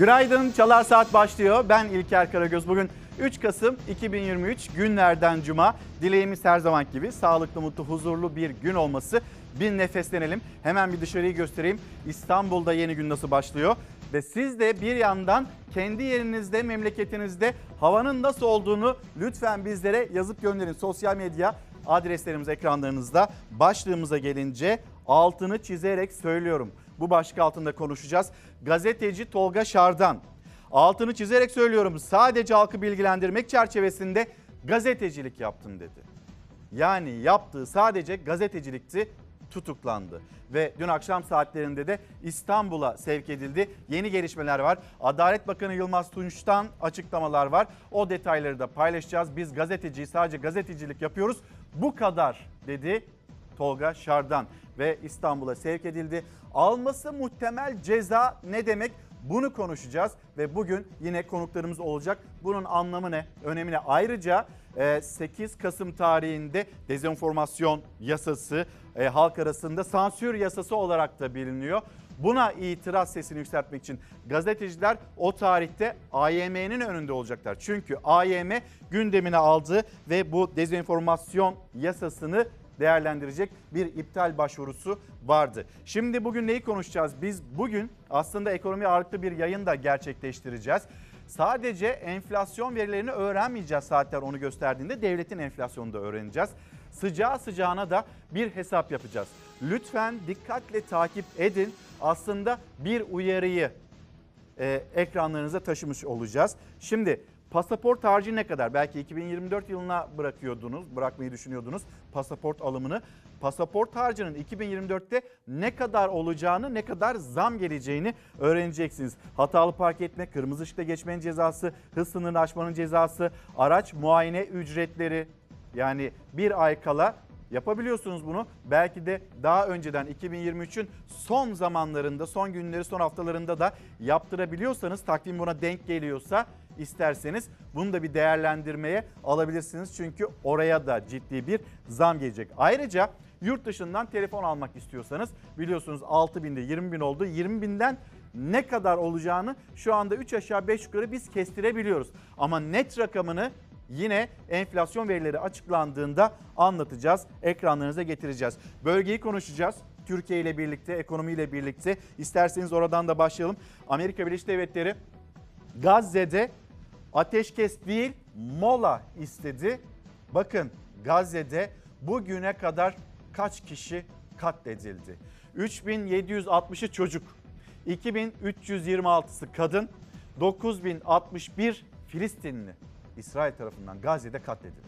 Günaydın, Çalar Saat başlıyor. Ben İlker Karagöz. Bugün 3 Kasım 2023 günlerden cuma. Dileğimiz her zaman gibi sağlıklı, mutlu, huzurlu bir gün olması. Bir nefeslenelim. Hemen bir dışarıyı göstereyim. İstanbul'da yeni gün nasıl başlıyor? Ve siz de bir yandan kendi yerinizde, memleketinizde havanın nasıl olduğunu lütfen bizlere yazıp gönderin. Sosyal medya adreslerimiz ekranlarınızda. Başlığımıza gelince altını çizerek söylüyorum. Bu başlık altında konuşacağız. Gazeteci Tolga Şardan. Altını çizerek söylüyorum. Sadece halkı bilgilendirmek çerçevesinde gazetecilik yaptım dedi. Yani yaptığı sadece gazetecilikti tutuklandı. Ve dün akşam saatlerinde de İstanbul'a sevk edildi. Yeni gelişmeler var. Adalet Bakanı Yılmaz Tunç'tan açıklamalar var. O detayları da paylaşacağız. Biz gazeteciyi sadece gazetecilik yapıyoruz. Bu kadar dedi Tolga Şardan ve İstanbul'a sevk edildi. Alması muhtemel ceza ne demek? Bunu konuşacağız ve bugün yine konuklarımız olacak. Bunun anlamı ne? Önemi ne? Ayrıca 8 Kasım tarihinde dezenformasyon yasası e, halk arasında sansür yasası olarak da biliniyor. Buna itiraz sesini yükseltmek için gazeteciler o tarihte AYM'nin önünde olacaklar. Çünkü AYM gündemine aldı ve bu dezenformasyon yasasını değerlendirecek bir iptal başvurusu vardı. Şimdi bugün neyi konuşacağız? Biz bugün aslında ekonomi ağırlıklı bir yayın da gerçekleştireceğiz. Sadece enflasyon verilerini öğrenmeyeceğiz saatler onu gösterdiğinde devletin enflasyonunu da öğreneceğiz. Sıcağı sıcağına da bir hesap yapacağız. Lütfen dikkatle takip edin. Aslında bir uyarıyı e, ekranlarınıza taşımış olacağız. Şimdi pasaport harcı ne kadar? Belki 2024 yılına bırakıyordunuz, bırakmayı düşünüyordunuz pasaport alımını. Pasaport harcının 2024'te ne kadar olacağını, ne kadar zam geleceğini öğreneceksiniz. Hatalı park etme, kırmızı ışıkta geçmenin cezası, hız sınırını aşmanın cezası, araç muayene ücretleri yani bir ay kala Yapabiliyorsunuz bunu. Belki de daha önceden 2023'ün son zamanlarında, son günleri, son haftalarında da yaptırabiliyorsanız, takvim buna denk geliyorsa isterseniz bunu da bir değerlendirmeye alabilirsiniz. Çünkü oraya da ciddi bir zam gelecek. Ayrıca yurt dışından telefon almak istiyorsanız biliyorsunuz 6 binde 20 bin oldu. 20 binden ne kadar olacağını şu anda 3 aşağı 5 yukarı biz kestirebiliyoruz. Ama net rakamını yine enflasyon verileri açıklandığında anlatacağız. Ekranlarınıza getireceğiz. Bölgeyi konuşacağız. Türkiye ile birlikte, ekonomiyle birlikte. İsterseniz oradan da başlayalım. Amerika Birleşik Devletleri Gazze'de ateşkes değil mola istedi. Bakın Gazze'de bugüne kadar kaç kişi katledildi? 3760'ı çocuk, 2326'sı kadın, 9061 Filistinli İsrail tarafından Gazze'de katledildi.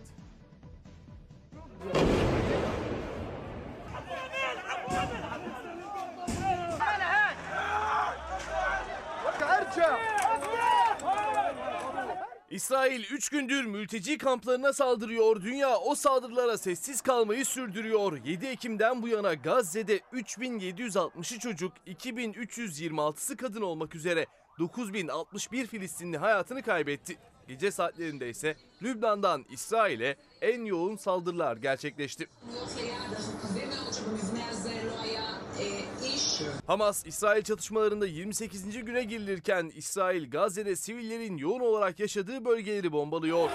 İsrail 3 gündür mülteci kamplarına saldırıyor. Dünya o saldırılara sessiz kalmayı sürdürüyor. 7 Ekim'den bu yana Gazze'de 3760'ı çocuk, 2326'sı kadın olmak üzere 9061 Filistinli hayatını kaybetti. Gece saatlerinde ise Lübnan'dan İsrail'e en yoğun saldırılar gerçekleşti. Hamas, İsrail çatışmalarında 28. güne girilirken İsrail Gazze'de sivillerin yoğun olarak yaşadığı bölgeleri bombalıyor.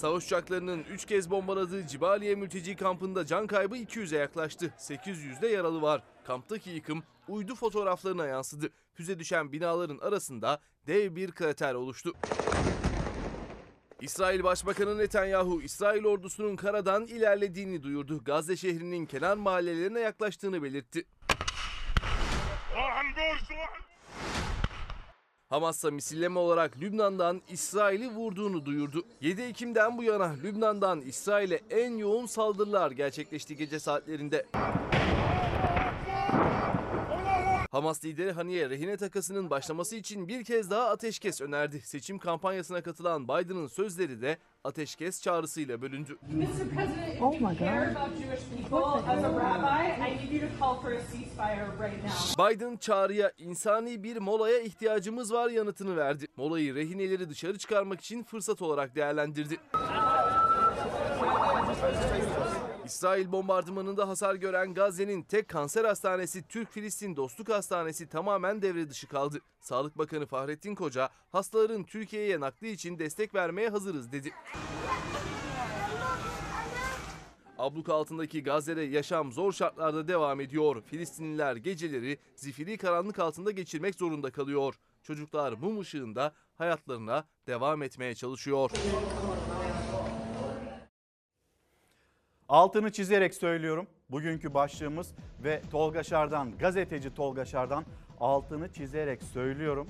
Savaş uçaklarının 3 kez bombaladığı Cibaliye mülteci kampında can kaybı 200'e yaklaştı. 800'de yaralı var. Kamptaki yıkım uydu fotoğraflarına yansıdı. Füze düşen binaların arasında dev bir krater oluştu. İsrail Başbakanı Netanyahu, İsrail ordusunun karadan ilerlediğini duyurdu. Gazze şehrinin kenar mahallelerine yaklaştığını belirtti. Hamas'a misilleme olarak Lübnan'dan İsrail'i vurduğunu duyurdu. 7 Ekim'den bu yana Lübnan'dan İsrail'e en yoğun saldırılar gerçekleşti gece saatlerinde. Hamas lideri Haniye rehine takasının başlaması için bir kez daha ateşkes önerdi. Seçim kampanyasına katılan Biden'ın sözleri de ateşkes çağrısıyla bölündü. Mr. President, if Oh you my care God. about Jewish people as a rabbi, I need you to call for a ceasefire right now. Biden çağrıya insani bir molaya ihtiyacımız var yanıtını verdi. Molayı rehineleri dışarı çıkarmak için fırsat olarak değerlendirdi. İsrail bombardımanında hasar gören Gazze'nin tek kanser hastanesi Türk-Filistin Dostluk Hastanesi tamamen devre dışı kaldı. Sağlık Bakanı Fahrettin Koca hastaların Türkiye'ye nakli için destek vermeye hazırız dedi. Abluka altındaki Gazze'de yaşam zor şartlarda devam ediyor. Filistinliler geceleri zifiri karanlık altında geçirmek zorunda kalıyor. Çocuklar mum ışığında hayatlarına devam etmeye çalışıyor. Altını çizerek söylüyorum. Bugünkü başlığımız ve Tolga Şardan, gazeteci Tolga Şardan altını çizerek söylüyorum.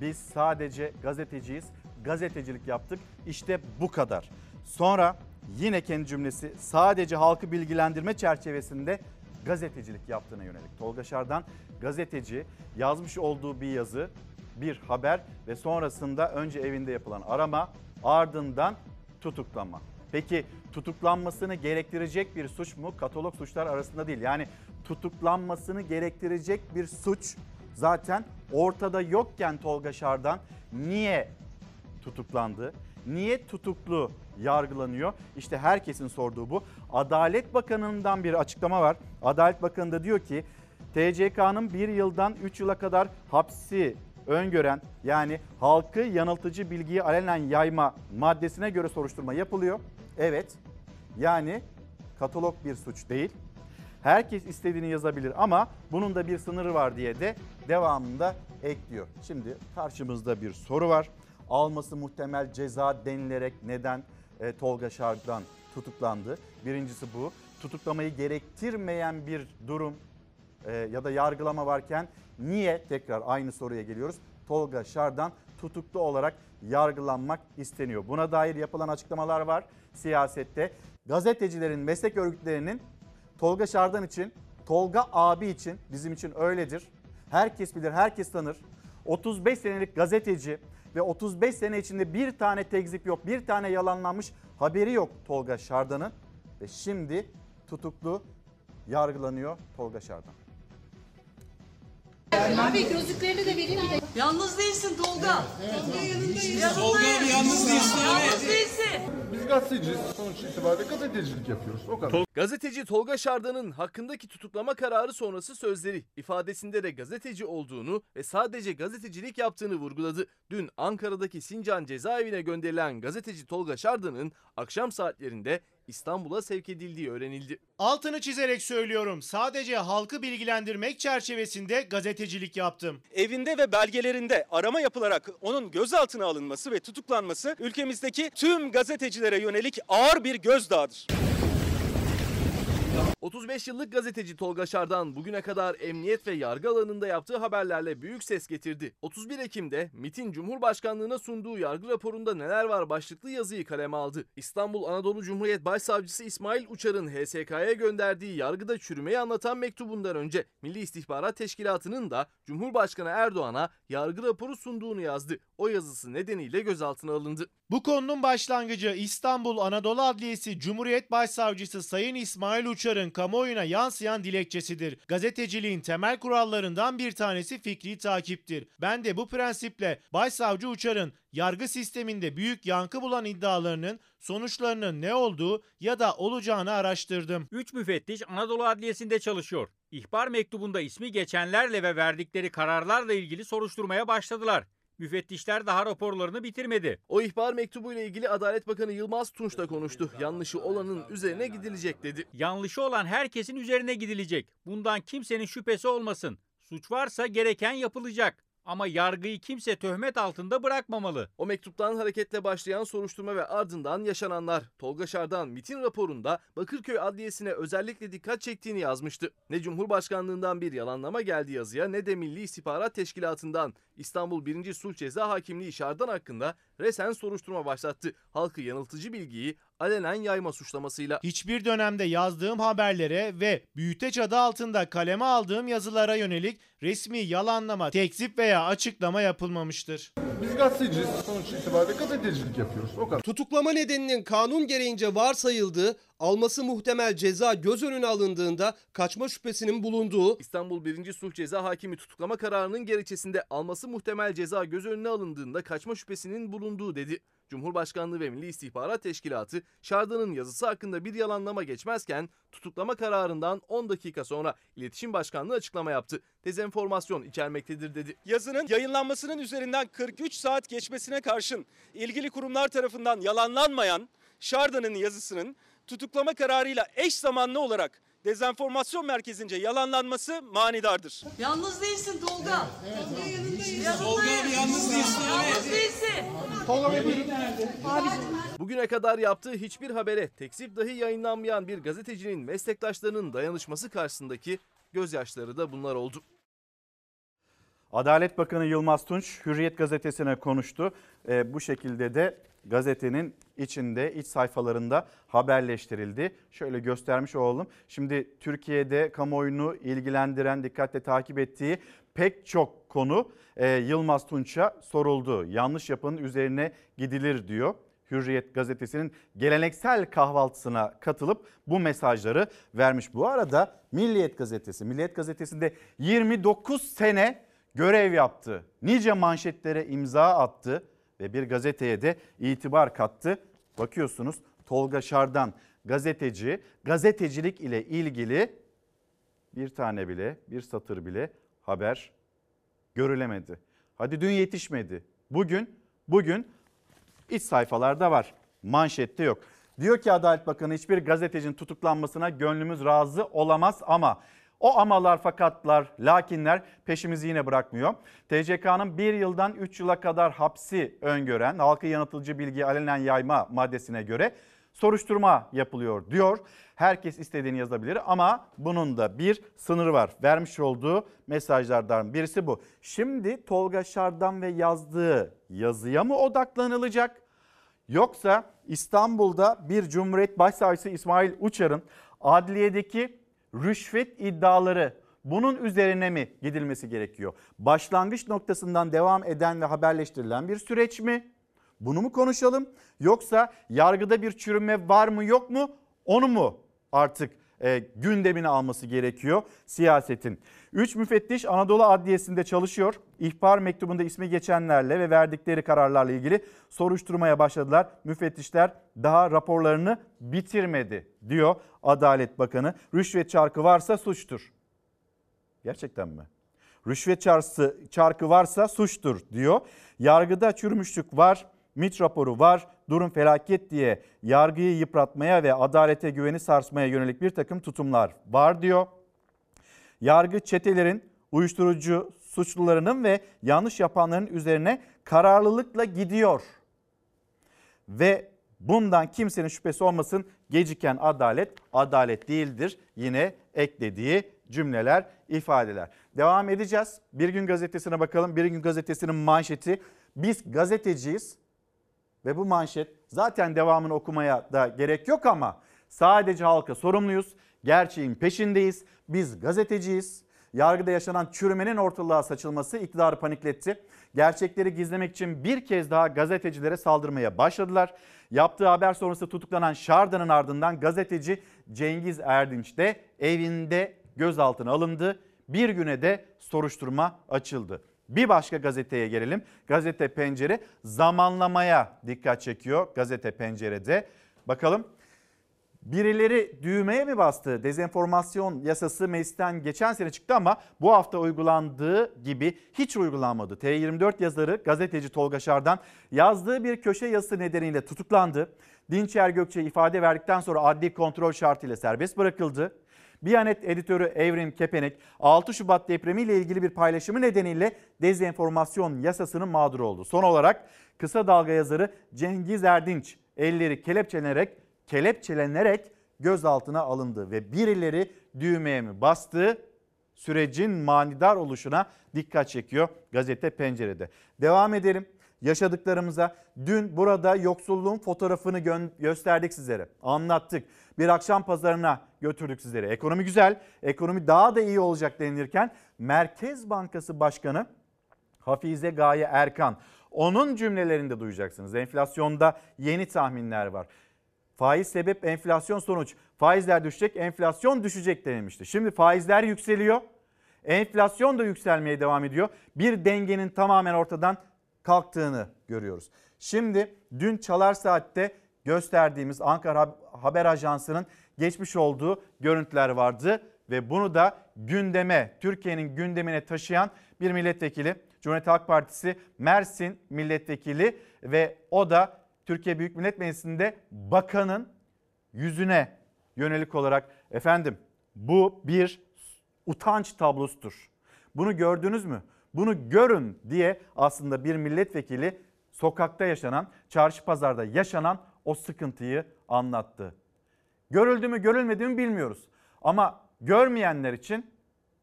Biz sadece gazeteciyiz. Gazetecilik yaptık. İşte bu kadar. Sonra yine kendi cümlesi sadece halkı bilgilendirme çerçevesinde gazetecilik yaptığına yönelik. Tolga Şardan gazeteci yazmış olduğu bir yazı, bir haber ve sonrasında önce evinde yapılan arama ardından tutuklanma. Peki tutuklanmasını gerektirecek bir suç mu? Katalog suçlar arasında değil. Yani tutuklanmasını gerektirecek bir suç zaten ortada yokken Tolga Şardan niye tutuklandı? Niye tutuklu yargılanıyor? İşte herkesin sorduğu bu. Adalet Bakanı'ndan bir açıklama var. Adalet Bakanı da diyor ki TCK'nın bir yıldan 3 yıla kadar hapsi öngören yani halkı yanıltıcı bilgiyi alenen yayma maddesine göre soruşturma yapılıyor. Evet yani katalog bir suç değil. Herkes istediğini yazabilir ama bunun da bir sınırı var diye de devamında ekliyor. Şimdi karşımızda bir soru var. Alması muhtemel ceza denilerek neden e, Tolga Şark'tan tutuklandı? Birincisi bu. Tutuklamayı gerektirmeyen bir durum e, ya da yargılama varken niye tekrar aynı soruya geliyoruz? Tolga Şardan tutuklu olarak yargılanmak isteniyor. Buna dair yapılan açıklamalar var siyasette. Gazetecilerin, meslek örgütlerinin Tolga Şardan için, Tolga abi için bizim için öyledir. Herkes bilir, herkes tanır. 35 senelik gazeteci ve 35 sene içinde bir tane tekzip yok, bir tane yalanlanmış haberi yok Tolga Şardan'ın. Ve şimdi tutuklu yargılanıyor Tolga Şardan. Abi gözlüklerini de vereyim de. Yalnız değilsin Tolga. Tolga yanındayız. Tolga abi yalnız değilsin. Yalnız değilsin. Biz gazeteciyiz. Sonuç itibariyle gazetecilik yapıyoruz. O kadar. Gazeteci Tolga Şardan'ın hakkındaki tutuklama kararı sonrası sözleri ifadesinde de gazeteci olduğunu ve sadece gazetecilik yaptığını vurguladı. Dün Ankara'daki Sincan cezaevine gönderilen gazeteci Tolga Şardan'ın akşam saatlerinde İstanbul'a sevk edildiği öğrenildi. Altını çizerek söylüyorum. Sadece halkı bilgilendirmek çerçevesinde gazetecilik yaptım. Evinde ve belgelerinde arama yapılarak onun gözaltına alınması ve tutuklanması ülkemizdeki tüm gazetecilere yönelik ağır bir gözdağıdır. 35 yıllık gazeteci Tolga Şardan bugüne kadar emniyet ve yargı alanında yaptığı haberlerle büyük ses getirdi. 31 Ekim'de MIT'in Cumhurbaşkanlığına sunduğu yargı raporunda neler var başlıklı yazıyı kaleme aldı. İstanbul Anadolu Cumhuriyet Başsavcısı İsmail Uçar'ın HSK'ya gönderdiği yargıda çürümeyi anlatan mektubundan önce Milli İstihbarat Teşkilatı'nın da Cumhurbaşkanı Erdoğan'a yargı raporu sunduğunu yazdı. O yazısı nedeniyle gözaltına alındı. Bu konunun başlangıcı İstanbul Anadolu Adliyesi Cumhuriyet Başsavcısı Sayın İsmail Uçar'ın kamuoyuna yansıyan dilekçesidir. Gazeteciliğin temel kurallarından bir tanesi fikri takiptir. Ben de bu prensiple Başsavcı Uçar'ın yargı sisteminde büyük yankı bulan iddialarının sonuçlarının ne olduğu ya da olacağını araştırdım. 3 müfettiş Anadolu Adliyesi'nde çalışıyor. İhbar mektubunda ismi geçenlerle ve verdikleri kararlarla ilgili soruşturmaya başladılar. Müfettişler daha raporlarını bitirmedi. O ihbar mektubuyla ilgili Adalet Bakanı Yılmaz Tunç da konuştu. Yanlışı olanın üzerine gidilecek dedi. Yanlışı olan herkesin üzerine gidilecek. Bundan kimsenin şüphesi olmasın. Suç varsa gereken yapılacak. Ama yargıyı kimse töhmet altında bırakmamalı. O mektuptan hareketle başlayan soruşturma ve ardından yaşananlar. Tolga Şardan MIT'in raporunda Bakırköy Adliyesi'ne özellikle dikkat çektiğini yazmıştı. Ne Cumhurbaşkanlığından bir yalanlama geldi yazıya ne de Milli İstihbarat Teşkilatı'ndan İstanbul 1. Sulh Ceza Hakimliği Şardan hakkında resen soruşturma başlattı. Halkı yanıltıcı bilgiyi alenen yayma suçlamasıyla. Hiçbir dönemde yazdığım haberlere ve büyüteç adı altında kaleme aldığım yazılara yönelik resmi yalanlama, tekzip veya açıklama yapılmamıştır. Biz gazeteciyiz. Sonuç itibariyle gazetecilik yapıyoruz. O kadar. Tutuklama nedeninin kanun gereğince varsayıldığı, alması muhtemel ceza göz önüne alındığında kaçma şüphesinin bulunduğu, İstanbul 1. Sulh Ceza Hakimi tutuklama kararının gerekçesinde alması muhtemel ceza göz önüne alındığında kaçma şüphesinin bulunduğu dedi. Cumhurbaşkanlığı ve Milli İstihbarat Teşkilatı Şarda'nın yazısı hakkında bir yalanlama geçmezken tutuklama kararından 10 dakika sonra İletişim Başkanlığı açıklama yaptı. Dezenformasyon içermektedir dedi. Yazının yayınlanmasının üzerinden 43 saat geçmesine karşın ilgili kurumlar tarafından yalanlanmayan Şarda'nın yazısının tutuklama kararıyla eş zamanlı olarak dezenformasyon merkezince yalanlanması manidardır. Yalnız değilsin Tolga. Tolga yanındayız. Tolga abi yalnız değilsin. Yalnız değilsin. Bugüne kadar yaptığı hiçbir habere tekzip dahi yayınlanmayan bir gazetecinin meslektaşlarının dayanışması karşısındaki gözyaşları da bunlar oldu. Adalet Bakanı Yılmaz Tunç Hürriyet gazetesine konuştu. E, bu şekilde de gazetenin içinde, iç sayfalarında haberleştirildi. Şöyle göstermiş olalım. Şimdi Türkiye'de kamuoyunu ilgilendiren, dikkatle takip ettiği pek çok konu e, Yılmaz Tunç'a soruldu. Yanlış yapanın üzerine gidilir diyor. Hürriyet gazetesinin geleneksel kahvaltısına katılıp bu mesajları vermiş. Bu arada Milliyet gazetesi, Milliyet gazetesinde 29 sene görev yaptı. Nice manşetlere imza attı ve bir gazeteye de itibar kattı. Bakıyorsunuz Tolga Şardan gazeteci, gazetecilik ile ilgili bir tane bile, bir satır bile haber görülemedi. Hadi dün yetişmedi. Bugün, bugün iç sayfalarda var. Manşette yok. Diyor ki Adalet Bakanı hiçbir gazetecinin tutuklanmasına gönlümüz razı olamaz ama o amalar fakatlar, lakinler peşimizi yine bırakmıyor. TCK'nın bir yıldan 3 yıla kadar hapsi öngören halkı yanıltıcı bilgi alenen yayma maddesine göre soruşturma yapılıyor diyor. Herkes istediğini yazabilir ama bunun da bir sınırı var. Vermiş olduğu mesajlardan birisi bu. Şimdi Tolga Şardan ve yazdığı yazıya mı odaklanılacak? Yoksa İstanbul'da bir Cumhuriyet Başsavcısı İsmail Uçar'ın adliyedeki rüşvet iddiaları bunun üzerine mi gidilmesi gerekiyor? Başlangıç noktasından devam eden ve haberleştirilen bir süreç mi? Bunu mu konuşalım? Yoksa yargıda bir çürüme var mı yok mu? Onu mu artık e, alması gerekiyor siyasetin? 3 müfettiş Anadolu Adliyesi'nde çalışıyor. İhbar mektubunda ismi geçenlerle ve verdikleri kararlarla ilgili soruşturmaya başladılar. Müfettişler daha raporlarını bitirmedi diyor Adalet Bakanı. Rüşvet çarkı varsa suçtur. Gerçekten mi? Rüşvet çarkı, çarkı varsa suçtur diyor. Yargıda çürümüşlük var, MİT raporu var, durum felaket diye yargıyı yıpratmaya ve adalete güveni sarsmaya yönelik bir takım tutumlar var diyor. Yargı çetelerin, uyuşturucu suçlularının ve yanlış yapanların üzerine kararlılıkla gidiyor. Ve bundan kimsenin şüphesi olmasın geciken adalet adalet değildir. Yine eklediği cümleler, ifadeler. Devam edeceğiz. Bir gün gazetesine bakalım. Bir gün gazetesinin manşeti. Biz gazeteciyiz ve bu manşet zaten devamını okumaya da gerek yok ama sadece halka sorumluyuz. Gerçeğin peşindeyiz. Biz gazeteciyiz. Yargıda yaşanan çürümenin ortalığa saçılması iktidarı panikletti. Gerçekleri gizlemek için bir kez daha gazetecilere saldırmaya başladılar. Yaptığı haber sonrası tutuklanan Şarda'nın ardından gazeteci Cengiz Erdinç de evinde gözaltına alındı. Bir güne de soruşturma açıldı. Bir başka gazeteye gelelim. Gazete Pencere zamanlamaya dikkat çekiyor gazete Pencere'de. Bakalım birileri düğmeye mi bastı? Dezenformasyon yasası meclisten geçen sene çıktı ama bu hafta uygulandığı gibi hiç uygulanmadı. T24 yazarı gazeteci Tolga Şardan yazdığı bir köşe yazısı nedeniyle tutuklandı. Dinçer Gökçe ifade verdikten sonra adli kontrol şartıyla serbest bırakıldı. Biyanet editörü Evrim Kepenek 6 Şubat depremiyle ilgili bir paylaşımı nedeniyle dezenformasyon yasasının mağduru oldu. Son olarak kısa dalga yazarı Cengiz Erdinç elleri kelepçelenerek kelepçelenerek gözaltına alındı ve birileri düğmeye mi bastı? Sürecin manidar oluşuna dikkat çekiyor gazete pencerede. Devam edelim yaşadıklarımıza. Dün burada yoksulluğun fotoğrafını gö- gösterdik sizlere. Anlattık. Bir akşam pazarına götürdük sizlere. Ekonomi güzel, ekonomi daha da iyi olacak denilirken Merkez Bankası Başkanı Hafize Gaye Erkan onun cümlelerinde duyacaksınız. Enflasyonda yeni tahminler var. Faiz sebep enflasyon sonuç. Faizler düşecek, enflasyon düşecek denilmişti. Şimdi faizler yükseliyor. Enflasyon da yükselmeye devam ediyor. Bir dengenin tamamen ortadan kalktığını görüyoruz. Şimdi dün Çalar Saat'te gösterdiğimiz Ankara Haber Ajansı'nın geçmiş olduğu görüntüler vardı ve bunu da gündeme, Türkiye'nin gündemine taşıyan bir milletvekili, Cumhuriyet Halk Partisi Mersin milletvekili ve o da Türkiye Büyük Millet Meclisi'nde bakanın yüzüne yönelik olarak efendim bu bir utanç tablosudur. Bunu gördünüz mü? Bunu görün diye aslında bir milletvekili sokakta yaşanan, çarşı pazarda yaşanan o sıkıntıyı anlattı. Görüldü mü görülmedi mi bilmiyoruz. Ama görmeyenler için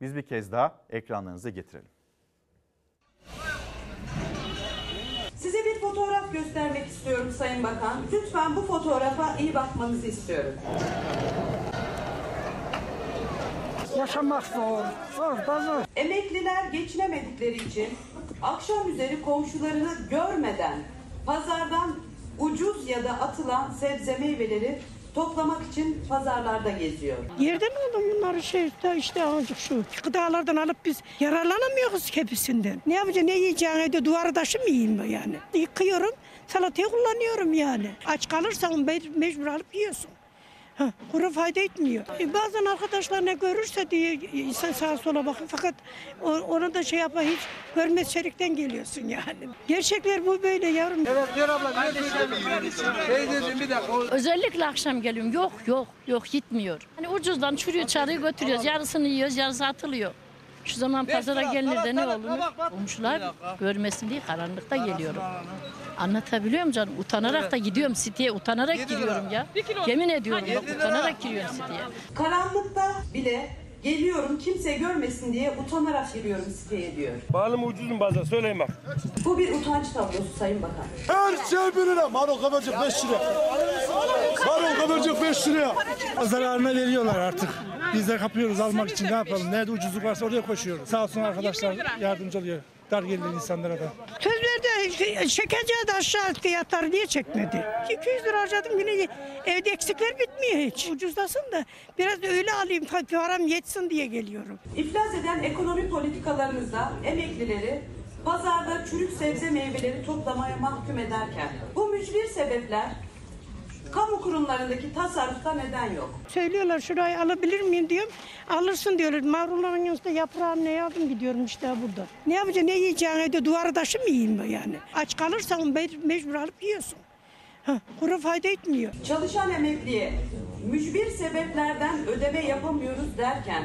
biz bir kez daha ekranlarınıza getirelim. Size bir fotoğraf göstermek istiyorum Sayın Bakan. Lütfen bu fotoğrafa iyi bakmanızı istiyorum. Yaşamak zor, zor da zor. Emekliler geçinemedikleri için akşam üzeri komşularını görmeden pazardan ucuz ya da atılan sebze meyveleri toplamak için pazarlarda geziyor. Yerden aldım bunları şey işte, azıcık şu gıdalardan alıp biz yararlanamıyoruz hepsinden. Ne yapacağım ne yiyeceğim evde duvarı taşı mı yiyeyim yani? Yıkıyorum salatayı kullanıyorum yani. Aç kalırsan me- mecbur alıp yiyorsun. Ha, kuru fayda etmiyor. E, bazen arkadaşlar ne görürse diye insan sağa sola bakıyor. Fakat onu da şey yapma hiç görmez çelikten geliyorsun yani. Gerçekler bu böyle yavrum. Evet diyor abla. Özellikle akşam geliyorum. Yok yok yok gitmiyor. Hani ucuzdan çürüyor çarıyı götürüyoruz. Yarısını yiyoruz yarısı atılıyor. Şu zaman pazara gelinir de ne olur? Komşular görmesin diye karanlıkta geliyorum. Anlatabiliyor muyum canım? Utanarak da gidiyorum siteye. Utanarak giriyorum ya. Yemin ediyorum bak utanarak giriyorum siteye. Karanlıkta bile geliyorum kimse görmesin diye utanarak giriyorum siteye diyor. Bağlı mı ucuz mu bazen söyleyin bak. Bu bir utanç tablosu Sayın Bakan. Her şey bir lira. Marul kabarcık 5 lira. Marul kabarcık 5 liraya. Zararına veriyorlar artık. Biz de kapıyoruz almak için ne yapalım? Nerede ucuzluk varsa oraya koşuyoruz. Sağ olsun arkadaşlar yardımcı oluyor. Dar gelirli insanlara da. Söz verdi çekeceği de aşağı fiyatları niye çekmedi? 200 lira harcadım yine evde eksikler bitmiyor hiç. Ucuzlasın da biraz da öyle alayım param yetsin diye geliyorum. İflas eden ekonomi politikalarınızda emeklileri pazarda çürük sebze meyveleri toplamaya mahkum ederken bu mücbir sebepler kamu kurumlarındaki tasarrufta neden yok? Söylüyorlar şurayı alabilir miyim diyorum. Alırsın diyorlar. Marulların yanında yaprağım ne aldım gidiyorum işte burada. Ne yapacağım ne yiyeceğim evde duvarı taşı mı yiyeyim yani? Aç kalırsan me- mecbur alıp yiyorsun. Ha, kuru fayda etmiyor. Çalışan emekliye mücbir sebeplerden ödeme yapamıyoruz derken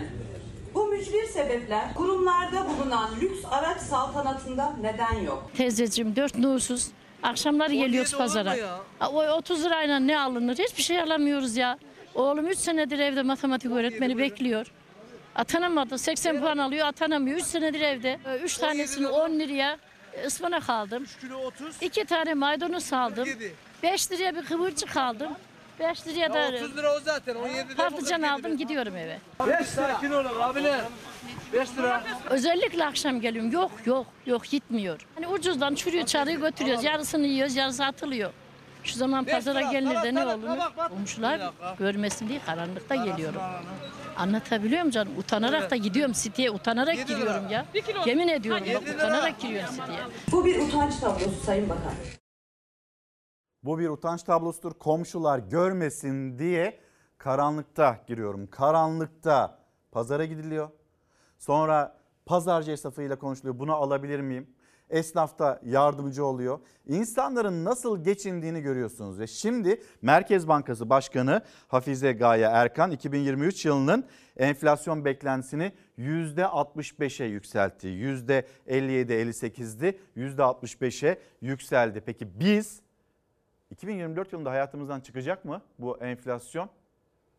bu mücbir sebepler kurumlarda bulunan lüks araç saltanatında neden yok? Teyzeciğim dört nursuz. Akşamları geliyoruz pazara. Ha, O 30 lirayla ne alınır? Hiçbir şey alamıyoruz ya. Oğlum 3 senedir evde matematik öğretmeni bekliyor. Atanamadı. 80 puan alıyor atanamıyor. 3 senedir evde. 3 tanesini 10 liraya ıspanak aldım. 2 tane maydanoz aldım. 5 liraya bir kıvırcık aldım. 5 liraya da 30 lira o zaten 17 patlıcan aldım gidiyorum eve. 5 lira kilo olur abiler. 5 lira. Özellikle akşam geliyorum. Yok yok yok gitmiyor. Hani ucuzdan çürüyor çarıyı götürüyoruz. Yarısını yiyoruz yarısı atılıyor. Şu zaman pazara gelinir de ne olur? Komşular görmesin diye karanlıkta geliyorum. Anlatabiliyor muyum canım? Utanarak da gidiyorum siteye. Utanarak giriyorum ya. Yemin ediyorum bak utanarak giriyorum siteye. Bu bir utanç tablosu Sayın Bakan. Bu bir utanç tablosudur. Komşular görmesin diye karanlıkta giriyorum. Karanlıkta pazara gidiliyor. Sonra pazarcı esnafıyla konuşuluyor. Bunu alabilir miyim? Esnaf da yardımcı oluyor. İnsanların nasıl geçindiğini görüyorsunuz. Ve şimdi Merkez Bankası Başkanı Hafize Gaye Erkan 2023 yılının enflasyon beklentisini %65'e yükseltti. %57-58'di, %65'e yükseldi. Peki biz 2024 yılında hayatımızdan çıkacak mı bu enflasyon?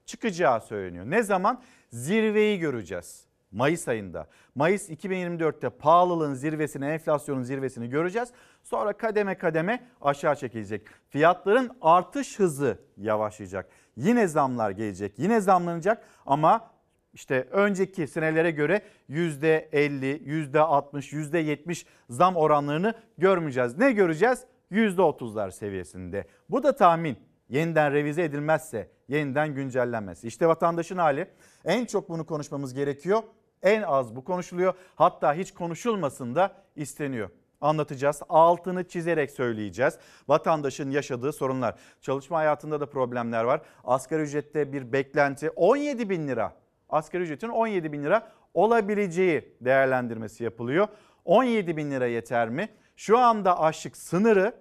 Çıkacağı söyleniyor. Ne zaman? Zirveyi göreceğiz. Mayıs ayında. Mayıs 2024'te pahalılığın zirvesini, enflasyonun zirvesini göreceğiz. Sonra kademe kademe aşağı çekilecek. Fiyatların artış hızı yavaşlayacak. Yine zamlar gelecek. Yine zamlanacak ama işte önceki senelere göre %50, %60, %70 zam oranlarını görmeyeceğiz. Ne göreceğiz? %30'lar seviyesinde. Bu da tahmin. Yeniden revize edilmezse, yeniden güncellenmezse. İşte vatandaşın hali. En çok bunu konuşmamız gerekiyor. En az bu konuşuluyor. Hatta hiç konuşulmasın da isteniyor. anlatacağız. Altını çizerek söyleyeceğiz. Vatandaşın yaşadığı sorunlar. Çalışma hayatında da problemler var. Asgari ücrette bir beklenti 17 bin lira. Asgari ücretin 17 bin lira olabileceği değerlendirmesi yapılıyor. 17 bin lira yeter mi? Şu anda açlık sınırı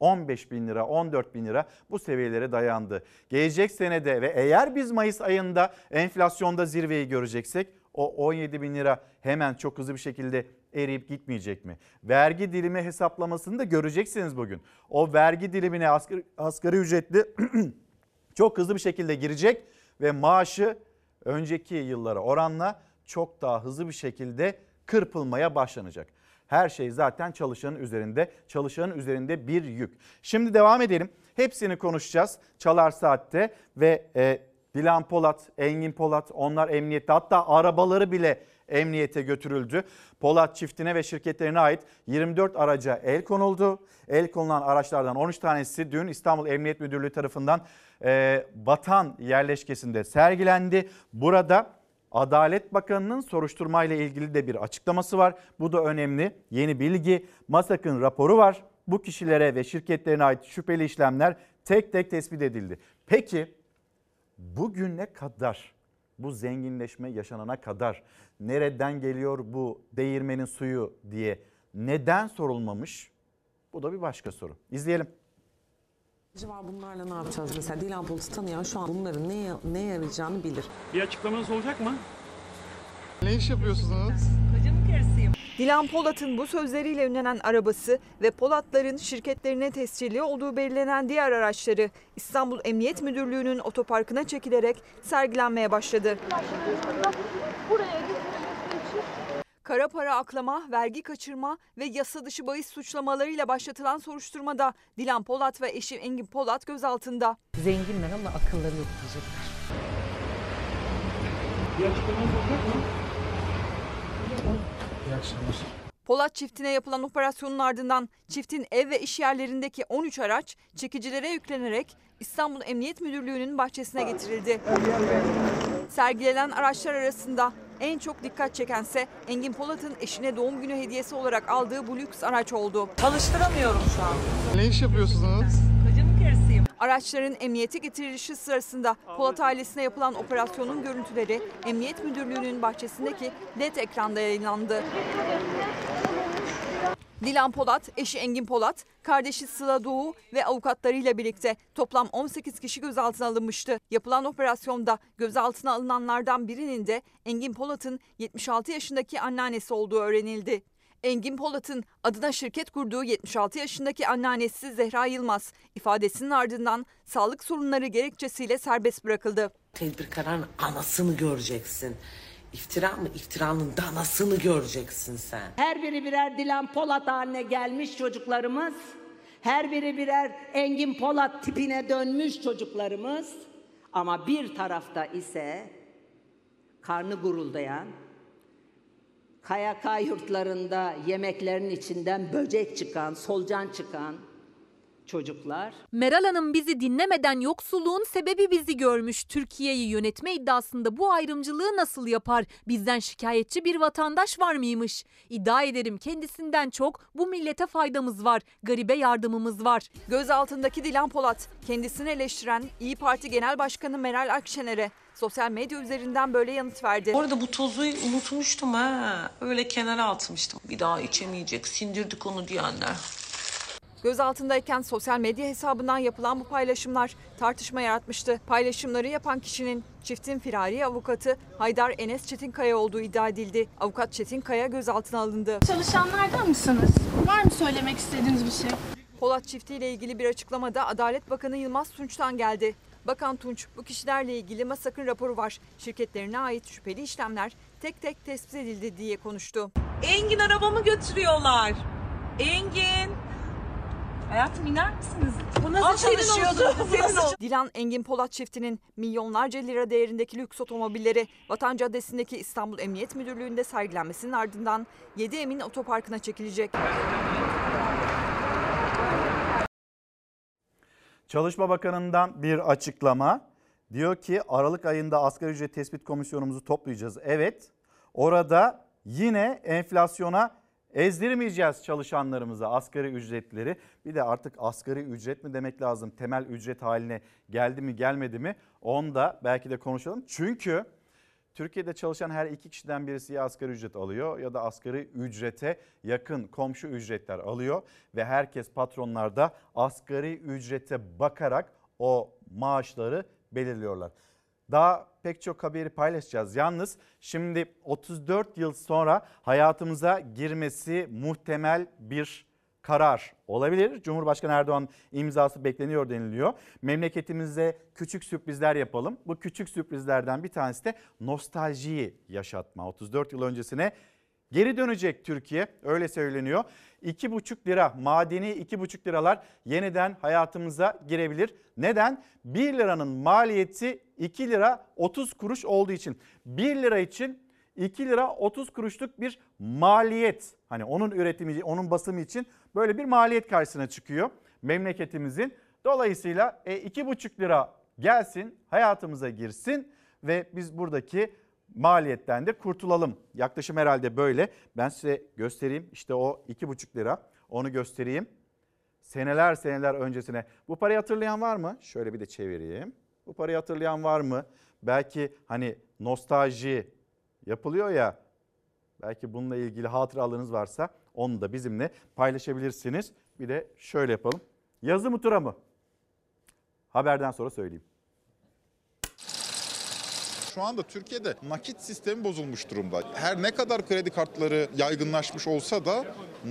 15 bin lira, 14 bin lira bu seviyelere dayandı. Gelecek senede ve eğer biz Mayıs ayında enflasyonda zirveyi göreceksek o 17 bin lira hemen çok hızlı bir şekilde eriyip gitmeyecek mi? Vergi dilimi hesaplamasını da göreceksiniz bugün. O vergi dilimine asgari, asgari ücretli çok hızlı bir şekilde girecek ve maaşı önceki yıllara oranla çok daha hızlı bir şekilde kırpılmaya başlanacak. Her şey zaten çalışanın üzerinde, çalışanın üzerinde bir yük. Şimdi devam edelim. Hepsini konuşacağız Çalar Saat'te ve e, Dilan Polat, Engin Polat onlar emniyette hatta arabaları bile emniyete götürüldü. Polat çiftine ve şirketlerine ait 24 araca el konuldu. El konulan araçlardan 13 tanesi dün İstanbul Emniyet Müdürlüğü tarafından e, Batan yerleşkesinde sergilendi. Burada Adalet Bakanı'nın soruşturmayla ilgili de bir açıklaması var. Bu da önemli. Yeni bilgi. MASAK'ın raporu var. Bu kişilere ve şirketlerine ait şüpheli işlemler tek tek tespit edildi. Peki bugüne kadar bu zenginleşme yaşanana kadar nereden geliyor bu değirmenin suyu diye neden sorulmamış? Bu da bir başka soru. İzleyelim. var bunlarla ne yapacağız mesela Dilan Polat'ı tanıyan şu an bunların ne, ne yarayacağını bilir. Bir açıklamanız olacak mı? Ne iş yapıyorsunuz? Dilan Polat'ın bu sözleriyle ünlenen arabası ve Polatların şirketlerine tescilli olduğu belirlenen diğer araçları İstanbul Emniyet Müdürlüğü'nün otoparkına çekilerek sergilenmeye başladı. Kara para aklama, vergi kaçırma ve yasa dışı bahis suçlamalarıyla başlatılan soruşturmada Dilan Polat ve eşi Engin Polat gözaltında. Zenginler ama akılları yok diyecekler. Bir açıklamanız olacak mı? İyi akşamlar. Polat çiftine yapılan operasyonun ardından çiftin ev ve iş yerlerindeki 13 araç çekicilere yüklenerek İstanbul Emniyet Müdürlüğü'nün bahçesine getirildi. Sergilenen araçlar arasında en çok dikkat çekense Engin Polat'ın eşine doğum günü hediyesi olarak aldığı bu lüks araç oldu. Çalıştıramıyorum şu an. Ne iş yapıyorsunuz? Araçların emniyete getirilişi sırasında Polat ailesine yapılan operasyonun görüntüleri Emniyet Müdürlüğü'nün bahçesindeki LED ekranda yayınlandı. Dilan Polat, eşi Engin Polat, kardeşi Sıla Doğu ve avukatlarıyla birlikte toplam 18 kişi gözaltına alınmıştı. Yapılan operasyonda gözaltına alınanlardan birinin de Engin Polat'ın 76 yaşındaki anneannesi olduğu öğrenildi. Engin Polat'ın adına şirket kurduğu 76 yaşındaki anneannesi Zehra Yılmaz ifadesinin ardından sağlık sorunları gerekçesiyle serbest bırakıldı. Tedbir kararının anasını göreceksin. İftira mı? İftiranın danasını göreceksin sen. Her biri birer Dilan Polat haline gelmiş çocuklarımız. Her biri birer Engin Polat tipine dönmüş çocuklarımız. Ama bir tarafta ise karnı guruldayan, KYK yurtlarında yemeklerin içinden böcek çıkan, solucan çıkan çocuklar. Meral Hanım bizi dinlemeden yoksulluğun sebebi bizi görmüş. Türkiye'yi yönetme iddiasında bu ayrımcılığı nasıl yapar? Bizden şikayetçi bir vatandaş var mıymış? İddia ederim kendisinden çok bu millete faydamız var. Garibe yardımımız var. Gözaltındaki Dilan Polat kendisini eleştiren İyi Parti Genel Başkanı Meral Akşener'e sosyal medya üzerinden böyle yanıt verdi. Bu arada bu tozu unutmuştum ha. Öyle kenara atmıştım. Bir daha içemeyecek. Sindirdik onu diyenler. Gözaltındayken sosyal medya hesabından yapılan bu paylaşımlar tartışma yaratmıştı. Paylaşımları yapan kişinin çiftin firari avukatı Haydar Enes Çetinkaya olduğu iddia edildi. Avukat Çetinkaya gözaltına alındı. Çalışanlardan mısınız? Var mı söylemek istediğiniz bir şey? Polat çiftiyle ilgili bir açıklamada Adalet Bakanı Yılmaz Tunç'tan geldi. Bakan Tunç bu kişilerle ilgili MASAK'ın raporu var. Şirketlerine ait şüpheli işlemler tek tek tespit edildi diye konuştu. Engin arabamı götürüyorlar. Engin. Hayatım iner misiniz? Bu nasıl çalışıyordu? Senin. Dilan Engin Polat çiftinin milyonlarca lira değerindeki lüks otomobilleri Vatan Caddesi'ndeki İstanbul Emniyet Müdürlüğü'nde sergilenmesinin ardından 7 Emin Otoparkı'na çekilecek. Çalışma Bakanı'ndan bir açıklama. Diyor ki Aralık ayında asgari ücret tespit komisyonumuzu toplayacağız. Evet orada yine enflasyona Ezdirmeyeceğiz çalışanlarımıza asgari ücretleri. Bir de artık asgari ücret mi demek lazım? Temel ücret haline geldi mi gelmedi mi? Onu da belki de konuşalım. Çünkü Türkiye'de çalışan her iki kişiden birisi ya asgari ücret alıyor ya da asgari ücrete yakın komşu ücretler alıyor ve herkes patronlarda asgari ücrete bakarak o maaşları belirliyorlar. Daha pek çok haberi paylaşacağız. Yalnız şimdi 34 yıl sonra hayatımıza girmesi muhtemel bir karar olabilir. Cumhurbaşkanı Erdoğan imzası bekleniyor deniliyor. Memleketimize küçük sürprizler yapalım. Bu küçük sürprizlerden bir tanesi de nostaljiyi yaşatma. 34 yıl öncesine geri dönecek Türkiye öyle söyleniyor. 2,5 lira madeni 2,5 liralar yeniden hayatımıza girebilir. Neden? 1 liranın maliyeti 2 lira 30 kuruş olduğu için 1 lira için 2 lira 30 kuruşluk bir maliyet. Hani onun üretimi, onun basımı için böyle bir maliyet karşısına çıkıyor memleketimizin. Dolayısıyla e, 2,5 lira gelsin, hayatımıza girsin ve biz buradaki maliyetten de kurtulalım. Yaklaşım herhalde böyle. Ben size göstereyim. İşte o 2,5 lira. Onu göstereyim. Seneler seneler öncesine. Bu parayı hatırlayan var mı? Şöyle bir de çevireyim. Bu parayı hatırlayan var mı? Belki hani nostalji yapılıyor ya. Belki bununla ilgili hatıralarınız varsa onu da bizimle paylaşabilirsiniz. Bir de şöyle yapalım. Yazı mı tura mı? Haberden sonra söyleyeyim. Şu anda Türkiye'de nakit sistemi bozulmuş durumda. Her ne kadar kredi kartları yaygınlaşmış olsa da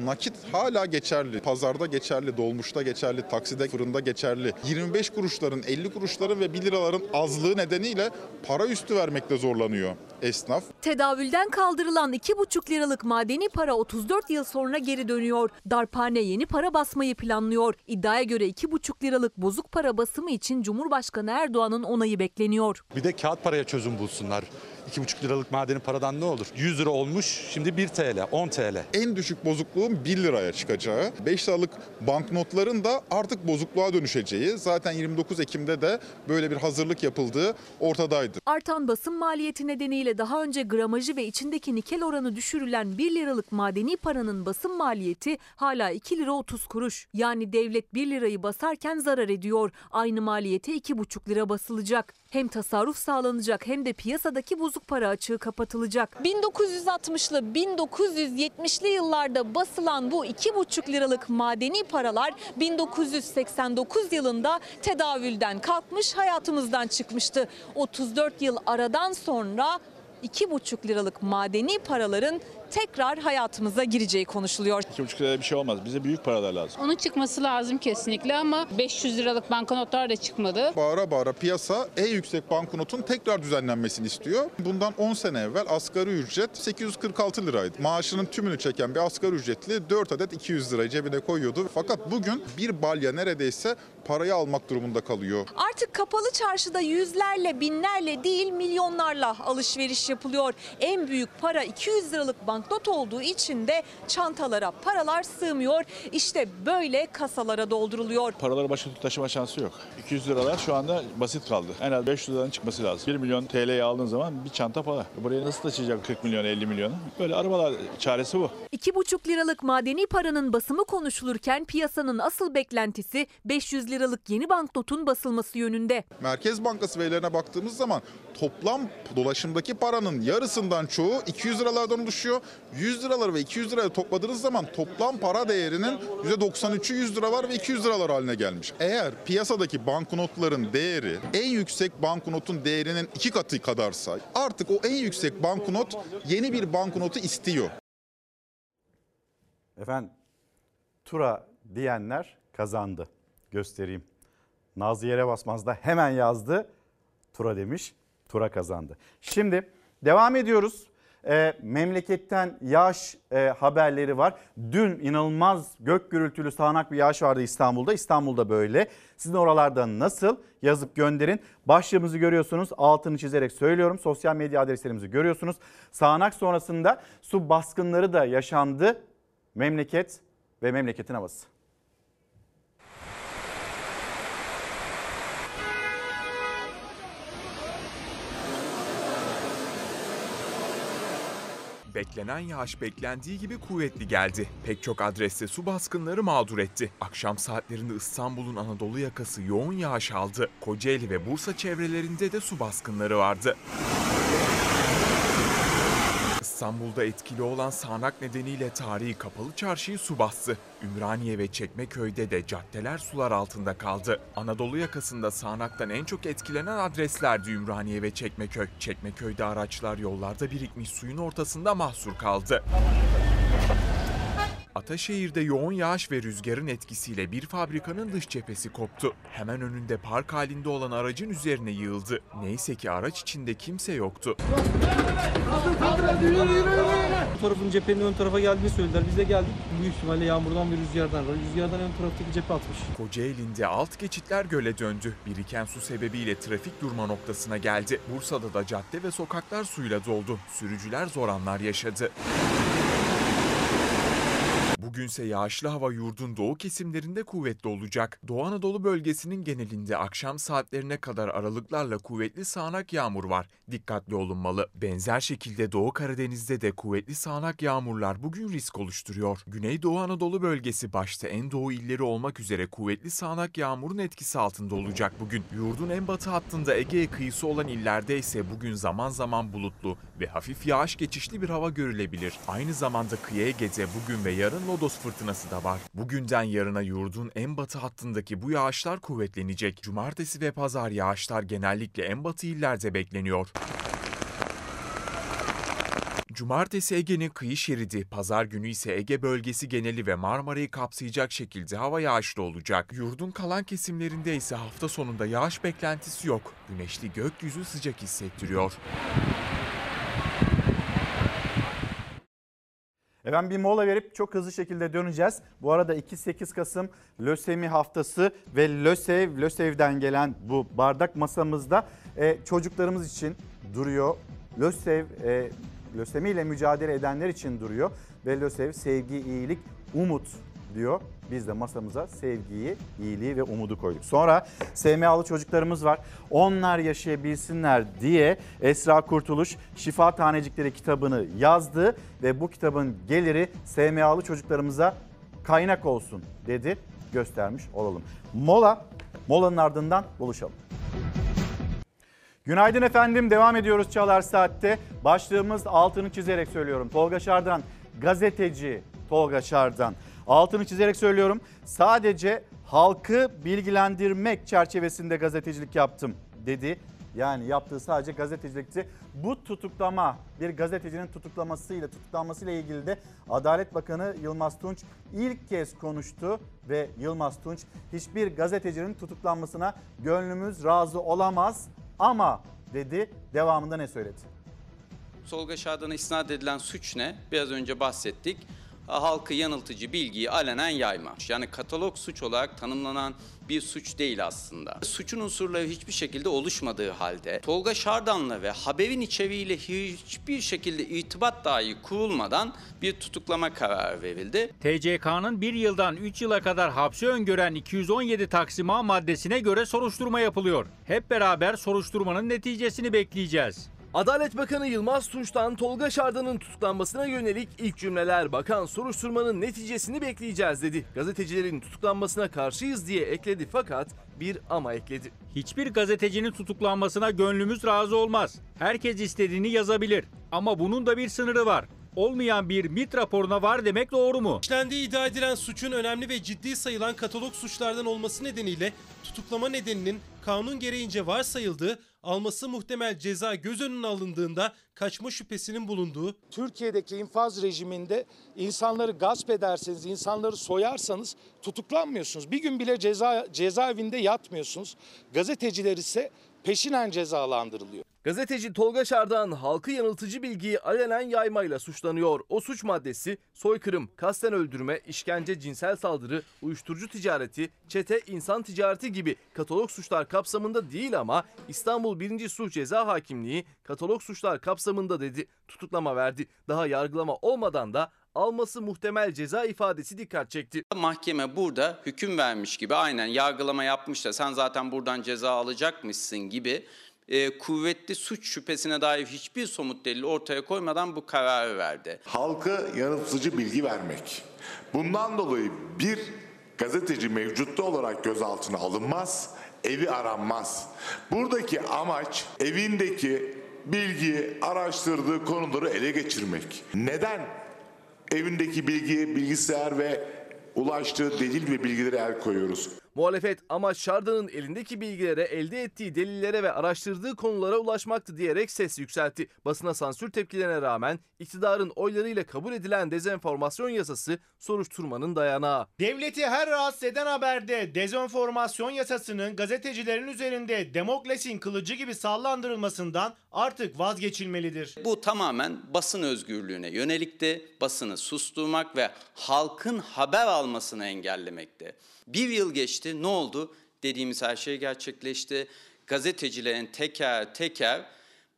nakit hala geçerli. Pazarda geçerli, dolmuşta geçerli, takside, fırında geçerli. 25 kuruşların, 50 kuruşların ve 1 liraların azlığı nedeniyle para üstü vermekte zorlanıyor esnaf. Tedavülden kaldırılan 2,5 liralık madeni para 34 yıl sonra geri dönüyor. Darphane yeni para basmayı planlıyor. İddiaya göre 2,5 liralık bozuk para basımı için Cumhurbaşkanı Erdoğan'ın onayı bekleniyor. Bir de kağıt paraya çözüm bulsunlar. 2,5 liralık madeni paradan ne olur? 100 lira olmuş şimdi 1 TL, 10 TL. En düşük bozukluğun 1 liraya çıkacağı, 5 liralık banknotların da artık bozukluğa dönüşeceği, zaten 29 Ekim'de de böyle bir hazırlık yapıldığı ortadaydı. Artan basım maliyeti nedeniyle daha önce gramajı ve içindeki nikel oranı düşürülen 1 liralık madeni paranın basım maliyeti hala 2 lira 30 kuruş. Yani devlet 1 lirayı basarken zarar ediyor. Aynı maliyete 2,5 lira basılacak. Hem tasarruf sağlanacak hem de piyasadaki bozuk para açığı kapatılacak. 1960'lı 1970'li yıllarda basılan bu 2,5 liralık madeni paralar 1989 yılında tedavülden kalkmış hayatımızdan çıkmıştı. 34 yıl aradan sonra 2,5 liralık madeni paraların tekrar hayatımıza gireceği konuşuluyor. 2,5 liraya bir şey olmaz. Bize büyük paralar lazım. Onun çıkması lazım kesinlikle ama 500 liralık banknotlar da çıkmadı. Bağıra bağıra piyasa en yüksek banknotun tekrar düzenlenmesini istiyor. Bundan 10 sene evvel asgari ücret 846 liraydı. Maaşının tümünü çeken bir asgari ücretli 4 adet 200 lirayı cebine koyuyordu. Fakat bugün bir balya neredeyse parayı almak durumunda kalıyor. Artık kapalı çarşıda yüzlerle, binlerle değil milyonlarla alışveriş yapılıyor. En büyük para 200 liralık banknot olduğu için de çantalara paralar sığmıyor. İşte böyle kasalara dolduruluyor. Paraları başka türlü taşıma şansı yok. 200 liralar şu anda basit kaldı. En az 500 liradan çıkması lazım. 1 milyon TL'yi aldığın zaman bir çanta para. Buraya nasıl taşıyacak 40 milyon 50 milyonu? Böyle arabalar çaresi bu. 2,5 liralık madeni paranın basımı konuşulurken piyasanın asıl beklentisi 500 liralık yeni banknotun basılması yönünde. Merkez Bankası verilerine baktığımız zaman toplam dolaşımdaki paranın yarısından çoğu 200 liralardan oluşuyor. 100 liraları ve 200 lirayı topladığınız zaman toplam para değerinin %93'ü 100 liralar ve 200 liralar haline gelmiş. Eğer piyasadaki banknotların değeri en yüksek banknotun değerinin iki katı kadarsa artık o en yüksek banknot yeni bir banknotu istiyor. Efendim tura diyenler kazandı. Göstereyim. Nazlı yere basmaz da hemen yazdı. Tura demiş. Tura kazandı. Şimdi devam ediyoruz. E, memleketten yağış e, haberleri var. Dün inanılmaz gök gürültülü sağanak bir yağış vardı İstanbul'da. İstanbul'da böyle. Sizin oralarda nasıl yazıp gönderin. Başlığımızı görüyorsunuz. Altını çizerek söylüyorum. Sosyal medya adreslerimizi görüyorsunuz. Sağanak sonrasında su baskınları da yaşandı. Memleket ve memleketin havası. Beklenen yağış beklendiği gibi kuvvetli geldi. Pek çok adreste su baskınları mağdur etti. Akşam saatlerinde İstanbul'un Anadolu yakası yoğun yağış aldı. Kocaeli ve Bursa çevrelerinde de su baskınları vardı. İstanbul'da etkili olan sağanak nedeniyle tarihi kapalı çarşıyı su bastı. Ümraniye ve Çekmeköy'de de caddeler sular altında kaldı. Anadolu yakasında sağanaktan en çok etkilenen adreslerdi Ümraniye ve Çekmeköy. Çekmeköy'de araçlar yollarda birikmiş suyun ortasında mahsur kaldı. Ataşehir'de yoğun yağış ve rüzgarın etkisiyle bir fabrikanın dış cephesi koptu. Hemen önünde park halinde olan aracın üzerine yığıldı. Neyse ki araç içinde kimse yoktu. Bu tarafın cephenin ön tarafa geldiğini söylediler. Biz de geldik. Büyük ihtimalle yağmurdan ve rüzgardan. Rüzgardan ön taraftaki cephe atmış. Kocaeli'nde alt geçitler göle döndü. Biriken su sebebiyle trafik durma noktasına geldi. Bursa'da da cadde ve sokaklar suyla doldu. Sürücüler zor anlar yaşadı. Bugünse yağışlı hava yurdun doğu kesimlerinde kuvvetli olacak. Doğu Anadolu bölgesinin genelinde akşam saatlerine kadar aralıklarla kuvvetli sağanak yağmur var. Dikkatli olunmalı. Benzer şekilde Doğu Karadeniz'de de kuvvetli sağanak yağmurlar bugün risk oluşturuyor. Güneydoğu Anadolu bölgesi başta en doğu illeri olmak üzere kuvvetli sağanak yağmurun etkisi altında olacak bugün. Yurdun en batı hattında Ege kıyısı olan illerde ise bugün zaman zaman bulutlu ve hafif yağış geçişli bir hava görülebilir. Aynı zamanda kıyı Ege'de bugün ve yarın lodos fırtınası da var. Bugünden yarına yurdun en batı hattındaki bu yağışlar kuvvetlenecek. Cumartesi ve pazar yağışlar genellikle en batı illerde bekleniyor. Cumartesi Ege'nin kıyı şeridi, pazar günü ise Ege bölgesi geneli ve Marmara'yı kapsayacak şekilde hava yağışlı olacak. Yurdun kalan kesimlerinde ise hafta sonunda yağış beklentisi yok. Güneşli gökyüzü sıcak hissettiriyor. Efendim bir mola verip çok hızlı şekilde döneceğiz. Bu arada 2-8 Kasım lösemi haftası ve LÖSEV, LÖSEV'den gelen bu bardak masamızda e, çocuklarımız için duruyor. LÖSEV e, lösemiyle mücadele edenler için duruyor ve LÖSEV sevgi, iyilik, umut diyor. Biz de masamıza sevgiyi, iyiliği ve umudu koyduk. Sonra SMA'lı çocuklarımız var. Onlar yaşayabilsinler diye Esra Kurtuluş Şifa Tanecikleri kitabını yazdı ve bu kitabın geliri SMA'lı çocuklarımıza kaynak olsun dedi. Göstermiş olalım. Mola, molanın ardından buluşalım. Günaydın efendim. Devam ediyoruz Çalar Saat'te. Başlığımız altını çizerek söylüyorum. Tolga Şardan, gazeteci Tolga Şardan. Altını çizerek söylüyorum. Sadece halkı bilgilendirmek çerçevesinde gazetecilik yaptım dedi. Yani yaptığı sadece gazetecilikti. Bu tutuklama bir gazetecinin tutuklamasıyla tutuklanmasıyla ilgili de Adalet Bakanı Yılmaz Tunç ilk kez konuştu ve Yılmaz Tunç hiçbir gazetecinin tutuklanmasına gönlümüz razı olamaz ama dedi. Devamında ne söyledi? Tolga Şadan'a isnat edilen suç ne? Biraz önce bahsettik. Halkı yanıltıcı bilgiyi alenen yayma. Yani katalog suç olarak tanımlanan bir suç değil aslında. Suçun unsurları hiçbir şekilde oluşmadığı halde Tolga Şardan'la ve haberin içeriğiyle hiçbir şekilde irtibat dahi kurulmadan bir tutuklama kararı verildi. TCK'nın bir yıldan 3 yıla kadar hapsi öngören 217 Taksim A maddesine göre soruşturma yapılıyor. Hep beraber soruşturmanın neticesini bekleyeceğiz. Adalet Bakanı Yılmaz Tunç'tan Tolga Şardan'ın tutuklanmasına yönelik ilk cümleler bakan soruşturmanın neticesini bekleyeceğiz dedi. Gazetecilerin tutuklanmasına karşıyız diye ekledi fakat bir ama ekledi. Hiçbir gazetecinin tutuklanmasına gönlümüz razı olmaz. Herkes istediğini yazabilir ama bunun da bir sınırı var. Olmayan bir MIT raporuna var demek doğru mu? İşlendiği iddia edilen suçun önemli ve ciddi sayılan katalog suçlardan olması nedeniyle tutuklama nedeninin kanun gereğince varsayıldığı, alması muhtemel ceza göz önüne alındığında kaçma şüphesinin bulunduğu, Türkiye'deki infaz rejiminde insanları gasp ederseniz, insanları soyarsanız tutuklanmıyorsunuz. Bir gün bile ceza cezaevinde yatmıyorsunuz. Gazeteciler ise peşinen cezalandırılıyor. Gazeteci Tolga Şardan halkı yanıltıcı bilgiyi alenen yaymayla suçlanıyor. O suç maddesi soykırım, kasten öldürme, işkence, cinsel saldırı, uyuşturucu ticareti, çete, insan ticareti gibi katalog suçlar kapsamında değil ama İstanbul 1. Suç Ceza Hakimliği katalog suçlar kapsamında dedi. Tutuklama verdi. Daha yargılama olmadan da alması muhtemel ceza ifadesi dikkat çekti. Mahkeme burada hüküm vermiş gibi aynen yargılama yapmış da sen zaten buradan ceza alacakmışsın gibi e, kuvvetli suç şüphesine dair hiçbir somut delil ortaya koymadan bu kararı verdi. Halka yanıltıcı bilgi vermek. Bundan dolayı bir gazeteci mevcutta olarak gözaltına alınmaz, evi aranmaz. Buradaki amaç evindeki bilgi, araştırdığı konuları ele geçirmek. Neden evindeki bilgi, bilgisayar ve ulaştığı delil ve bilgilere el koyuyoruz? Muhalefet amaç Şarda'nın elindeki bilgilere, elde ettiği delillere ve araştırdığı konulara ulaşmaktı diyerek ses yükseltti. Basına sansür tepkilerine rağmen iktidarın oylarıyla kabul edilen dezenformasyon yasası soruşturmanın dayanağı. Devleti her rahatsız eden haberde dezenformasyon yasasının gazetecilerin üzerinde Demokles'in kılıcı gibi sallandırılmasından artık vazgeçilmelidir. Bu tamamen basın özgürlüğüne yönelikti. Basını susturmak ve halkın haber almasını engellemekti. Bir yıl geçti ne oldu? Dediğimiz her şey gerçekleşti. Gazetecilerin teker teker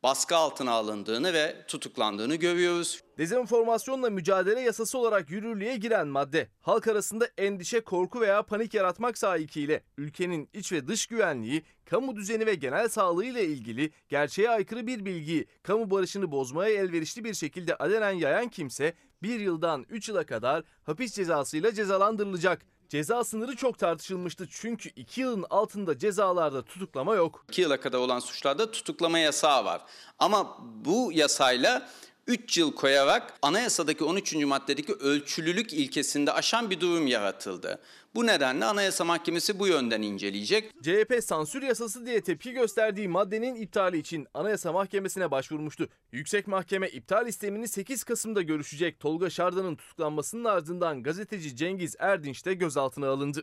baskı altına alındığını ve tutuklandığını görüyoruz. Dezenformasyonla mücadele yasası olarak yürürlüğe giren madde, halk arasında endişe, korku veya panik yaratmak sahikiyle ülkenin iç ve dış güvenliği, kamu düzeni ve genel sağlığı ile ilgili gerçeğe aykırı bir bilgiyi kamu barışını bozmaya elverişli bir şekilde alenen yayan kimse bir yıldan 3 yıla kadar hapis cezasıyla cezalandırılacak. Ceza sınırı çok tartışılmıştı çünkü 2 yılın altında cezalarda tutuklama yok. 2 yıla kadar olan suçlarda tutuklama yasağı var. Ama bu yasayla 3 yıl koyarak anayasadaki 13. maddedeki ölçülülük ilkesinde aşan bir durum yaratıldı. Bu nedenle Anayasa Mahkemesi bu yönden inceleyecek. CHP sansür yasası diye tepki gösterdiği maddenin iptali için Anayasa Mahkemesi'ne başvurmuştu. Yüksek Mahkeme iptal istemini 8 Kasım'da görüşecek. Tolga Şardan'ın tutuklanmasının ardından gazeteci Cengiz Erdinç de gözaltına alındı.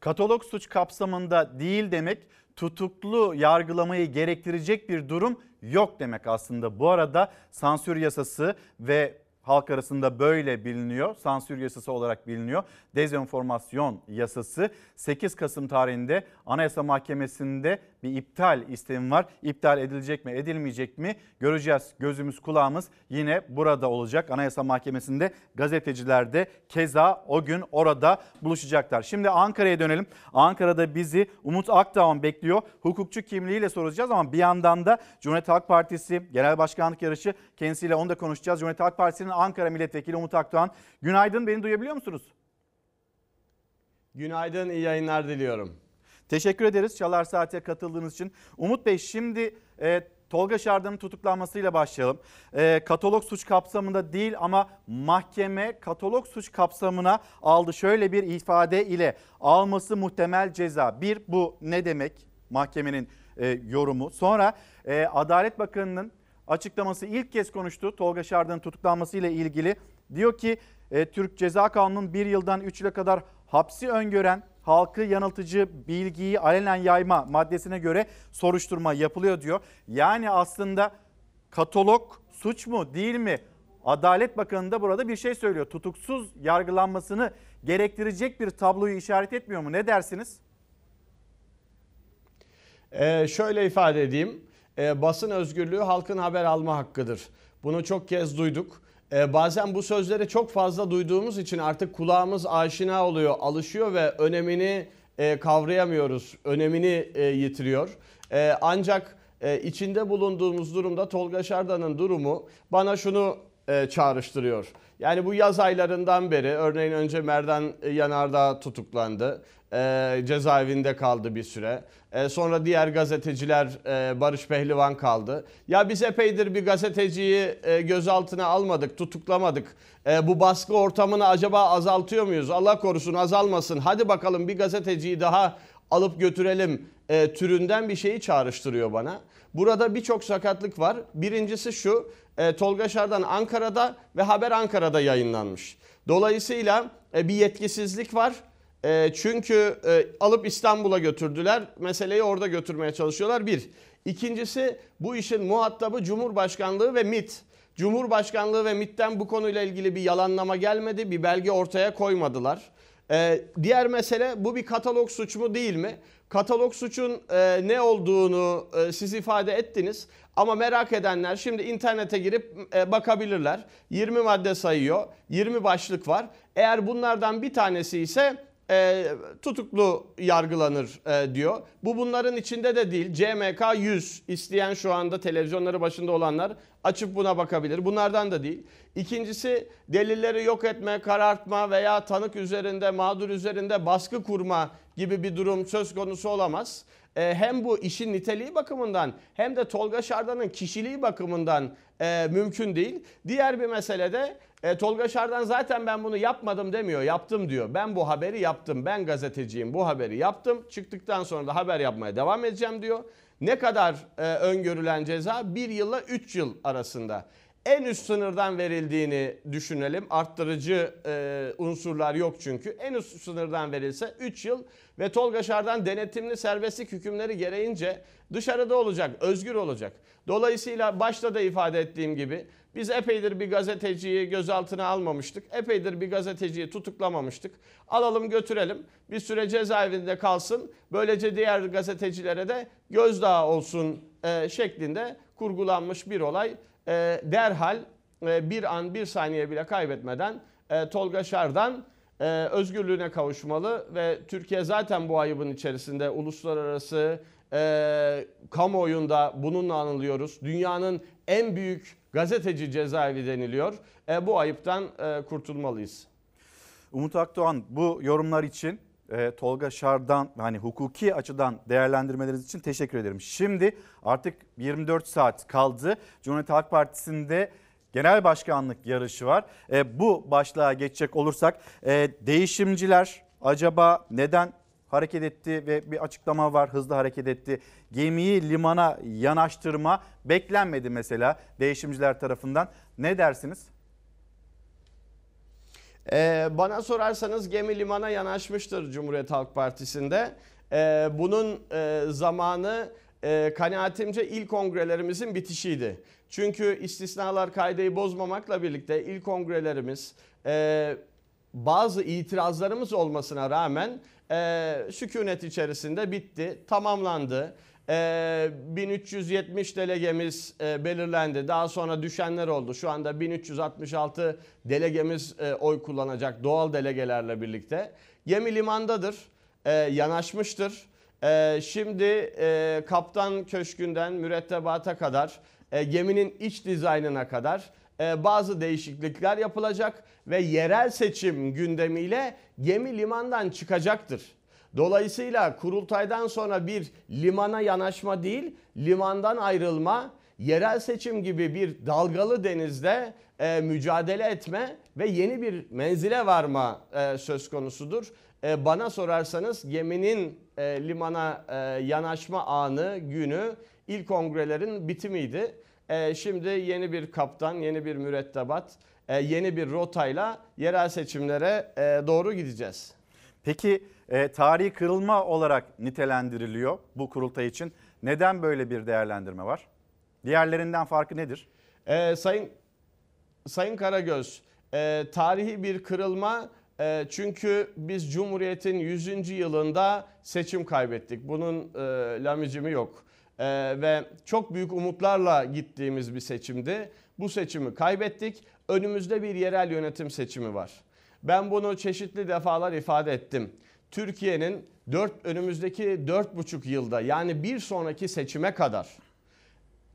Katalog suç kapsamında değil demek tutuklu yargılamayı gerektirecek bir durum yok demek aslında. Bu arada sansür yasası ve halk arasında böyle biliniyor. Sansür yasası olarak biliniyor. Dezenformasyon yasası 8 Kasım tarihinde Anayasa Mahkemesi'nde bir iptal istemi var. İptal edilecek mi edilmeyecek mi göreceğiz. Gözümüz kulağımız yine burada olacak. Anayasa Mahkemesi'nde gazeteciler de keza o gün orada buluşacaklar. Şimdi Ankara'ya dönelim. Ankara'da bizi Umut Akdağ'ın bekliyor. Hukukçu kimliğiyle soracağız ama bir yandan da Cumhuriyet Halk Partisi Genel Başkanlık yarışı kendisiyle onu da konuşacağız. Cumhuriyet Halk Partisi'nin Ankara Milletvekili Umut Akdağ'ın. Günaydın beni duyabiliyor musunuz? Günaydın, iyi yayınlar diliyorum. Teşekkür ederiz Çalar Saat'e katıldığınız için. Umut Bey şimdi e, Tolga Şardan'ın tutuklanmasıyla başlayalım. E, katalog suç kapsamında değil ama mahkeme katalog suç kapsamına aldı. Şöyle bir ifade ile alması muhtemel ceza. Bir bu ne demek mahkemenin e, yorumu. Sonra e, Adalet Bakanı'nın açıklaması ilk kez konuştu. Tolga Şardan'ın tutuklanması ile ilgili. Diyor ki e, Türk Ceza Kanunu'nun bir yıldan 3 yıla kadar hapsi öngören halkı yanıltıcı bilgiyi alenen yayma maddesine göre soruşturma yapılıyor diyor. Yani aslında katalog suç mu değil mi? Adalet Bakanı da burada bir şey söylüyor. Tutuksuz yargılanmasını gerektirecek bir tabloyu işaret etmiyor mu? Ne dersiniz? Ee, şöyle ifade edeyim. Ee, basın özgürlüğü halkın haber alma hakkıdır. Bunu çok kez duyduk. Ee, bazen bu sözleri çok fazla duyduğumuz için artık kulağımız aşina oluyor, alışıyor ve önemini e, kavrayamıyoruz, önemini e, yitiriyor. E, ancak e, içinde bulunduğumuz durumda Tolga Şardan'ın durumu bana şunu e, çağrıştırıyor. Yani bu yaz aylarından beri örneğin önce Merdan Yanardağ tutuklandı. E, cezaevinde kaldı bir süre. E, sonra diğer gazeteciler e, Barış Pehlivan kaldı. Ya biz epeydir bir gazeteciyi e, gözaltına almadık, tutuklamadık. E, bu baskı ortamını acaba azaltıyor muyuz? Allah korusun azalmasın. Hadi bakalım bir gazeteciyi daha alıp götürelim e, türünden bir şeyi çağrıştırıyor bana. Burada birçok sakatlık var. Birincisi şu, e, Tolga Şardan Ankara'da ve Haber Ankara'da yayınlanmış. Dolayısıyla e, bir yetkisizlik var. E, çünkü e, alıp İstanbul'a götürdüler. Meseleyi orada götürmeye çalışıyorlar. Bir. İkincisi bu işin muhatabı Cumhurbaşkanlığı ve MIT. Cumhurbaşkanlığı ve MIT'ten bu konuyla ilgili bir yalanlama gelmedi. Bir belge ortaya koymadılar. Ee, diğer mesele bu bir katalog suç mu değil mi? Katalog suçun e, ne olduğunu e, siz ifade ettiniz. Ama merak edenler şimdi internete girip e, bakabilirler. 20 madde sayıyor, 20 başlık var. Eğer bunlardan bir tanesi ise e, tutuklu yargılanır e, diyor. Bu bunların içinde de değil. CMK 100 isteyen şu anda televizyonları başında olanlar açıp buna bakabilir. Bunlardan da değil. İkincisi delilleri yok etme, karartma veya tanık üzerinde, mağdur üzerinde baskı kurma gibi bir durum söz konusu olamaz. E, hem bu işin niteliği bakımından hem de Tolga Şardan'ın kişiliği bakımından e, mümkün değil. Diğer bir mesele de e, Tolga Şardan zaten ben bunu yapmadım demiyor, yaptım diyor. Ben bu haberi yaptım, ben gazeteciyim bu haberi yaptım. Çıktıktan sonra da haber yapmaya devam edeceğim diyor. Ne kadar e, öngörülen ceza? 1 yılla 3 yıl arasında. En üst sınırdan verildiğini düşünelim. Arttırıcı e, unsurlar yok çünkü. En üst sınırdan verilse 3 yıl ve Tolga Şardan denetimli serbestlik hükümleri gereğince dışarıda olacak, özgür olacak. Dolayısıyla başta da ifade ettiğim gibi biz epeydir bir gazeteciyi gözaltına almamıştık. Epeydir bir gazeteciyi tutuklamamıştık. Alalım götürelim. Bir süre cezaevinde kalsın. Böylece diğer gazetecilere de gözdağı olsun e, şeklinde kurgulanmış bir olay. E, derhal e, bir an bir saniye bile kaybetmeden e, Tolga Şardan e, özgürlüğüne kavuşmalı ve Türkiye zaten bu ayıbın içerisinde uluslararası e, kamuoyunda bununla anılıyoruz. Dünyanın en büyük gazeteci cezaevi deniliyor. E, bu ayıptan e, kurtulmalıyız. Umut Akdoğan bu yorumlar için e, Tolga Şardan hani hukuki açıdan değerlendirmeleriniz için teşekkür ederim. Şimdi artık 24 saat kaldı. Cumhuriyet Halk Partisi'nde genel başkanlık yarışı var. E, bu başlığa geçecek olursak e, değişimciler acaba neden hareket etti ve bir açıklama var hızlı hareket etti. Gemiyi limana yanaştırma beklenmedi mesela değişimciler tarafından. Ne dersiniz? Ee, bana sorarsanız gemi limana yanaşmıştır Cumhuriyet Halk Partisi'nde. Ee, bunun e, zamanı e, kanaatimce il kongrelerimizin bitişiydi. Çünkü istisnalar kaideyi bozmamakla birlikte il kongrelerimiz e, bazı itirazlarımız olmasına rağmen e, sükunet içerisinde bitti, tamamlandı. E, 1370 delegemiz e, belirlendi. Daha sonra düşenler oldu. Şu anda 1366 delegemiz e, oy kullanacak doğal delegelerle birlikte. Gemi limandadır, e, yanaşmıştır. E, şimdi e, kaptan köşkünden mürettebata kadar, e, geminin iç dizaynına kadar bazı değişiklikler yapılacak ve yerel seçim gündemiyle gemi limandan çıkacaktır. Dolayısıyla kurultaydan sonra bir limana yanaşma değil, limandan ayrılma, yerel seçim gibi bir dalgalı denizde e, mücadele etme ve yeni bir menzile varma e, söz konusudur. E, bana sorarsanız geminin e, limana e, yanaşma anı, günü ilk kongrelerin bitimiydi. E, şimdi yeni bir kaptan, yeni bir mürettebat, e, yeni bir rotayla yerel seçimlere e, doğru gideceğiz. Peki e, tarihi kırılma olarak nitelendiriliyor bu kurultay için. Neden böyle bir değerlendirme var? Diğerlerinden farkı nedir? E, Sayın Sayın Karagöz, e, tarihi bir kırılma e, çünkü biz Cumhuriyet'in 100. yılında seçim kaybettik. Bunun e, lamicimi yok. E, ve çok büyük umutlarla gittiğimiz bir seçimdi. Bu seçimi kaybettik. Önümüzde bir yerel yönetim seçimi var. Ben bunu çeşitli defalar ifade ettim. Türkiye'nin 4 önümüzdeki 4,5 yılda yani bir sonraki seçime kadar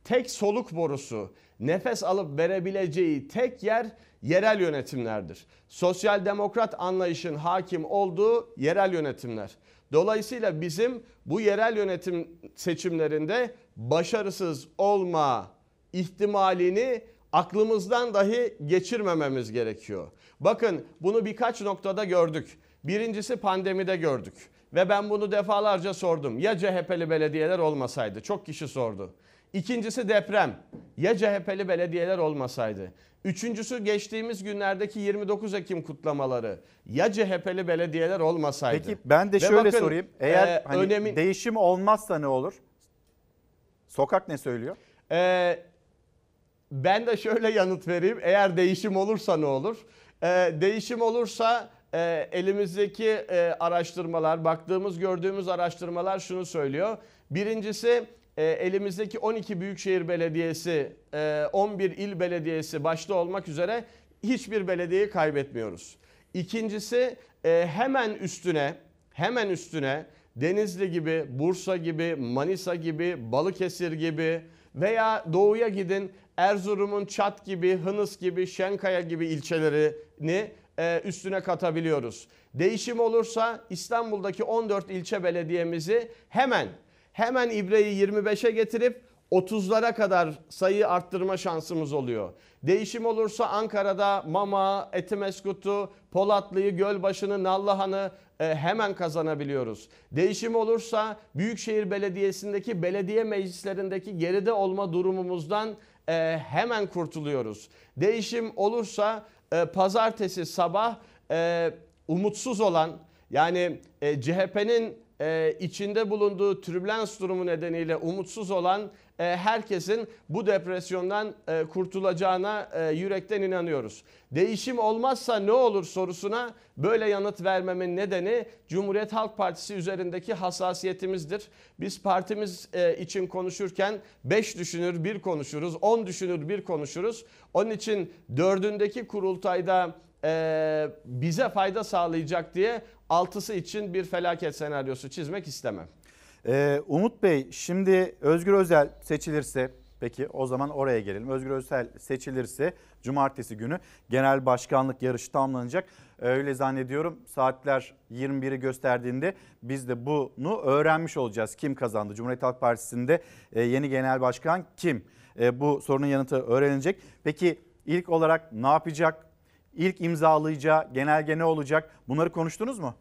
tek soluk borusu, nefes alıp verebileceği tek yer yerel yönetimlerdir. Sosyal demokrat anlayışın hakim olduğu yerel yönetimler. Dolayısıyla bizim bu yerel yönetim seçimlerinde başarısız olma ihtimalini aklımızdan dahi geçirmememiz gerekiyor. Bakın bunu birkaç noktada gördük. Birincisi pandemide gördük. Ve ben bunu defalarca sordum. Ya CHP'li belediyeler olmasaydı? Çok kişi sordu. İkincisi deprem. Ya CHP'li belediyeler olmasaydı? Üçüncüsü geçtiğimiz günlerdeki 29 Ekim kutlamaları. Ya CHP'li belediyeler olmasaydı? Peki ben de Ve şöyle bakın, sorayım. Eğer e, hani önemin- değişim olmazsa ne olur? Sokak ne söylüyor? Ee, ben de şöyle yanıt vereyim. Eğer değişim olursa ne olur? Ee, değişim olursa e, elimizdeki e, araştırmalar, baktığımız, gördüğümüz araştırmalar şunu söylüyor. Birincisi e, elimizdeki 12 büyükşehir belediyesi, e, 11 il belediyesi başta olmak üzere hiçbir belediyeyi kaybetmiyoruz. İkincisi e, hemen üstüne hemen üstüne Denizli gibi, Bursa gibi, Manisa gibi, Balıkesir gibi veya doğuya gidin Erzurum'un Çat gibi, Hınıs gibi, Şenkaya gibi ilçelerini e, üstüne katabiliyoruz. Değişim olursa İstanbul'daki 14 ilçe belediyemizi hemen hemen ibreyi 25'e getirip 30'lara kadar sayı arttırma şansımız oluyor. Değişim olursa Ankara'da Mama, Etimeskut'u, Polatlı'yı, Gölbaşı'nı, Nallıhan'ı e, hemen kazanabiliyoruz. Değişim olursa Büyükşehir Belediyesi'ndeki belediye meclislerindeki geride olma durumumuzdan e, hemen kurtuluyoruz. Değişim olursa e, pazartesi sabah e, umutsuz olan yani e, CHP'nin e, içinde bulunduğu türbülans durumu nedeniyle umutsuz olan e, herkesin bu depresyondan e, kurtulacağına e, yürekten inanıyoruz. Değişim olmazsa ne olur sorusuna böyle yanıt vermemin nedeni Cumhuriyet Halk Partisi üzerindeki hassasiyetimizdir. Biz partimiz e, için konuşurken 5 düşünür bir konuşuruz, 10 düşünür bir konuşuruz. Onun için dördündeki kurultayda e, bize fayda sağlayacak diye altısı için bir felaket senaryosu çizmek istemem. Ee, Umut Bey şimdi Özgür Özel seçilirse peki o zaman oraya gelelim. Özgür Özel seçilirse cumartesi günü genel başkanlık yarışı tamamlanacak. Öyle zannediyorum saatler 21'i gösterdiğinde biz de bunu öğrenmiş olacağız. Kim kazandı? Cumhuriyet Halk Partisi'nde e, yeni genel başkan kim? E, bu sorunun yanıtı öğrenilecek. Peki ilk olarak ne yapacak? İlk imzalayacağı genelge ne olacak? Bunları konuştunuz mu?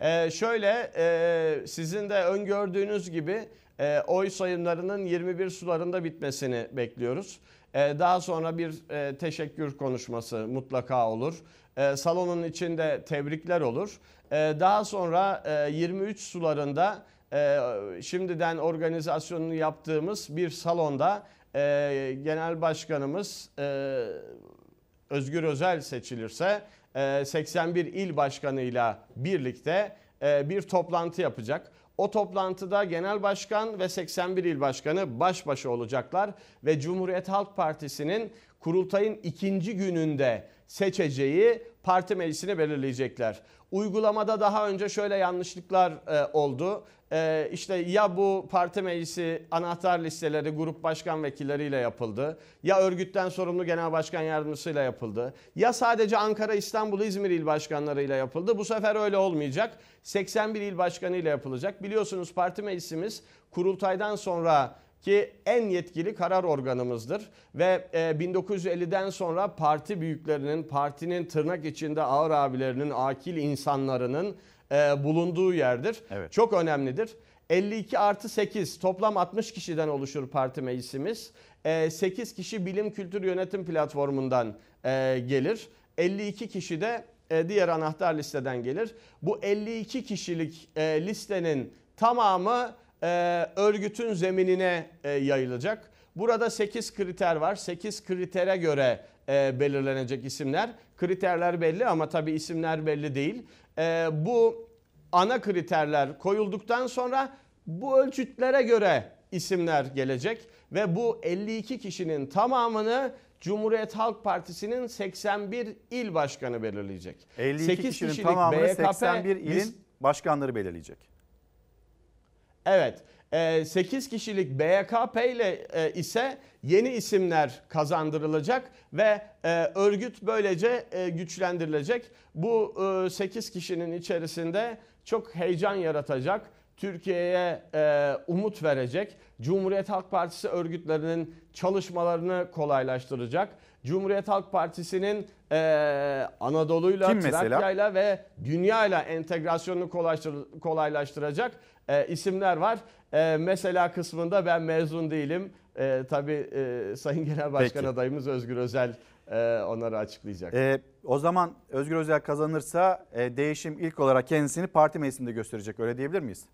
Ee, şöyle e, sizin de öngördüğünüz gibi e, oy sayımlarının 21 sularında bitmesini bekliyoruz. E, daha sonra bir e, teşekkür konuşması mutlaka olur. E, salonun içinde tebrikler olur. E, daha sonra e, 23 sularında e, şimdiden organizasyonunu yaptığımız bir salonda e, genel başkanımız e, Özgür Özel seçilirse 81 il başkanıyla birlikte e, bir toplantı yapacak. O toplantıda genel başkan ve 81 il başkanı baş başa olacaklar ve Cumhuriyet Halk Partisi'nin kurultayın ikinci gününde seçeceği parti meclisini belirleyecekler. Uygulamada daha önce şöyle yanlışlıklar e, oldu. E, işte ya bu parti meclisi anahtar listeleri grup başkan vekilleriyle yapıldı. Ya örgütten sorumlu genel başkan yardımcısıyla yapıldı. Ya sadece Ankara, İstanbul, İzmir il başkanlarıyla yapıldı. Bu sefer öyle olmayacak. 81 il başkanıyla yapılacak. Biliyorsunuz parti meclisimiz kurultaydan sonra ki en yetkili karar organımızdır ve 1950'den sonra parti büyüklerinin, partinin tırnak içinde ağır abilerinin, akil insanlarının bulunduğu yerdir. Evet. Çok önemlidir. 52 artı 8 toplam 60 kişiden oluşur parti meclisimiz. 8 kişi bilim kültür yönetim platformundan gelir. 52 kişi de diğer anahtar listeden gelir. Bu 52 kişilik listenin tamamı e, örgütün zeminine e, yayılacak. Burada 8 kriter var. 8 kritere göre e, belirlenecek isimler. Kriterler belli ama tabii isimler belli değil. E, bu ana kriterler koyulduktan sonra bu ölçütlere göre isimler gelecek ve bu 52 kişinin tamamını Cumhuriyet Halk Partisi'nin 81 il başkanı belirleyecek. 52 8 kişinin tamamını BKP, 81 ilin başkanları belirleyecek. Evet. 8 kişilik BKP ile e, ise yeni isimler kazandırılacak ve e, örgüt böylece e, güçlendirilecek. Bu 8 kişinin içerisinde çok heyecan yaratacak, Türkiye'ye umut verecek, Cumhuriyet Halk Partisi örgütlerinin çalışmalarını kolaylaştıracak. Cumhuriyet Halk Partisi'nin e, Anadolu'yla, Trakya'yla ve dünyayla entegrasyonunu kolaylaştıracak e, isimler var. E, mesela kısmında ben mezun değilim. E, tabii e, Sayın Genel Başkan Peki. adayımız Özgür Özel e, onları açıklayacak. E, o zaman Özgür Özel kazanırsa e, değişim ilk olarak kendisini parti meclisinde gösterecek öyle diyebilir miyiz?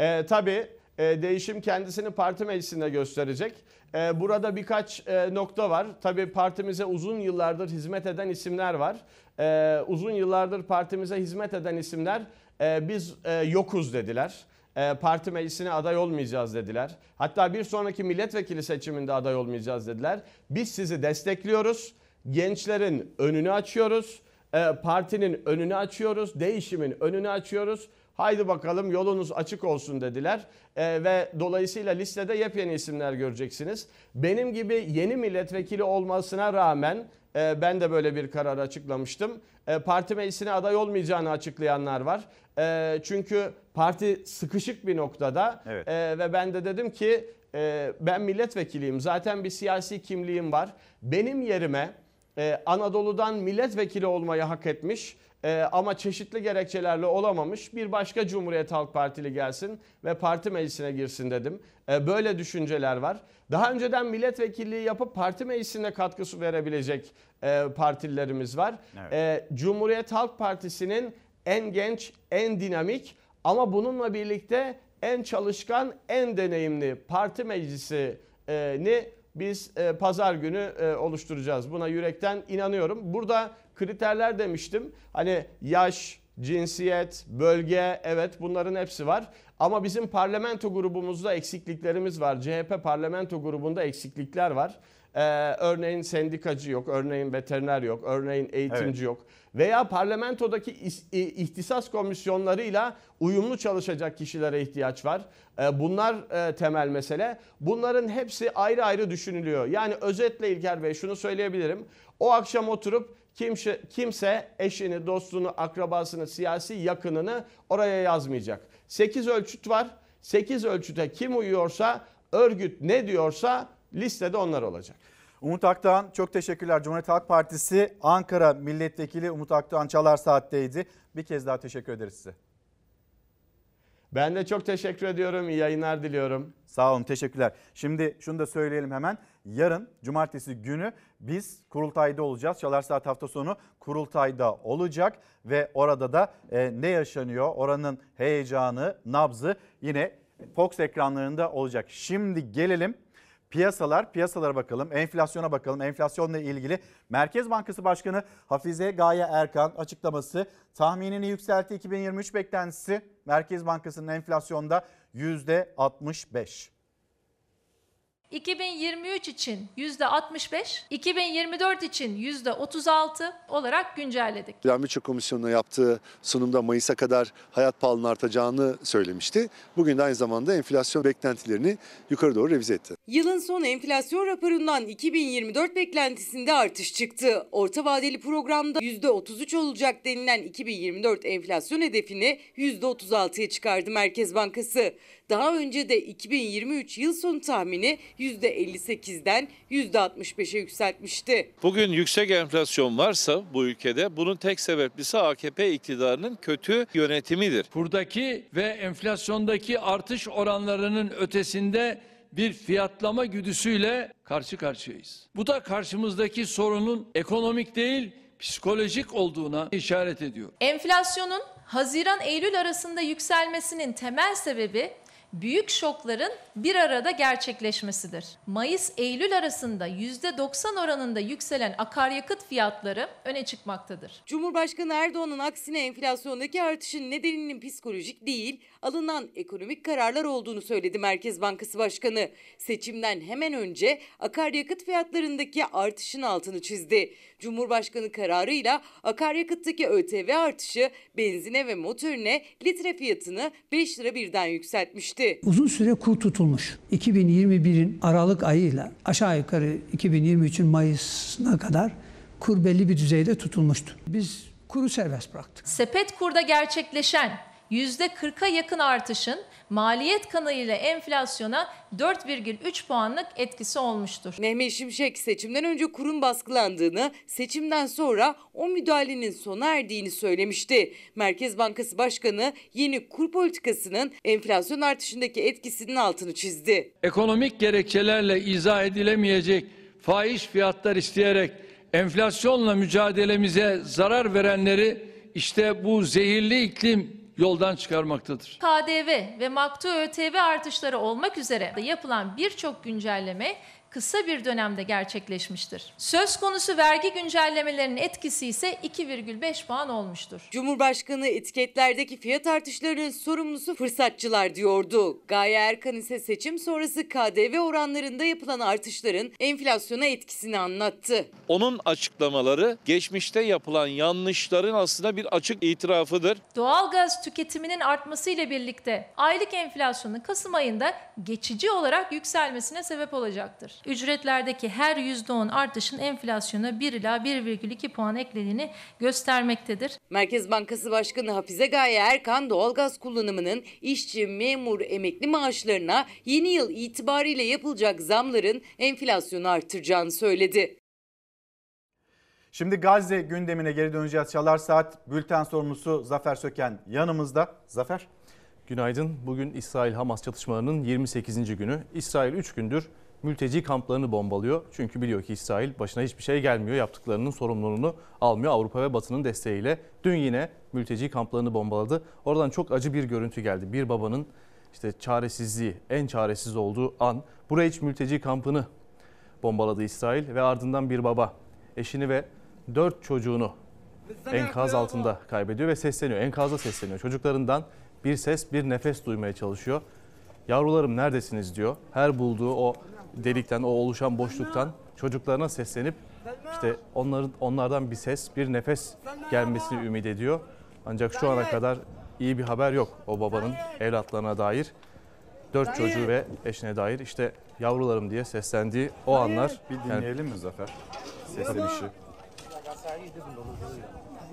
E, tabii e, değişim kendisini parti meclisinde gösterecek. E, burada birkaç e, nokta var. Tabii partimize uzun yıllardır hizmet eden isimler var. E, uzun yıllardır partimize hizmet eden isimler e, biz e, yokuz dediler. E, parti meclisine aday olmayacağız dediler. Hatta bir sonraki milletvekili seçiminde aday olmayacağız dediler. Biz sizi destekliyoruz. Gençlerin önünü açıyoruz. E, partinin önünü açıyoruz. Değişimin önünü açıyoruz. Haydi bakalım yolunuz açık olsun dediler. E, ve dolayısıyla listede yepyeni isimler göreceksiniz. Benim gibi yeni milletvekili olmasına rağmen e, ben de böyle bir karar açıklamıştım. E, parti meclisine aday olmayacağını açıklayanlar var. E, çünkü parti sıkışık bir noktada Evet. E, ve ben de dedim ki e, ben milletvekiliyim. Zaten bir siyasi kimliğim var. Benim yerime e, Anadolu'dan milletvekili olmayı hak etmiş e, ama çeşitli gerekçelerle olamamış bir başka Cumhuriyet Halk Partili gelsin ve parti meclisine girsin dedim. E, böyle düşünceler var. Daha önceden milletvekilliği yapıp parti meclisine katkısı verebilecek e, partililerimiz var. Evet. E, Cumhuriyet Halk Partisi'nin en genç, en dinamik ama bununla birlikte en çalışkan, en deneyimli parti meclisini biz e, pazar günü e, oluşturacağız. Buna yürekten inanıyorum. Burada kriterler demiştim. Hani yaş, cinsiyet, bölge evet bunların hepsi var. Ama bizim parlamento grubumuzda eksikliklerimiz var. CHP parlamento grubunda eksiklikler var. Ee, örneğin sendikacı yok, örneğin veteriner yok, örneğin eğitimci Evet. yok. Veya parlamentodaki ihtisas komisyonlarıyla uyumlu çalışacak kişilere ihtiyaç var. Ee, bunlar e, temel mesele. Bunların hepsi ayrı ayrı düşünülüyor. Yani özetle İlker Bey şunu söyleyebilirim. O akşam oturup kimse, kimse eşini, dostunu, akrabasını, siyasi yakınını oraya yazmayacak. 8 ölçüt var. 8 ölçüte kim uyuyorsa, örgüt ne diyorsa listede onlar olacak. Umut Akdoğan çok teşekkürler. Cumhuriyet Halk Partisi Ankara Milletvekili Umut Akdoğan Çalar Saat'teydi. Bir kez daha teşekkür ederiz size. Ben de çok teşekkür ediyorum. İyi yayınlar diliyorum. Sağ olun teşekkürler. Şimdi şunu da söyleyelim hemen. Yarın cumartesi günü biz kurultayda olacağız. Çalar Saat hafta sonu kurultayda olacak ve orada da e, ne yaşanıyor oranın heyecanı, nabzı yine Fox ekranlarında olacak. Şimdi gelelim piyasalar, piyasalara bakalım, enflasyona bakalım. Enflasyonla ilgili Merkez Bankası Başkanı Hafize Gaye Erkan açıklaması tahminini yükseltti. 2023 beklentisi Merkez Bankası'nın enflasyonda %65. 2023 için %65, 2024 için %36 olarak güncelledik. Bütçe Komisyonu'na yaptığı sunumda Mayıs'a kadar hayat pahalılığının artacağını söylemişti. Bugün de aynı zamanda enflasyon beklentilerini yukarı doğru revize etti. Yılın son enflasyon raporundan 2024 beklentisinde artış çıktı. Orta vadeli programda %33 olacak denilen 2024 enflasyon hedefini %36'ya çıkardı Merkez Bankası. Daha önce de 2023 yıl sonu tahmini %58'den %65'e yükseltmişti. Bugün yüksek enflasyon varsa bu ülkede bunun tek sebeplisi AKP iktidarının kötü yönetimidir. Kurdaki ve enflasyondaki artış oranlarının ötesinde bir fiyatlama güdüsüyle karşı karşıyayız. Bu da karşımızdaki sorunun ekonomik değil psikolojik olduğuna işaret ediyor. Enflasyonun Haziran-Eylül arasında yükselmesinin temel sebebi büyük şokların bir arada gerçekleşmesidir. Mayıs-Eylül arasında %90 oranında yükselen akaryakıt fiyatları öne çıkmaktadır. Cumhurbaşkanı Erdoğan'ın aksine enflasyondaki artışın nedeninin psikolojik değil, alınan ekonomik kararlar olduğunu söyledi Merkez Bankası Başkanı. Seçimden hemen önce akaryakıt fiyatlarındaki artışın altını çizdi. Cumhurbaşkanı kararıyla akaryakıttaki ÖTV artışı benzine ve motorine litre fiyatını 5 lira birden yükseltmişti. Uzun süre kur tutulmuş. 2021'in Aralık ayıyla aşağı yukarı 2023'ün Mayıs'ına kadar kur belli bir düzeyde tutulmuştu. Biz kuru serbest bıraktık. Sepet kurda gerçekleşen %40'a yakın artışın maliyet kanalıyla enflasyona 4,3 puanlık etkisi olmuştur. Mehmet Şimşek seçimden önce kurun baskılandığını, seçimden sonra o müdahalenin sona erdiğini söylemişti. Merkez Bankası Başkanı yeni kur politikasının enflasyon artışındaki etkisinin altını çizdi. Ekonomik gerekçelerle izah edilemeyecek fahiş fiyatlar isteyerek enflasyonla mücadelemize zarar verenleri işte bu zehirli iklim yoldan çıkarmaktadır. KDV ve maktu ÖTV artışları olmak üzere yapılan birçok güncelleme kısa bir dönemde gerçekleşmiştir. Söz konusu vergi güncellemelerinin etkisi ise 2,5 puan olmuştur. Cumhurbaşkanı etiketlerdeki fiyat artışlarının sorumlusu fırsatçılar diyordu. Gaye Erkan ise seçim sonrası KDV oranlarında yapılan artışların enflasyona etkisini anlattı. Onun açıklamaları geçmişte yapılan yanlışların aslında bir açık itirafıdır. Doğalgaz tüketiminin artmasıyla birlikte aylık enflasyonun Kasım ayında geçici olarak yükselmesine sebep olacaktır. Ücretlerdeki her %10 artışın enflasyona 1 ila 1,2 puan eklediğini göstermektedir. Merkez Bankası Başkanı Hafize Gaye Erkan doğalgaz kullanımının işçi, memur, emekli maaşlarına yeni yıl itibariyle yapılacak zamların enflasyonu artıracağını söyledi. Şimdi Gazze gündemine geri döneceğiz. Çalar Saat bülten sorumlusu Zafer Söken yanımızda. Zafer. Günaydın. Bugün İsrail-Hamas çatışmalarının 28. günü. İsrail 3 gündür mülteci kamplarını bombalıyor. Çünkü biliyor ki İsrail başına hiçbir şey gelmiyor. Yaptıklarının sorumluluğunu almıyor Avrupa ve Batı'nın desteğiyle. Dün yine mülteci kamplarını bombaladı. Oradan çok acı bir görüntü geldi. Bir babanın işte çaresizliği, en çaresiz olduğu an. Buraya hiç mülteci kampını bombaladı İsrail ve ardından bir baba eşini ve dört çocuğunu enkaz altında kaybediyor ve sesleniyor. Enkazda sesleniyor. Çocuklarından bir ses, bir nefes duymaya çalışıyor. Yavrularım neredesiniz diyor. Her bulduğu o delikten, o oluşan boşluktan çocuklarına seslenip işte onların onlardan bir ses, bir nefes gelmesini ümit ediyor. Ancak şu ana kadar iyi bir haber yok o babanın evlatlarına dair. Dört çocuğu ve eşine dair işte yavrularım diye seslendiği o anlar. Bir dinleyelim mi Zafer? Seslenişi.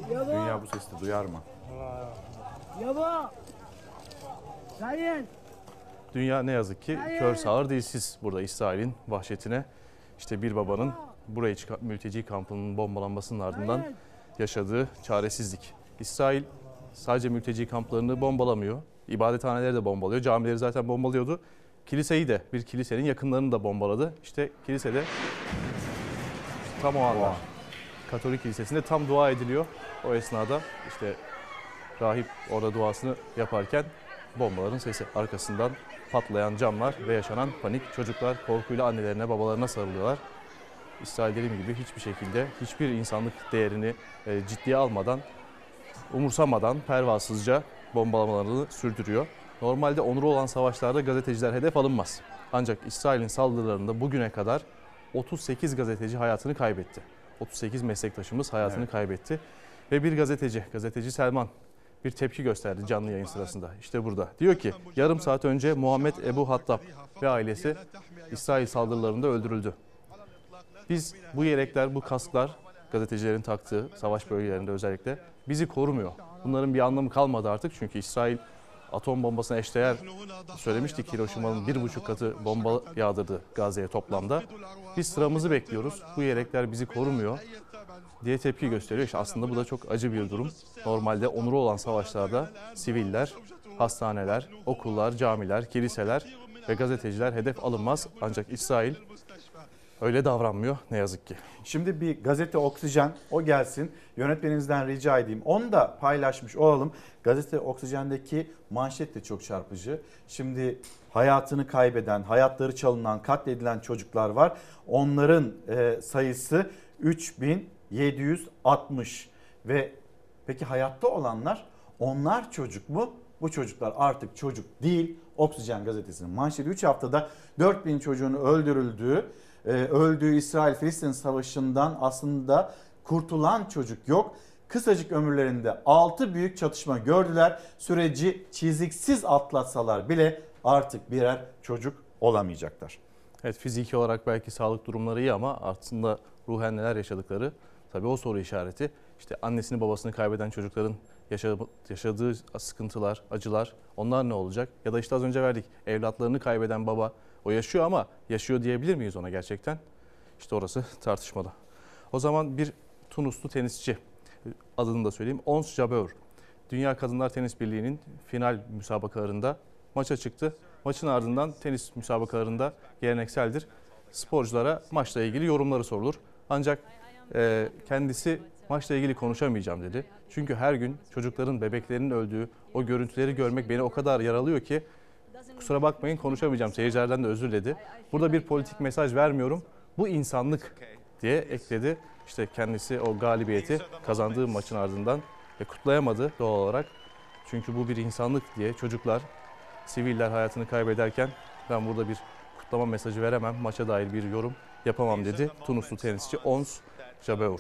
Dünya bu sesi duyar mı? Dünya ne yazık ki kör sağır dilsiz burada İsrail'in vahşetine. işte bir babanın burayı mülteci kampının bombalanmasının ardından yaşadığı çaresizlik. İsrail sadece mülteci kamplarını bombalamıyor. İbadethaneleri de bombalıyor. Camileri zaten bombalıyordu. Kiliseyi de bir kilisenin yakınlarını da bombaladı. İşte kilisede tam o anlar. Katolik kilisesinde tam dua ediliyor. O esnada işte rahip orada duasını yaparken bombaların sesi arkasından patlayan camlar ve yaşanan panik. Çocuklar korkuyla annelerine babalarına sarılıyorlar. İsrail dediğim gibi hiçbir şekilde hiçbir insanlık değerini e, ciddiye almadan, umursamadan pervasızca bombalamalarını sürdürüyor. Normalde onuru olan savaşlarda gazeteciler hedef alınmaz. Ancak İsrail'in saldırılarında bugüne kadar 38 gazeteci hayatını kaybetti. 38 meslektaşımız hayatını Evet. kaybetti. Ve bir gazeteci, gazeteci Selman bir tepki gösterdi canlı yayın sırasında. İşte burada. Diyor ki yarım saat önce Muhammed Ebu Hattab ve ailesi İsrail saldırılarında öldürüldü. Biz bu yelekler, bu kasklar gazetecilerin taktığı savaş bölgelerinde özellikle bizi korumuyor. Bunların bir anlamı kalmadı artık çünkü İsrail atom bombasına eşdeğer söylemiştik Hiroşima'nın bir buçuk katı bomba yağdırdı Gazze'ye toplamda. Biz sıramızı bekliyoruz. Bu yelekler bizi korumuyor diye tepki gösteriyor. İşte aslında bu da çok acı bir durum. Normalde onuru olan savaşlarda siviller, hastaneler, okullar, camiler, kiliseler ve gazeteciler hedef alınmaz. Ancak İsrail öyle davranmıyor ne yazık ki. Şimdi bir gazete Oksijen o gelsin. Yönetmenimizden rica edeyim. Onu da paylaşmış olalım. Gazete Oksijen'deki manşet de çok çarpıcı. Şimdi hayatını kaybeden, hayatları çalınan, katledilen çocuklar var. Onların e, sayısı 3000 760 ve peki hayatta olanlar onlar çocuk mu? Bu çocuklar artık çocuk değil. Oksijen gazetesinin manşeti 3 haftada 4000 çocuğun öldürüldüğü, e, öldüğü İsrail-Filistin savaşından aslında kurtulan çocuk yok. Kısacık ömürlerinde 6 büyük çatışma gördüler. Süreci çiziksiz atlatsalar bile artık birer çocuk olamayacaklar. Evet fiziki olarak belki sağlık durumları iyi ama aslında ruhen neler yaşadıkları tabii o soru işareti. İşte annesini babasını kaybeden çocukların yaşadığı, sıkıntılar, acılar onlar ne olacak? Ya da işte az önce verdik evlatlarını kaybeden baba o yaşıyor ama yaşıyor diyebilir miyiz ona gerçekten? İşte orası tartışmalı. O zaman bir Tunuslu tenisçi adını da söyleyeyim. Ons Jabeur. Dünya Kadınlar Tenis Birliği'nin final müsabakalarında maça çıktı. Maçın ardından tenis müsabakalarında gelenekseldir. Sporculara maçla ilgili yorumları sorulur. Ancak e, kendisi maçla ilgili konuşamayacağım dedi. Çünkü her gün çocukların, bebeklerinin öldüğü o görüntüleri görmek beni o kadar yaralıyor ki kusura bakmayın konuşamayacağım seyircilerden de özür diledi. Burada bir politik mesaj vermiyorum. Bu insanlık diye ekledi. İşte kendisi o galibiyeti kazandığı maçın ardından kutlayamadı doğal olarak. Çünkü bu bir insanlık diye çocuklar, siviller hayatını kaybederken ben burada bir kutlama mesajı veremem, maça dair bir yorum yapamam dedi. Tunuslu tenisçi Ons Jabeur.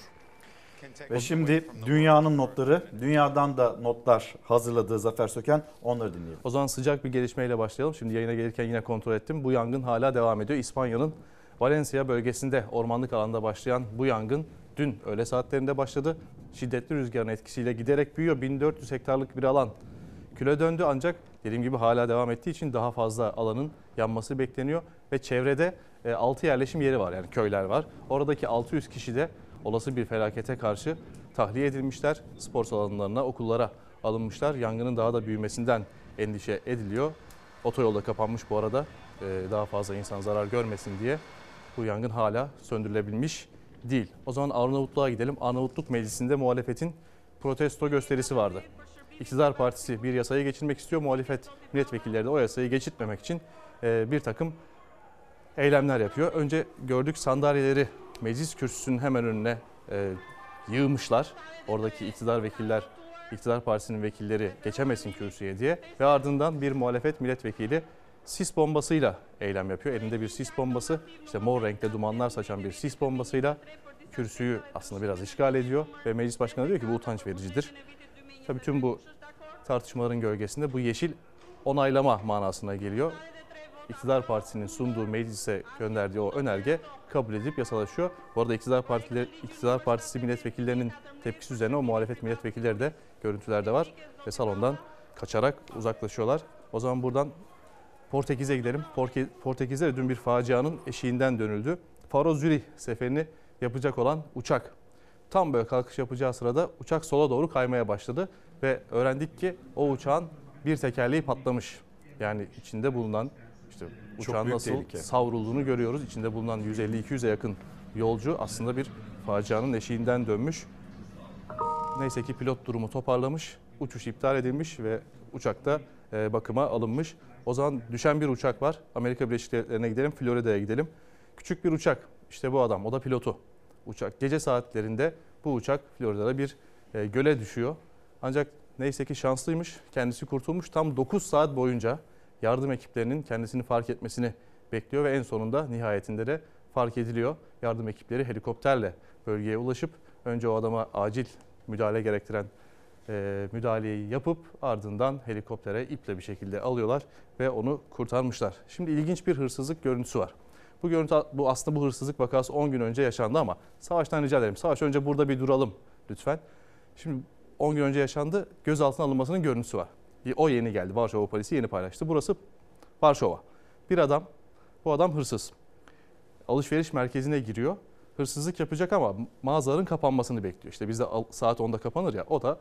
Ve şimdi dünyanın notları, dünyadan da notlar hazırladığı Zafer Söken onları dinleyelim. O zaman sıcak bir gelişmeyle başlayalım. Şimdi yayına gelirken yine kontrol ettim. Bu yangın hala devam ediyor. İspanya'nın Valencia bölgesinde ormanlık alanda başlayan bu yangın dün öğle saatlerinde başladı. Şiddetli rüzgarın etkisiyle giderek büyüyor. 1400 hektarlık bir alan küle döndü ancak dediğim gibi hala devam ettiği için daha fazla alanın yanması bekleniyor. Ve çevrede 6 yerleşim yeri var yani köyler var. Oradaki 600 kişi de olası bir felakete karşı tahliye edilmişler. Spor salonlarına, okullara alınmışlar. Yangının daha da büyümesinden endişe ediliyor. Otoyolda kapanmış bu arada Ee, daha fazla insan zarar görmesin diye. Bu yangın hala söndürülebilmiş değil. O zaman Arnavutluğa gidelim. Arnavutluk Meclisi'nde muhalefetin protesto gösterisi vardı. İktidar Partisi bir yasayı geçirmek istiyor. Muhalefet milletvekilleri de o yasayı geçirtmemek için e, bir takım eylemler yapıyor. Önce gördük sandalyeleri meclis kürsüsünün hemen önüne e, yığmışlar. Oradaki iktidar vekiller, iktidar partisinin vekilleri geçemesin kürsüye diye. Ve ardından bir muhalefet milletvekili sis bombasıyla eylem yapıyor. Elinde bir sis bombası, işte mor renkte dumanlar saçan bir sis bombasıyla kürsüyü aslında biraz işgal ediyor. Ve meclis başkanı diyor ki bu utanç vericidir. Tabii tüm bu tartışmaların gölgesinde bu yeşil onaylama manasına geliyor. İktidar Partisi'nin sunduğu meclise gönderdiği o önerge kabul edilip yasalaşıyor. Bu arada iktidar, partileri, iktidar Partisi milletvekillerinin tepkisi üzerine o muhalefet milletvekilleri de görüntülerde var. Ve salondan kaçarak uzaklaşıyorlar. O zaman buradan Portekiz'e gidelim. Portekiz'de de dün bir facianın eşiğinden dönüldü. Faro Zürih seferini yapacak olan uçak tam böyle kalkış yapacağı sırada uçak sola doğru kaymaya başladı ve öğrendik ki o uçağın bir tekerleği patlamış. Yani içinde bulunan işte uçağın nasıl tehlike. savrulduğunu görüyoruz. İçinde bulunan 150-200'e yakın yolcu aslında bir facianın eşiğinden dönmüş. Neyse ki pilot durumu toparlamış, uçuş iptal edilmiş ve uçakta e, bakıma alınmış. O zaman düşen bir uçak var. Amerika Birleşik Devletleri'ne gidelim, Florida'ya gidelim. Küçük bir uçak. İşte bu adam, o da pilotu. Uçak gece saatlerinde bu uçak Florida'da bir e, göle düşüyor. Ancak neyse ki şanslıymış. Kendisi kurtulmuş. Tam 9 saat boyunca yardım ekiplerinin kendisini fark etmesini bekliyor ve en sonunda nihayetinde de fark ediliyor. Yardım ekipleri helikopterle bölgeye ulaşıp önce o adama acil müdahale gerektiren e, müdahaleyi yapıp ardından helikoptere iple bir şekilde alıyorlar ve onu kurtarmışlar. Şimdi ilginç bir hırsızlık görüntüsü var. Bu görüntü bu aslında bu hırsızlık vakası 10 gün önce yaşandı ama Savaş'tan rica ederim. Savaş önce burada bir duralım lütfen. Şimdi 10 gün önce yaşandı. Gözaltına alınmasının görüntüsü var. O yeni geldi. Varşova polisi yeni paylaştı. Burası Varşova. Bir adam, bu adam hırsız. Alışveriş merkezine giriyor. Hırsızlık yapacak ama mağazaların kapanmasını bekliyor. İşte bizde saat 10'da kapanır ya. O da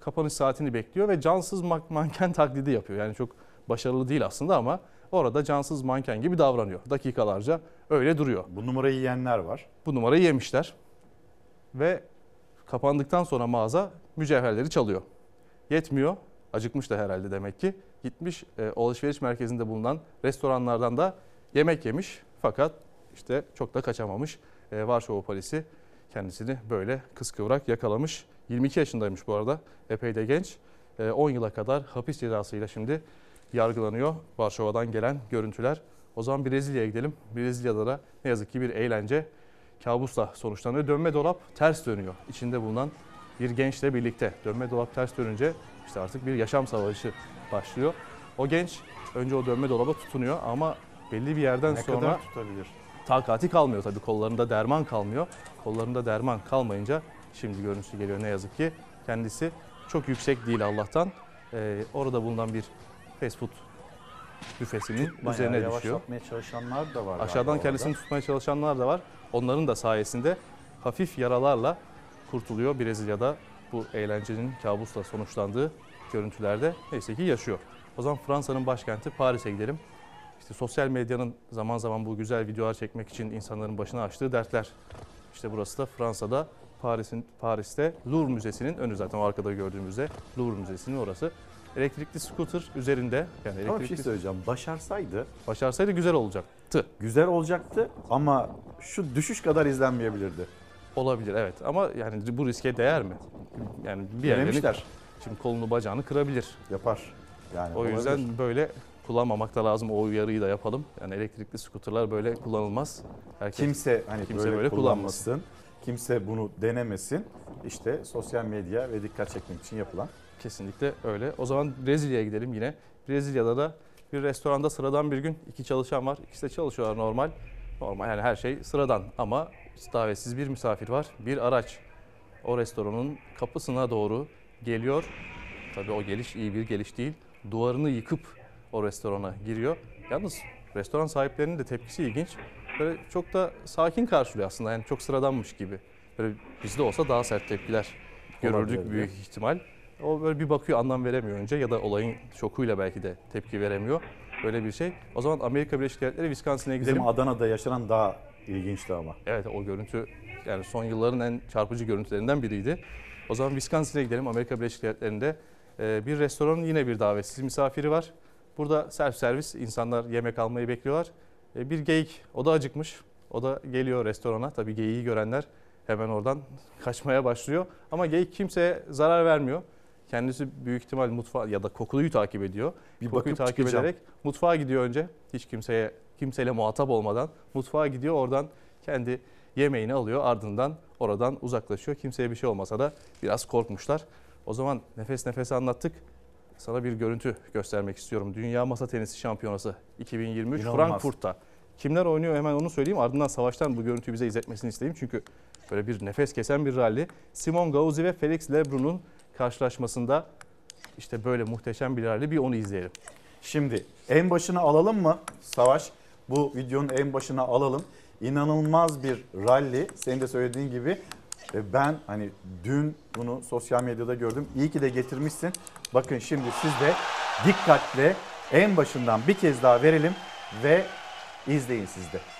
kapanış saatini bekliyor ve cansız man- manken taklidi yapıyor. Yani çok başarılı değil aslında ama orada cansız manken gibi davranıyor. Dakikalarca öyle duruyor. Bu numarayı yiyenler var. Bu numarayı yemişler. Ve kapandıktan sonra mağaza mücevherleri çalıyor. Yetmiyor. Acıkmış da herhalde demek ki. Gitmiş e, alışveriş merkezinde bulunan restoranlardan da yemek yemiş. Fakat işte çok da kaçamamış. E, Varşova polisi kendisini böyle kıskıvrak yakalamış. 22 yaşındaymış bu arada. Epey de genç. E, 10 yıla kadar hapis cezasıyla şimdi yargılanıyor. Varşova'dan gelen görüntüler. O zaman Brezilya'ya gidelim. Brezilya'da da ne yazık ki bir eğlence kabusla sonuçlanıyor. Dönme dolap ters dönüyor. İçinde bulunan bir gençle birlikte. Dönme dolap ters dönünce işte artık bir yaşam savaşı başlıyor. O genç önce o dönme dolaba tutunuyor ama belli bir yerden Ne sonra kadar tutabilir? takati kalmıyor tabii. Kollarında derman kalmıyor. Kollarında derman kalmayınca şimdi görüntüsü geliyor ne yazık ki. Kendisi çok yüksek değil Allah'tan. Ee, orada bulunan bir fast food büfesinin Bayağı üzerine düşüyor. yavaşlatmaya çalışanlar da var. Aşağıdan kendisini orada. tutmaya çalışanlar da var. Onların da sayesinde hafif yaralarla kurtuluyor Brezilya'da bu eğlencenin kabusla sonuçlandığı görüntülerde neyse ki yaşıyor. O zaman Fransa'nın başkenti Paris'e gidelim. İşte sosyal medyanın zaman zaman bu güzel videolar çekmek için insanların başına açtığı dertler. İşte burası da Fransa'da Paris'in Paris'te Louvre Müzesi'nin önü zaten o arkada gördüğümüzde Louvre Müzesi'nin orası. elektrikli scooter üzerinde yani Ama bir elektrikli şey söyleyeceğim. Başarsaydı başarsaydı güzel olacaktı. güzel olacaktı ama şu düşüş kadar izlenmeyebilirdi. Olabilir evet ama yani bu riske değer mi? Yani bir yerlerini Denemişler. şimdi kolunu bacağını kırabilir. Yapar. Yani O yüzden olabilir. böyle kullanmamak da lazım. O uyarıyı da yapalım. Yani elektrikli skuterlar böyle kullanılmaz. Herkes, kimse hani kimse böyle, böyle kullanmasın. kullanmasın. Kimse bunu denemesin. İşte sosyal medya ve dikkat çekmek için yapılan. Kesinlikle öyle. O zaman Brezilya'ya gidelim yine. Brezilya'da da bir restoranda sıradan bir gün iki çalışan var. İkisi de çalışıyorlar normal. Normal yani her şey sıradan ama davetsiz bir misafir var. Bir araç o restoranın kapısına doğru geliyor. Tabii o geliş iyi bir geliş değil. Duvarını yıkıp o restorana giriyor. Yalnız restoran sahiplerinin de tepkisi ilginç. Böyle çok da sakin karşılıyor aslında. Yani çok sıradanmış gibi. Böyle bizde olsa daha sert tepkiler görürdük büyük ihtimal. O böyle bir bakıyor anlam veremiyor önce ya da olayın şokuyla belki de tepki veremiyor. Böyle bir şey. O zaman Amerika Birleşik Devletleri Wisconsin'e gidelim. Bizim Adana'da yaşanan daha ilginçti ama. Evet o görüntü yani son yılların en çarpıcı görüntülerinden biriydi. O zaman Wisconsin'e gidelim. Amerika Birleşik Devletleri'nde e, bir restoranın yine bir davetsiz misafiri var. Burada self servis insanlar yemek almayı bekliyorlar. E, Bir geyik o da acıkmış. O da geliyor restorana. Tabii geyiği görenler hemen oradan kaçmaya başlıyor. Ama geyik kimseye zarar vermiyor. Kendisi büyük ihtimal mutfağı ya da kokuyu takip ediyor. Bir kokuyu takip çıkacağım. ederek mutfağa gidiyor önce. Hiç kimseye kimseyle muhatap olmadan mutfağa gidiyor. Oradan kendi yemeğini alıyor. Ardından oradan uzaklaşıyor. Kimseye bir şey olmasa da biraz korkmuşlar. O zaman nefes nefese anlattık. Sana bir görüntü göstermek istiyorum. Dünya Masa Tenisi Şampiyonası 2023 İnanılmaz. Frankfurt'ta. Kimler oynuyor hemen onu söyleyeyim. Ardından Savaş'tan bu görüntüyü bize izletmesini isteyeyim. Çünkü böyle bir nefes kesen bir rally. Simon Gauzy ve Felix Lebrun'un karşılaşmasında işte böyle muhteşem bir rally. Bir onu izleyelim. Şimdi en başına alalım mı Savaş? Bu videonun en başına alalım. İnanılmaz bir rally. Senin de söylediğin gibi. Ve ben hani dün bunu sosyal medyada gördüm. İyi ki de getirmişsin. Bakın şimdi siz de dikkatle en başından bir kez daha verelim ve izleyin siz de.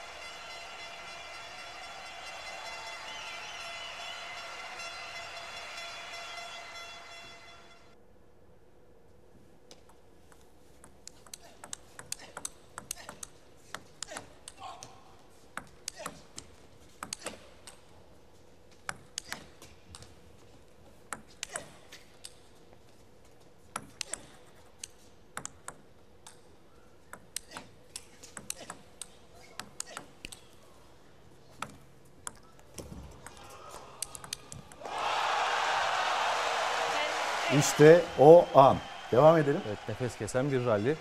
İşte o an. Devam edelim. Evet nefes kesen bir rally.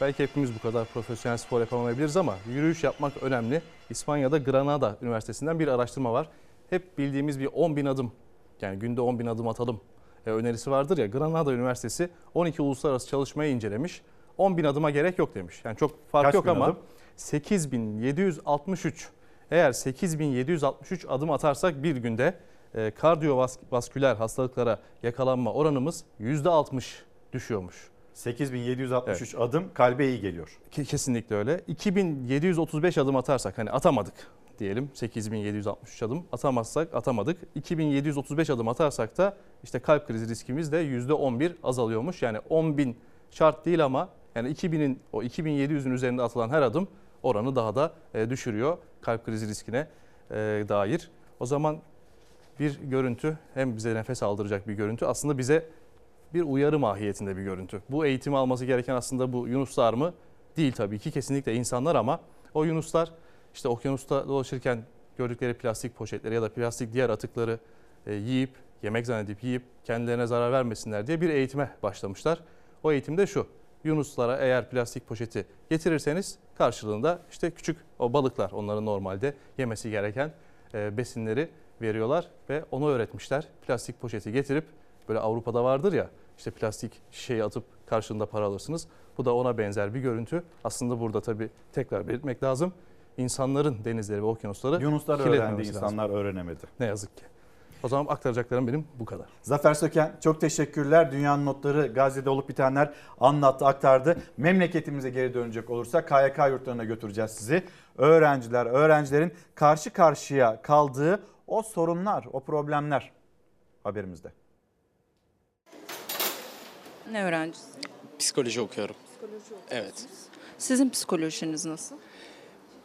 Belki hepimiz bu kadar profesyonel spor yapamayabiliriz ama yürüyüş yapmak önemli. İspanya'da Granada Üniversitesi'nden bir araştırma var. Hep bildiğimiz bir 10 bin adım yani günde 10 bin adım atalım e, önerisi vardır ya. Granada Üniversitesi 12 uluslararası çalışmayı incelemiş. 10 bin adıma gerek yok demiş. Yani çok fark Kaç yok ama adım? 8763 eğer 8763 adım atarsak bir günde kardiyovasküler hastalıklara yakalanma oranımız %60 düşüyormuş. 8763 adım kalbe iyi geliyor. Ke- Kesinlikle öyle. 2735 adım atarsak hani atamadık diyelim 8763 adım atamazsak atamadık. 2735 adım atarsak da işte kalp krizi riskimiz de %11 azalıyormuş. Yani 10.000 şart değil ama yani 2000'in o 2700'ün üzerinde atılan her adım oranı daha da e, düşürüyor kalp krizi riskine e, dair. O zaman bir görüntü hem bize nefes aldıracak bir görüntü aslında bize bir uyarı mahiyetinde bir görüntü. Bu eğitimi alması gereken aslında bu yunuslar mı? Değil tabii ki kesinlikle insanlar ama o yunuslar işte okyanusta dolaşırken gördükleri plastik poşetleri ya da plastik diğer atıkları e, yiyip yemek zannedip yiyip kendilerine zarar vermesinler diye bir eğitime başlamışlar. O eğitimde şu. Yunuslara eğer plastik poşeti getirirseniz karşılığında işte küçük o balıklar onların normalde yemesi gereken e, besinleri veriyorlar ve onu öğretmişler. Plastik poşeti getirip böyle Avrupa'da vardır ya işte plastik şişeyi atıp karşılığında para alırsınız. Bu da ona benzer bir görüntü. Aslında burada tabii tekrar belirtmek lazım. İnsanların denizleri ve okyanusları Yunuslar öğrendi, lazım. insanlar öğrenemedi. Ne yazık ki. O zaman aktaracaklarım benim bu kadar. Zafer Söken çok teşekkürler. Dünyanın notları Gazze'de olup bitenler anlattı, aktardı. Memleketimize geri dönecek olursak KYK yurtlarına götüreceğiz sizi. Öğrenciler, öğrencilerin karşı karşıya kaldığı o sorunlar, o problemler haberimizde. Ne öğrencisi? Psikoloji okuyorum. Evet. Sizin psikolojiniz nasıl?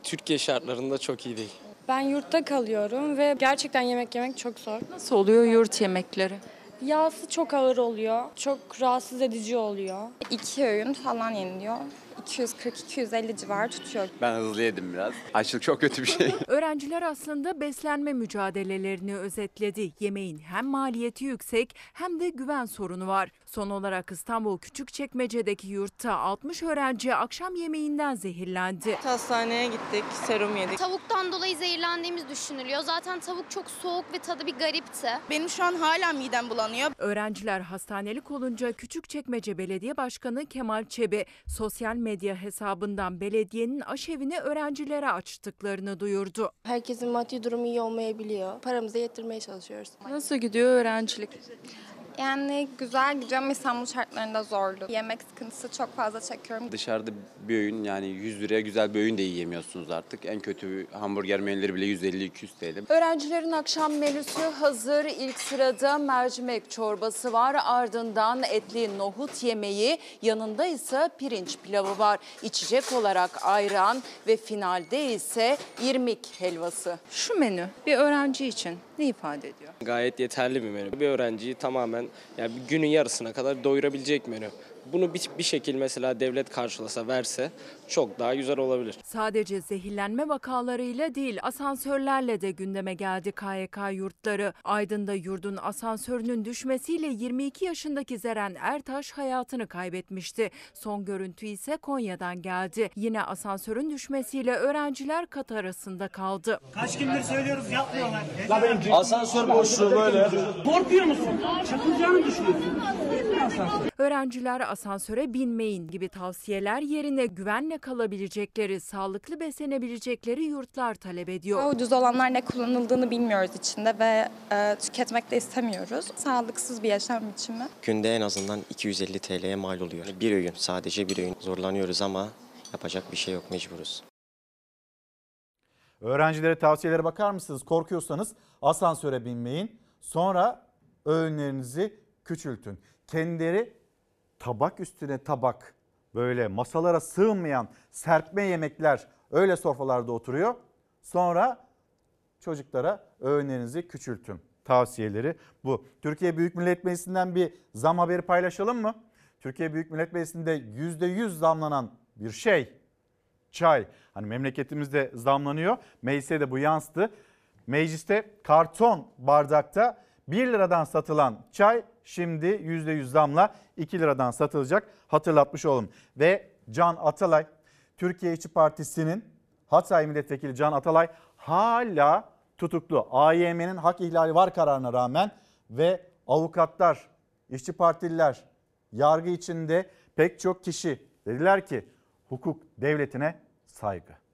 Türkiye şartlarında çok iyi değil. Ben yurtta kalıyorum ve gerçekten yemek yemek çok zor. Nasıl oluyor yurt yemekleri? Yağsı çok ağır oluyor. Çok rahatsız edici oluyor. İki öğün falan yeniliyor. 240-250 civarı tutuyor. Ben hızlı yedim biraz. Açlık çok kötü bir şey. Öğrenciler aslında beslenme mücadelelerini özetledi. Yemeğin hem maliyeti yüksek hem de güven sorunu var. Son olarak İstanbul Küçükçekmece'deki yurtta 60 öğrenci akşam yemeğinden zehirlendi. Hastaneye gittik, serum yedik. Tavuktan dolayı zehirlendiğimiz düşünülüyor. Zaten tavuk çok soğuk ve tadı bir garipti. Benim şu an hala midem bulanıyor. Öğrenciler hastanelik olunca Küçükçekmece Belediye Başkanı Kemal Çebi sosyal medya hesabından belediyenin aşevini öğrencilere açtıklarını duyurdu. Herkesin maddi durumu iyi olmayabiliyor. Paramızı yettirmeye çalışıyoruz. Nasıl gidiyor öğrencilik? Yani güzel gidiyor ama İstanbul şartlarında zorlu. Yemek sıkıntısı çok fazla çekiyorum. Dışarıda bir öğün yani 100 liraya güzel bir öğün de yiyemiyorsunuz artık. En kötü hamburger menüleri bile 150-200 TL. Öğrencilerin akşam menüsü hazır. İlk sırada mercimek çorbası var. Ardından etli nohut yemeği. Yanında ise pirinç pilavı var. İçecek olarak ayran ve finalde ise irmik helvası. Şu menü bir öğrenci için ne ifade ediyor? Gayet yeterli bir menü. Bir öğrenciyi tamamen yani günün yarısına kadar doyurabilecek menü. Bunu bir, bir şekil mesela devlet karşılasa verse çok daha güzel olabilir. Sadece zehirlenme vakalarıyla değil asansörlerle de gündeme geldi KYK yurtları. Aydın'da yurdun asansörünün düşmesiyle 22 yaşındaki Zeren Ertaş hayatını kaybetmişti. Son görüntü ise Konya'dan geldi. Yine asansörün düşmesiyle öğrenciler kat arasında kaldı. Kaç gündür söylüyoruz yapmıyorlar. Asansör boşluğu böyle. Korkuyor musun? Çakılacağını düşünüyorsun. Öğrenciler asansöre binmeyin gibi tavsiyeler yerine güvenle kalabilecekleri, sağlıklı beslenebilecekleri yurtlar talep ediyor. Ucuz olanlar ne kullanıldığını bilmiyoruz içinde ve e, tüketmek de istemiyoruz. Sağlıksız bir yaşam biçimi. Günde en azından 250 TL'ye mal oluyor. Bir öğün sadece bir öğün. Zorlanıyoruz ama yapacak bir şey yok mecburuz. Öğrencilere tavsiyelere bakar mısınız? Korkuyorsanız asansöre binmeyin. Sonra öğünlerinizi küçültün. Kendileri tabak üstüne tabak böyle masalara sığmayan serpme yemekler öyle sofralarda oturuyor. Sonra çocuklara öğünlerinizi küçültün. Tavsiyeleri bu. Türkiye Büyük Millet Meclisi'nden bir zam haberi paylaşalım mı? Türkiye Büyük Millet Meclisi'nde %100 zamlanan bir şey çay. Hani memleketimizde zamlanıyor. Meclise de bu yansıdı. Mecliste karton bardakta 1 liradan satılan çay şimdi %100 zamla 2 liradan satılacak. Hatırlatmış olalım. Ve Can Atalay, Türkiye İşçi Partisi'nin Hatay Milletvekili Can Atalay hala tutuklu. AYM'nin hak ihlali var kararına rağmen ve avukatlar, işçi partililer, yargı içinde pek çok kişi dediler ki hukuk devletine saygı.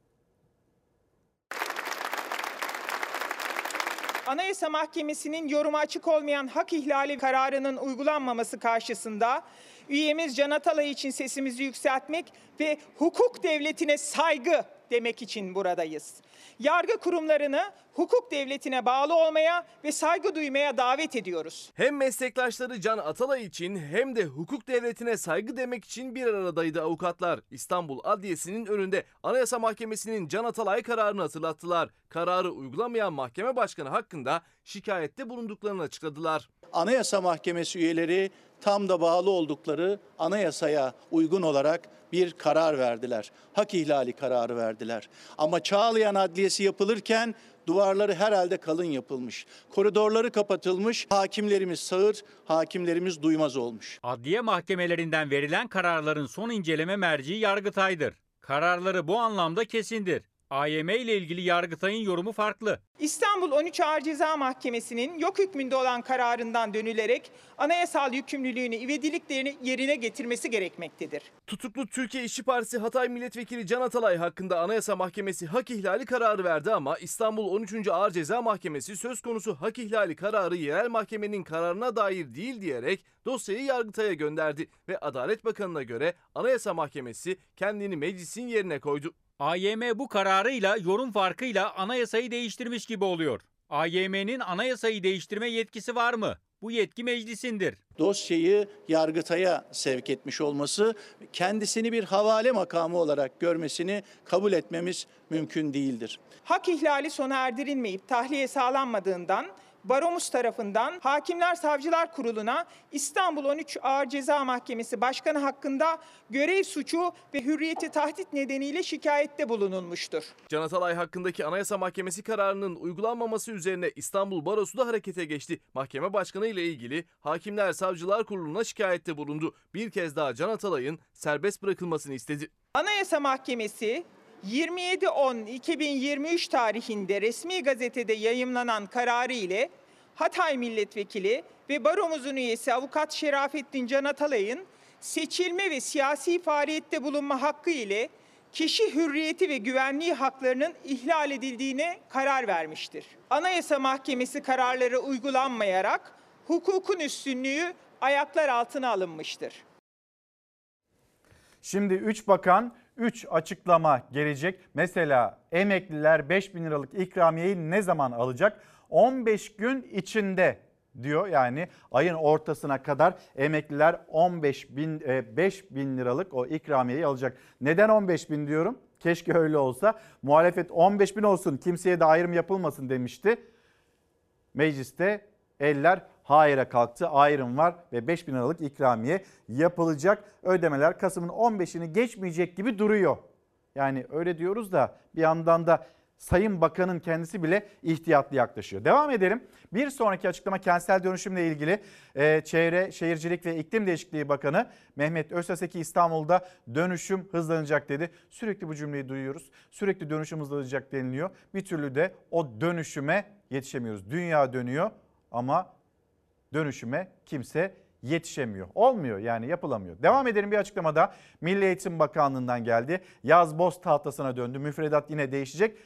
Anayasa Mahkemesi'nin yoruma açık olmayan hak ihlali kararının uygulanmaması karşısında üyemiz Can Atalay için sesimizi yükseltmek ve hukuk devletine saygı demek için buradayız. Yargı kurumlarını hukuk devletine bağlı olmaya ve saygı duymaya davet ediyoruz. Hem meslektaşları Can Atalay için hem de hukuk devletine saygı demek için bir aradaydı avukatlar. İstanbul Adliyesi'nin önünde Anayasa Mahkemesi'nin Can Atalay kararını hatırlattılar. Kararı uygulamayan mahkeme başkanı hakkında şikayette bulunduklarını açıkladılar. Anayasa Mahkemesi üyeleri tam da bağlı oldukları anayasaya uygun olarak bir karar verdiler. Hak ihlali kararı verdiler. Ama Çağlayan Adliyesi yapılırken duvarları herhalde kalın yapılmış. Koridorları kapatılmış. Hakimlerimiz sağır, hakimlerimiz duymaz olmuş. Adliye mahkemelerinden verilen kararların son inceleme merci Yargıtay'dır. Kararları bu anlamda kesindir. AYM ile ilgili Yargıtay'ın yorumu farklı. İstanbul 13 Ağır Ceza Mahkemesi'nin yok hükmünde olan kararından dönülerek anayasal yükümlülüğünü, ivediliklerini yerine getirmesi gerekmektedir. Tutuklu Türkiye İşçi Partisi Hatay Milletvekili Can Atalay hakkında Anayasa Mahkemesi hak ihlali kararı verdi ama İstanbul 13. Ağır Ceza Mahkemesi söz konusu hak ihlali kararı yerel mahkemenin kararına dair değil diyerek dosyayı Yargıtay'a gönderdi ve Adalet Bakanı'na göre Anayasa Mahkemesi kendini meclisin yerine koydu. AYM bu kararıyla yorum farkıyla anayasayı değiştirmiş gibi oluyor. AYM'nin anayasayı değiştirme yetkisi var mı? Bu yetki meclisindir. dosyayı Yargıtay'a sevk etmiş olması, kendisini bir havale makamı olarak görmesini kabul etmemiz mümkün değildir. Hak ihlali sona erdirilmeyip tahliye sağlanmadığından Baromuz tarafından Hakimler Savcılar Kurulu'na İstanbul 13 Ağır Ceza Mahkemesi Başkanı hakkında görev suçu ve hürriyeti tahdit nedeniyle şikayette bulunulmuştur. Can Atalay hakkındaki Anayasa Mahkemesi kararının uygulanmaması üzerine İstanbul Barosu da harekete geçti. Mahkeme başkanı ile ilgili Hakimler Savcılar Kurulu'na şikayette bulundu. Bir kez daha Can Atalay'ın serbest bırakılmasını istedi. Anayasa Mahkemesi 27.10.2023 tarihinde resmi gazetede yayımlanan kararı ile Hatay Milletvekili ve Baromuzun üyesi Avukat Şerafettin Can Atalay'ın seçilme ve siyasi faaliyette bulunma hakkı ile kişi hürriyeti ve güvenliği haklarının ihlal edildiğine karar vermiştir. Anayasa Mahkemesi kararları uygulanmayarak hukukun üstünlüğü ayaklar altına alınmıştır. Şimdi 3 bakan 3 açıklama gelecek. Mesela emekliler 5 bin liralık ikramiyeyi ne zaman alacak? 15 gün içinde diyor. Yani ayın ortasına kadar emekliler 15 bin, 5 bin liralık o ikramiyeyi alacak. Neden 15 bin diyorum? Keşke öyle olsa. Muhalefet 15 bin olsun kimseye de ayrım yapılmasın demişti. Mecliste eller hayır'a kalktı. Ayrım var ve 5 bin liralık ikramiye yapılacak. Ödemeler Kasım'ın 15'ini geçmeyecek gibi duruyor. Yani öyle diyoruz da bir yandan da Sayın Bakan'ın kendisi bile ihtiyatlı yaklaşıyor. Devam edelim. Bir sonraki açıklama kentsel dönüşümle ilgili ee, Çevre, Şehircilik ve İklim Değişikliği Bakanı Mehmet Özsaseki İstanbul'da dönüşüm hızlanacak dedi. Sürekli bu cümleyi duyuyoruz. Sürekli dönüşüm hızlanacak deniliyor. Bir türlü de o dönüşüme yetişemiyoruz. Dünya dönüyor ama dönüşüme kimse yetişemiyor. Olmuyor yani yapılamıyor. Devam edelim bir açıklamada Milli Eğitim Bakanlığı'ndan geldi. Yaz boz tahtasına döndü. Müfredat yine değişecek.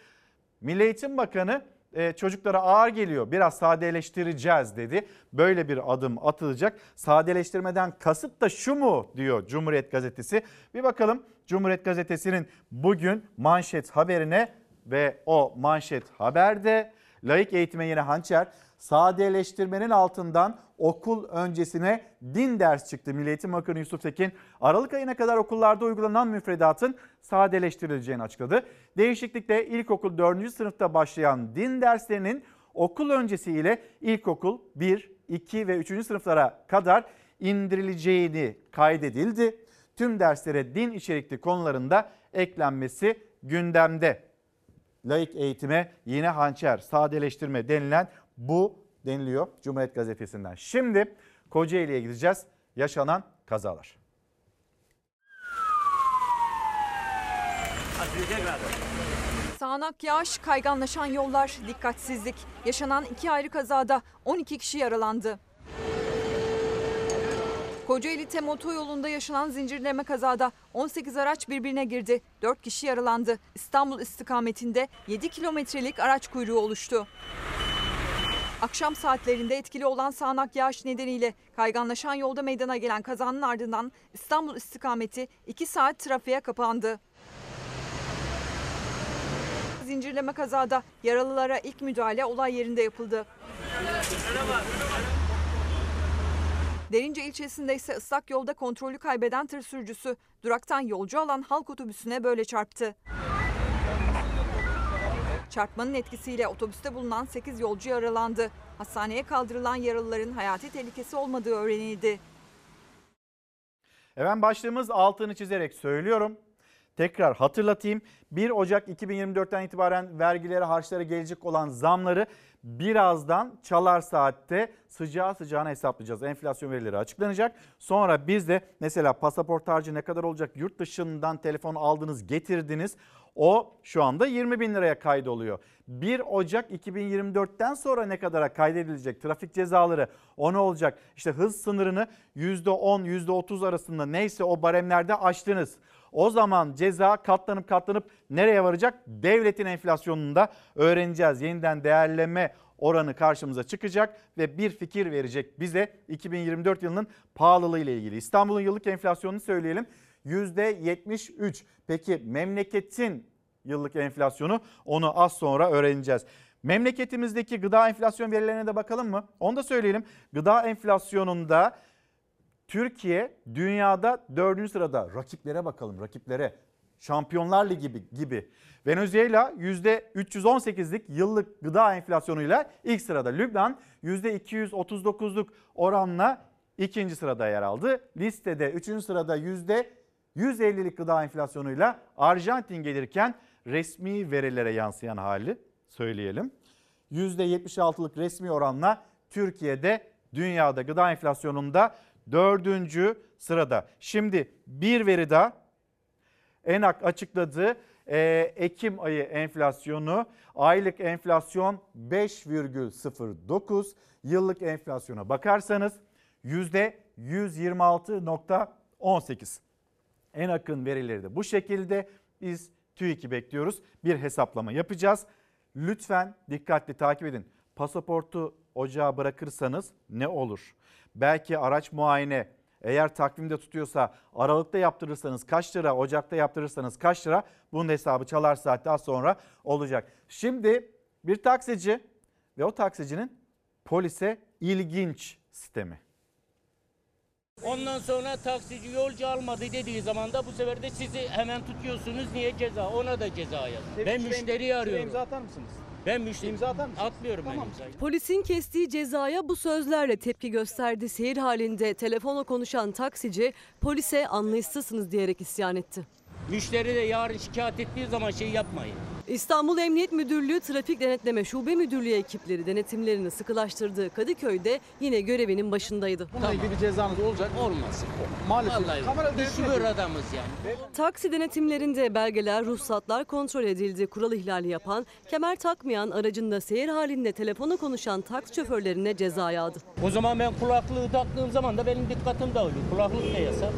Milli Eğitim Bakanı e, çocuklara ağır geliyor biraz sadeleştireceğiz dedi. Böyle bir adım atılacak. Sadeleştirmeden kasıt da şu mu diyor Cumhuriyet Gazetesi. Bir bakalım Cumhuriyet Gazetesi'nin bugün manşet haberine ve o manşet haberde laik eğitime yine hançer sadeleştirmenin altından okul öncesine din ders çıktı. Milli Eğitim Bakanı Yusuf Tekin Aralık ayına kadar okullarda uygulanan müfredatın sadeleştirileceğini açıkladı. Değişiklikte ilkokul 4. sınıfta başlayan din derslerinin okul öncesi ile ilkokul 1, 2 ve 3. sınıflara kadar indirileceğini kaydedildi. Tüm derslere din içerikli konularında eklenmesi gündemde. Laik eğitime yine hançer, sadeleştirme denilen bu deniliyor Cumhuriyet Gazetesi'nden. Şimdi Kocaeli'ye gideceğiz. Yaşanan kazalar. Sağanak yağış, kayganlaşan yollar, dikkatsizlik. Yaşanan iki ayrı kazada 12 kişi yaralandı. Kocaeli Tem Otoyolu'nda yaşanan zincirleme kazada 18 araç birbirine girdi. 4 kişi yaralandı. İstanbul istikametinde 7 kilometrelik araç kuyruğu oluştu. Akşam saatlerinde etkili olan sağanak yağış nedeniyle kayganlaşan yolda meydana gelen kazanın ardından İstanbul istikameti 2 saat trafiğe kapandı. Zincirleme kazada yaralılara ilk müdahale olay yerinde yapıldı. Derince ilçesinde ise ıslak yolda kontrolü kaybeden tır sürücüsü duraktan yolcu alan halk otobüsüne böyle çarptı. Çarpmanın etkisiyle otobüste bulunan 8 yolcu yaralandı. Hastaneye kaldırılan yaralıların hayati tehlikesi olmadığı öğrenildi. Efendim başlığımız altını çizerek söylüyorum. Tekrar hatırlatayım. 1 Ocak 2024'ten itibaren vergilere, harçlara gelecek olan zamları birazdan çalar saatte sıcağı sıcağına hesaplayacağız. Enflasyon verileri açıklanacak. Sonra biz de mesela pasaport harcı ne kadar olacak? Yurt dışından telefon aldınız, getirdiniz. O şu anda 20 bin liraya kaydoluyor. 1 Ocak 2024'ten sonra ne kadara kaydedilecek trafik cezaları o ne olacak? İşte hız sınırını %10 %30 arasında neyse o baremlerde aştınız. O zaman ceza katlanıp katlanıp nereye varacak? Devletin enflasyonunda öğreneceğiz. Yeniden değerleme oranı karşımıza çıkacak ve bir fikir verecek bize 2024 yılının pahalılığı ile ilgili. İstanbul'un yıllık enflasyonunu söyleyelim. %73. Peki memleketin yıllık enflasyonu onu az sonra öğreneceğiz. Memleketimizdeki gıda enflasyon verilerine de bakalım mı? Onu da söyleyelim. Gıda enflasyonunda Türkiye dünyada dördüncü sırada. Rakiplere bakalım rakiplere. Şampiyonlar Ligi gibi. gibi. Venezuela %318'lik yıllık gıda enflasyonuyla ilk sırada. Lübnan %239'luk oranla ikinci sırada yer aldı. Listede üçüncü sırada %150'lik gıda enflasyonuyla Arjantin gelirken resmi verilere yansıyan hali söyleyelim. %76'lık resmi oranla Türkiye'de dünyada gıda enflasyonunda dördüncü sırada. Şimdi bir veri daha ENAK açıkladığı e, Ekim ayı enflasyonu aylık enflasyon 5,09 yıllık enflasyona bakarsanız %126.18. ENAK'ın verileri de bu şekilde biz TÜİK'i bekliyoruz. Bir hesaplama yapacağız. Lütfen dikkatli takip edin. Pasaportu ocağa bırakırsanız ne olur? Belki araç muayene eğer takvimde tutuyorsa Aralık'ta yaptırırsanız kaç lira, Ocak'ta yaptırırsanız kaç lira bunun hesabı çalar saat daha sonra olacak. Şimdi bir taksici ve o taksicinin polise ilginç sistemi. Ondan sonra taksici yolcu almadı dediği zaman da bu sefer de sizi hemen tutuyorsunuz. Niye ceza? Ona da ceza yaz. Ben müşteriyi arıyorum. imza atar mısınız? Ben müşteri İmza atar mısınız? atmıyorum ben imzayı. Polisin kestiği cezaya bu sözlerle tepki gösterdi. Seyir halinde telefona konuşan taksici polise anlayışsızsınız diyerek isyan etti. Müşteri de yarın şikayet ettiği zaman şey yapmayın. İstanbul Emniyet Müdürlüğü Trafik Denetleme Şube Müdürlüğü ekipleri denetimlerini sıkılaştırdığı Kadıköy'de yine görevinin başındaydı. Bununla ilgili bir cezanız olacak. Olmasın. Maalesef. Vallahi Kamera şoför adamız yani. Taksi denetimlerinde belgeler, ruhsatlar kontrol edildi. Kural ihlali yapan, kemer takmayan, aracında seyir halinde telefona konuşan taksi şoförlerine ceza yağdı. O zaman ben kulaklığı taktığım zaman da benim dikkatim dağılıyor. Kulaklık da yasak.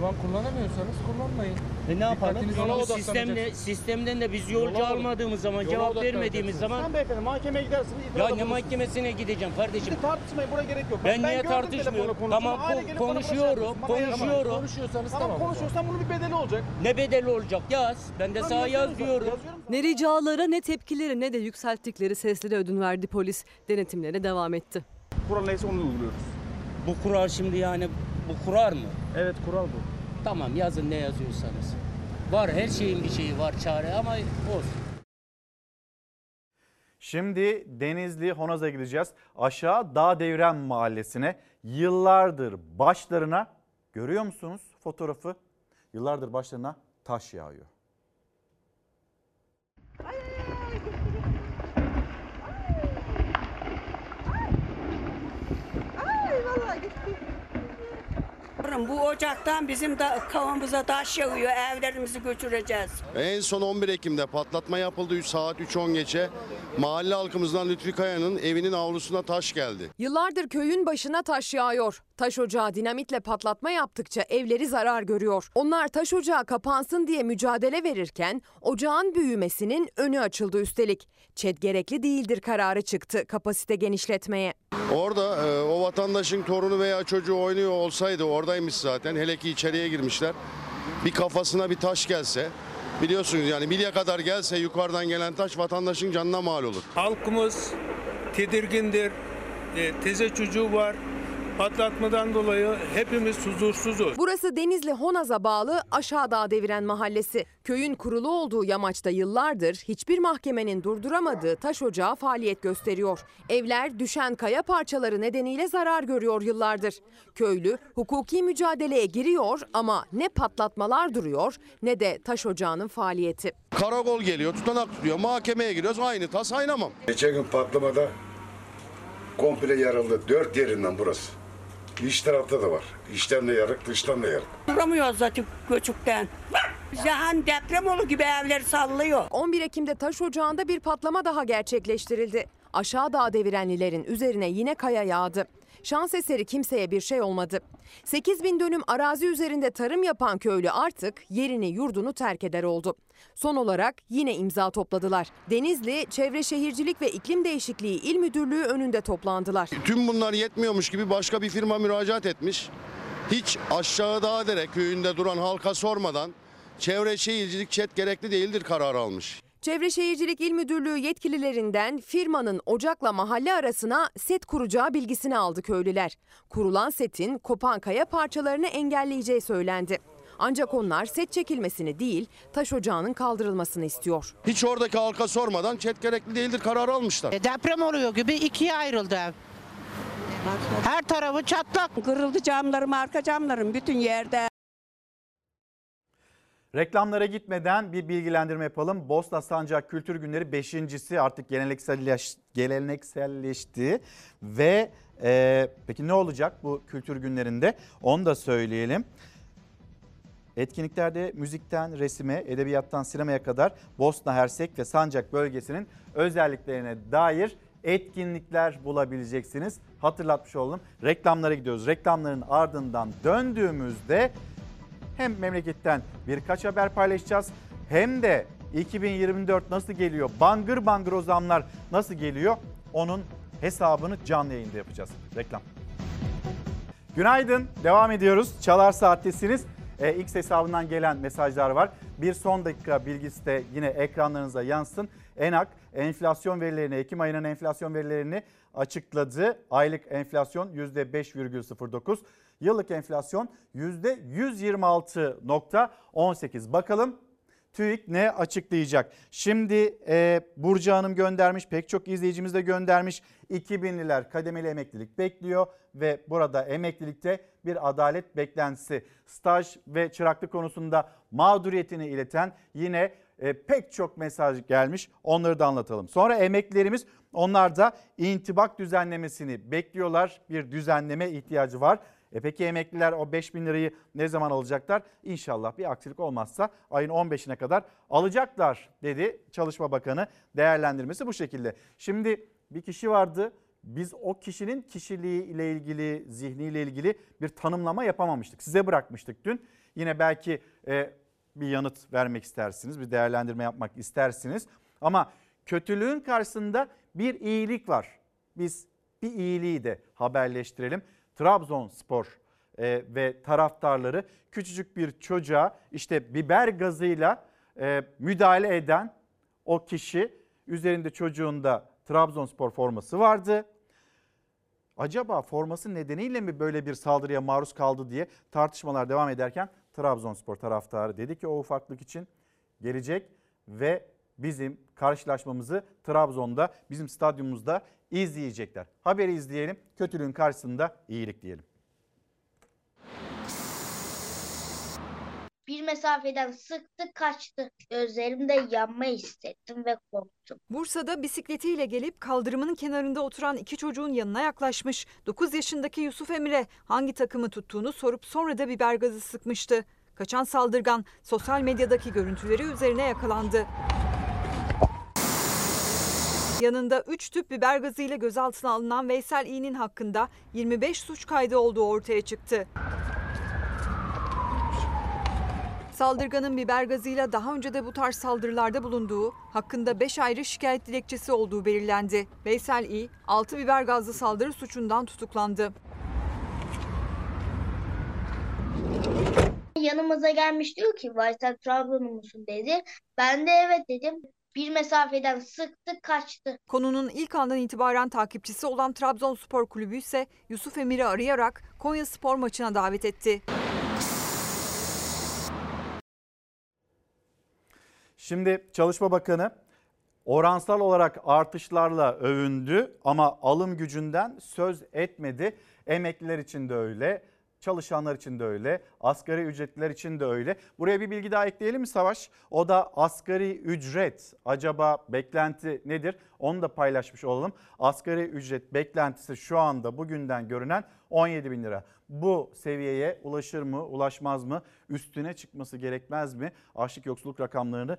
Zaman kullanamıyorsanız kullanmayın. E ne yapalım? Dikkatiniz ona Yola odaklanacaksınız. sistemle, sistemden de biz yolcu Yola- almadığımız zaman, yola cevap vermediğimiz zaman... Sen beyefendi mahkemeye gidersiniz. Ya ne mahkemesine gideceğim kardeşim? Şimdi tartışmayın buraya gerek yok. Ben, niye gördüm tartışmıyorum? telefonla konuştuğunu. Tamam ko- gelip bana konuşuyorum. Bana konuşuyorum. Konuşuyorsanız tamam. konuşuyorsan bunun bir bedeli olacak. Ne bedeli olacak? Yaz. Ben de Tamam, sana yazıyorum yaz diyorum. yazıyorum. Ne ricalara ne tepkileri ne de yükselttikleri seslere ödün verdi polis. Denetimlere devam etti. Kural neyse onu uyguluyoruz. Bu kural şimdi yani bu kurar mı? Evet kural bu. Tamam yazın ne yazıyorsanız. Var her şeyin bir şeyi var çare ama olsun. Şimdi Denizli Honaz'a gideceğiz. Aşağı Dağ Devren Mahallesi'ne yıllardır başlarına görüyor musunuz fotoğrafı? Yıllardır başlarına taş yağıyor. Bu ocaktan bizim de kavamıza taş yağıyor, evlerimizi götüreceğiz. En son 11 Ekim'de patlatma yapıldı 3 saat 3.10 geçe. Mahalle halkımızdan Lütfi Kaya'nın evinin avlusuna taş geldi. Yıllardır köyün başına taş yağıyor. Taş ocağı dinamitle patlatma yaptıkça evleri zarar görüyor. Onlar taş ocağı kapansın diye mücadele verirken ocağın büyümesinin önü açıldı üstelik. ÇED gerekli değildir kararı çıktı kapasite genişletmeye. Orada e, o vatandaşın torunu veya çocuğu oynuyor olsaydı oradaymış zaten. Hele ki içeriye girmişler. Bir kafasına bir taş gelse biliyorsunuz yani milye kadar gelse yukarıdan gelen taş vatandaşın canına mal olur. Halkımız tedirgindir. E, teze çocuğu var. Patlatmadan dolayı hepimiz huzursuzuz. Burası Denizli Honaz'a bağlı Aşağıdağ Deviren Mahallesi. Köyün kurulu olduğu yamaçta yıllardır hiçbir mahkemenin durduramadığı taş ocağı faaliyet gösteriyor. Evler düşen kaya parçaları nedeniyle zarar görüyor yıllardır. Köylü hukuki mücadeleye giriyor ama ne patlatmalar duruyor ne de taş ocağının faaliyeti. Karakol geliyor tutanak tutuyor mahkemeye giriyoruz aynı tas aynamam. Geçen gün patlamada komple yarıldı. Dört yerinden burası. İç tarafta da var. İçten de yarık, dıştan da yarık. Duramıyoruz zaten göçükten. Zahan deprem olur gibi evler sallıyor. 11 Ekim'de taş ocağında bir patlama daha gerçekleştirildi. Aşağı dağ devirenlilerin üzerine yine kaya yağdı. Şans eseri kimseye bir şey olmadı. 8 bin dönüm arazi üzerinde tarım yapan köylü artık yerini yurdunu terk eder oldu. Son olarak yine imza topladılar. Denizli Çevre Şehircilik ve İklim Değişikliği İl Müdürlüğü önünde toplandılar. Tüm bunlar yetmiyormuş gibi başka bir firma müracaat etmiş. Hiç aşağı Dağdere köyünde duran halka sormadan Çevre Şehircilik ÇED gerekli değildir kararı almış. Çevre Şehircilik İl Müdürlüğü yetkililerinden firmanın ocakla mahalle arasına set kuracağı bilgisini aldı köylüler. Kurulan setin kopan kaya parçalarını engelleyeceği söylendi. Ancak onlar set çekilmesini değil, taş ocağının kaldırılmasını istiyor. Hiç oradaki halka sormadan çet gerekli değildir kararı almışlar. E, Deprem oluyor gibi ikiye ayrıldı ev. Her tarafı çatlak. Kırıldı camlarım, arka camlarım bütün yerde. Reklamlara gitmeden bir bilgilendirme yapalım. Bosna Sancak Kültür Günleri 5.si artık gelenekselleş, gelenekselleşti. Ve e, peki ne olacak bu kültür günlerinde? Onu da söyleyelim. Etkinliklerde müzikten resime, edebiyattan sinemaya kadar Bosna Hersek ve Sancak bölgesinin özelliklerine dair etkinlikler bulabileceksiniz. Hatırlatmış oldum. Reklamlara gidiyoruz. Reklamların ardından döndüğümüzde hem memleketten birkaç haber paylaşacağız hem de 2024 nasıl geliyor, bangır bangır o zamlar nasıl geliyor onun hesabını canlı yayında yapacağız. Reklam. Günaydın, devam ediyoruz. Çalar Saat'tesiniz. Ee, X hesabından gelen mesajlar var. Bir son dakika bilgisi de yine ekranlarınıza yansın. ENAK enflasyon verilerini, Ekim ayının enflasyon verilerini açıkladı. Aylık enflasyon %5,09. Yıllık enflasyon %126.18. Bakalım TÜİK ne açıklayacak? Şimdi e, Burcu Hanım göndermiş, pek çok izleyicimiz de göndermiş. 2000'liler kademeli emeklilik bekliyor ve burada emeklilikte bir adalet beklentisi. Staj ve çıraklık konusunda mağduriyetini ileten yine e, pek çok mesaj gelmiş. Onları da anlatalım. Sonra emeklilerimiz onlar da intibak düzenlemesini bekliyorlar. Bir düzenleme ihtiyacı var. E peki emekliler o 5 bin lirayı ne zaman alacaklar? İnşallah bir aksilik olmazsa ayın 15'ine kadar alacaklar dedi Çalışma Bakanı. Değerlendirmesi bu şekilde. Şimdi bir kişi vardı. Biz o kişinin kişiliği ile ilgili, zihniyle ilgili bir tanımlama yapamamıştık. Size bırakmıştık dün. Yine belki e, bir yanıt vermek istersiniz, bir değerlendirme yapmak istersiniz. Ama kötülüğün karşısında bir iyilik var. Biz bir iyiliği de haberleştirelim. Trabzonspor e, ve taraftarları küçücük bir çocuğa işte biber gazıyla e, müdahale eden o kişi üzerinde çocuğunda Trabzonspor forması vardı. Acaba forması nedeniyle mi böyle bir saldırıya maruz kaldı diye tartışmalar devam ederken Trabzonspor taraftarı dedi ki o ufaklık için gelecek ve bizim karşılaşmamızı Trabzon'da bizim stadyumumuzda izleyecekler. Haberi izleyelim. Kötülüğün karşısında iyilik diyelim. Bir mesafeden sıktı kaçtı. Gözlerimde yanma hissettim ve korktum. Bursa'da bisikletiyle gelip kaldırımın kenarında oturan iki çocuğun yanına yaklaşmış. 9 yaşındaki Yusuf Emre hangi takımı tuttuğunu sorup sonra da biber gazı sıkmıştı. Kaçan saldırgan sosyal medyadaki görüntüleri üzerine yakalandı. Yanında 3 tüp biber gazıyla gözaltına alınan Veysel İ'nin hakkında 25 suç kaydı olduğu ortaya çıktı. Saldırganın biber gazıyla daha önce de bu tarz saldırılarda bulunduğu, hakkında 5 ayrı şikayet dilekçesi olduğu belirlendi. Veysel İ, 6 biber gazlı saldırı suçundan tutuklandı. Yanımıza gelmiş diyor ki Vaysel Trabzonlu musun dedi. Ben de evet dedim. Bir mesafeden sıktı kaçtı. Konunun ilk andan itibaren takipçisi olan Trabzonspor Kulübü ise Yusuf Emir'i arayarak Konya Spor maçına davet etti. Şimdi Çalışma Bakanı oransal olarak artışlarla övündü ama alım gücünden söz etmedi. Emekliler için de öyle, çalışanlar için de öyle, asgari ücretliler için de öyle. Buraya bir bilgi daha ekleyelim mi Savaş? O da asgari ücret. Acaba beklenti nedir? Onu da paylaşmış olalım. Asgari ücret beklentisi şu anda bugünden görünen 17 bin lira. Bu seviyeye ulaşır mı, ulaşmaz mı? Üstüne çıkması gerekmez mi? Açlık yoksulluk rakamlarını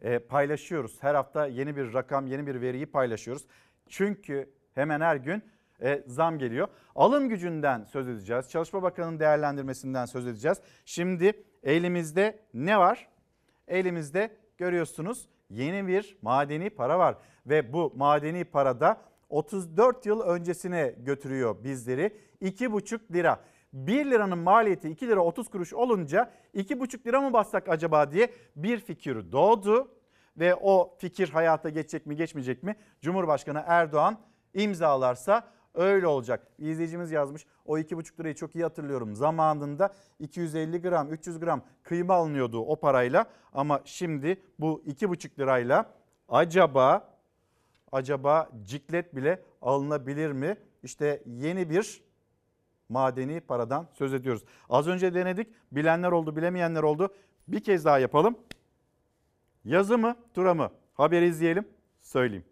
e, paylaşıyoruz. Her hafta yeni bir rakam, yeni bir veriyi paylaşıyoruz. Çünkü hemen her gün e, zam geliyor. Alım gücünden söz edeceğiz. Çalışma Bakanı'nın değerlendirmesinden söz edeceğiz. Şimdi elimizde ne var? Elimizde görüyorsunuz yeni bir madeni para var. Ve bu madeni parada 34 yıl öncesine götürüyor bizleri. 2,5 lira. 1 liranın maliyeti 2 lira 30 kuruş olunca 2,5 lira mı bassak acaba diye bir fikir doğdu. ve o fikir hayata geçecek mi geçmeyecek mi? Cumhurbaşkanı Erdoğan imzalarsa öyle olacak. Bir izleyicimiz yazmış. O 2,5 lirayı çok iyi hatırlıyorum. Zamanında 250 gram, 300 gram kıyma alınıyordu o parayla. Ama şimdi bu 2,5 lirayla acaba acaba ciklet bile alınabilir mi? İşte yeni bir madeni paradan söz ediyoruz. Az önce denedik. Bilenler oldu, bilemeyenler oldu. Bir kez daha yapalım. Yazı mı, tura mı? Haberi izleyelim, söyleyeyim.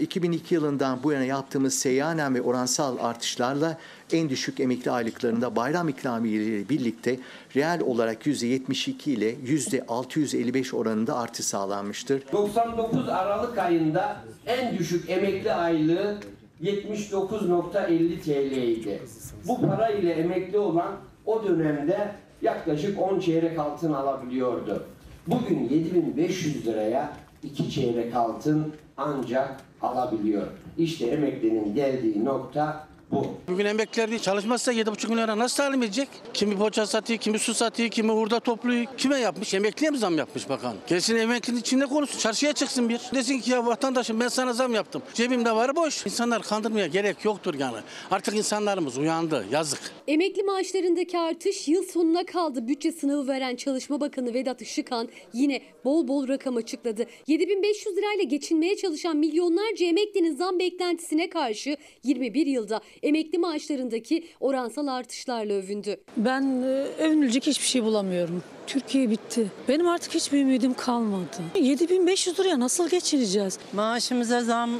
2002 yılından bu yana yaptığımız seyyanen ve oransal artışlarla en düşük emekli aylıklarında bayram ikramiyeleri birlikte reel olarak %72 ile %655 oranında artış sağlanmıştır. 99 Aralık ayında en düşük emekli aylığı 79.50 TL idi. Bu para ile emekli olan o dönemde yaklaşık 10 çeyrek altın alabiliyordu. Bugün 7500 liraya 2 çeyrek altın ancak alabiliyor. İşte emeklinin geldiği nokta bu. Bugün emekliler değil çalışmazsa 7,5 milyon lira nasıl talim edecek? Kimi poğaça satıyor, kimi su satıyor, kimi hurda topluyor. Kime yapmış? Emekliye mi zam yapmış bakan? Gelsin emeklinin içinde konuşsun. Çarşıya çıksın bir. Desin ki ya vatandaşım ben sana zam yaptım. Cebimde var boş. İnsanlar kandırmaya gerek yoktur yani. Artık insanlarımız uyandı. Yazık. Emekli maaşlarındaki artış yıl sonuna kaldı. Bütçe sınavı veren Çalışma Bakanı Vedat Işıkhan yine bol bol rakam açıkladı. 7500 lirayla geçinmeye çalışan milyonlarca emeklinin zam beklentisine karşı 21 yılda emekli maaşlarındaki oransal artışlarla övündü. Ben e, övünülecek hiçbir şey bulamıyorum. Türkiye bitti. Benim artık hiçbir ümidim kalmadı. 7500 liraya nasıl geçineceğiz? Maaşımıza zam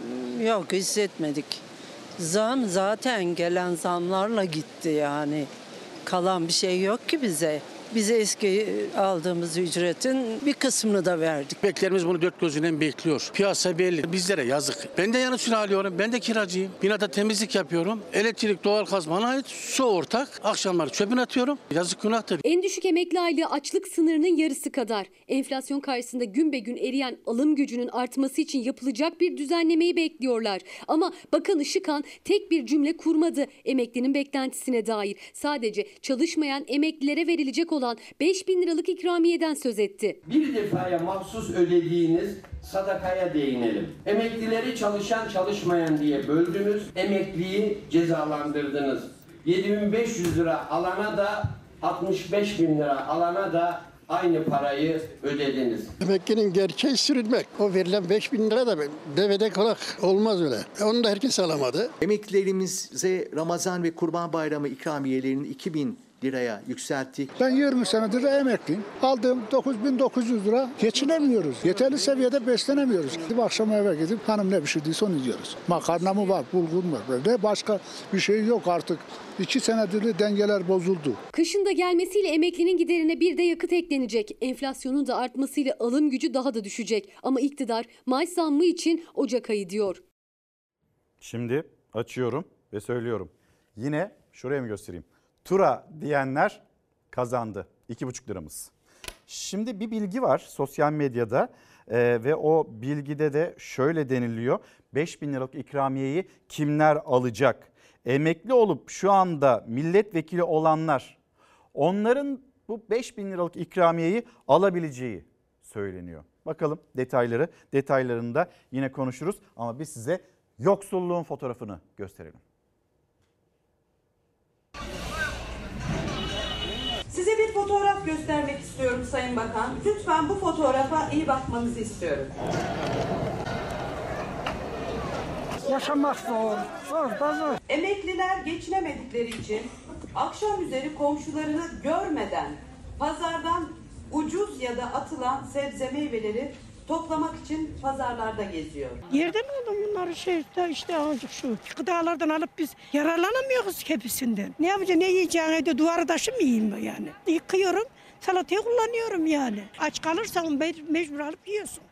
yok hissetmedik. Zam zaten gelen zamlarla gitti yani. Kalan bir şey yok ki bize. Bize eski aldığımız ücretin bir kısmını da verdik. Beklerimiz bunu dört gözüyle bekliyor. Piyasa belli. Bizlere yazık. Ben de yanısını alıyorum. Ben de kiracıyım. Binada temizlik yapıyorum. Elektrik, doğalgaz bana ait. Su ortak. Akşamları çöpün atıyorum. Yazık günahtır. En düşük emekli aylığı açlık sınırının yarısı kadar. Enflasyon karşısında gün be gün eriyen alım gücünün artması için yapılacak bir düzenlemeyi bekliyorlar. Ama Bakan Işıkhan tek bir cümle kurmadı emeklinin beklentisine dair. Sadece çalışmayan emeklilere verilecek olan 5 bin liralık ikramiyeden söz etti. Bir defaya mahsus ödediğiniz sadakaya değinelim. Emeklileri çalışan çalışmayan diye böldünüz, emekliyi cezalandırdınız. 7500 lira alana da 65 bin lira alana da aynı parayı ödediniz. Emeklinin gerçeği sürülmek. O verilen 5 bin lira da devede kolak olmaz öyle. Onu da herkes alamadı. Emeklilerimize Ramazan ve Kurban Bayramı ikramiyelerinin 2000 liraya yükselttik. Ben 20 senedir emekliyim. Aldığım 9900 lira geçinemiyoruz. Yeterli seviyede beslenemiyoruz. Gidip akşam eve gidip hanım ne pişirdiyse onu yiyoruz. Makarna mı var, bulgur mu var? Ne başka bir şey yok artık. İki senedir de dengeler bozuldu. Kışın da gelmesiyle emeklinin giderine bir de yakıt eklenecek. Enflasyonun da artmasıyla alım gücü daha da düşecek. Ama iktidar maaş zammı için Ocak ayı diyor. Şimdi açıyorum ve söylüyorum. Yine şuraya mı göstereyim? Tura diyenler kazandı. 2,5 liramız. Şimdi bir bilgi var sosyal medyada e, ve o bilgide de şöyle deniliyor. 5 bin liralık ikramiyeyi kimler alacak? Emekli olup şu anda milletvekili olanlar onların bu 5 bin liralık ikramiyeyi alabileceği söyleniyor. Bakalım detayları detaylarında yine konuşuruz ama biz size yoksulluğun fotoğrafını gösterelim. Fotoğraf göstermek istiyorum Sayın Bakan. Lütfen bu fotoğrafa iyi bakmanızı istiyorum. Yaşamak zor, zor da zor. Emekliler geçinemedikleri için akşam üzeri komşularını görmeden pazardan ucuz ya da atılan sebze meyveleri toplamak için pazarlarda geziyor. Yerden aldım bunları şey işte, işte ancak şu gıdalardan alıp biz yararlanamıyoruz hepsinden. Ne yapacağım ne yiyeceğim evde duvarı taşı mı yiyeyim yani? Yıkıyorum salatayı kullanıyorum yani. Aç kalırsan me- mecbur alıp yiyorsun.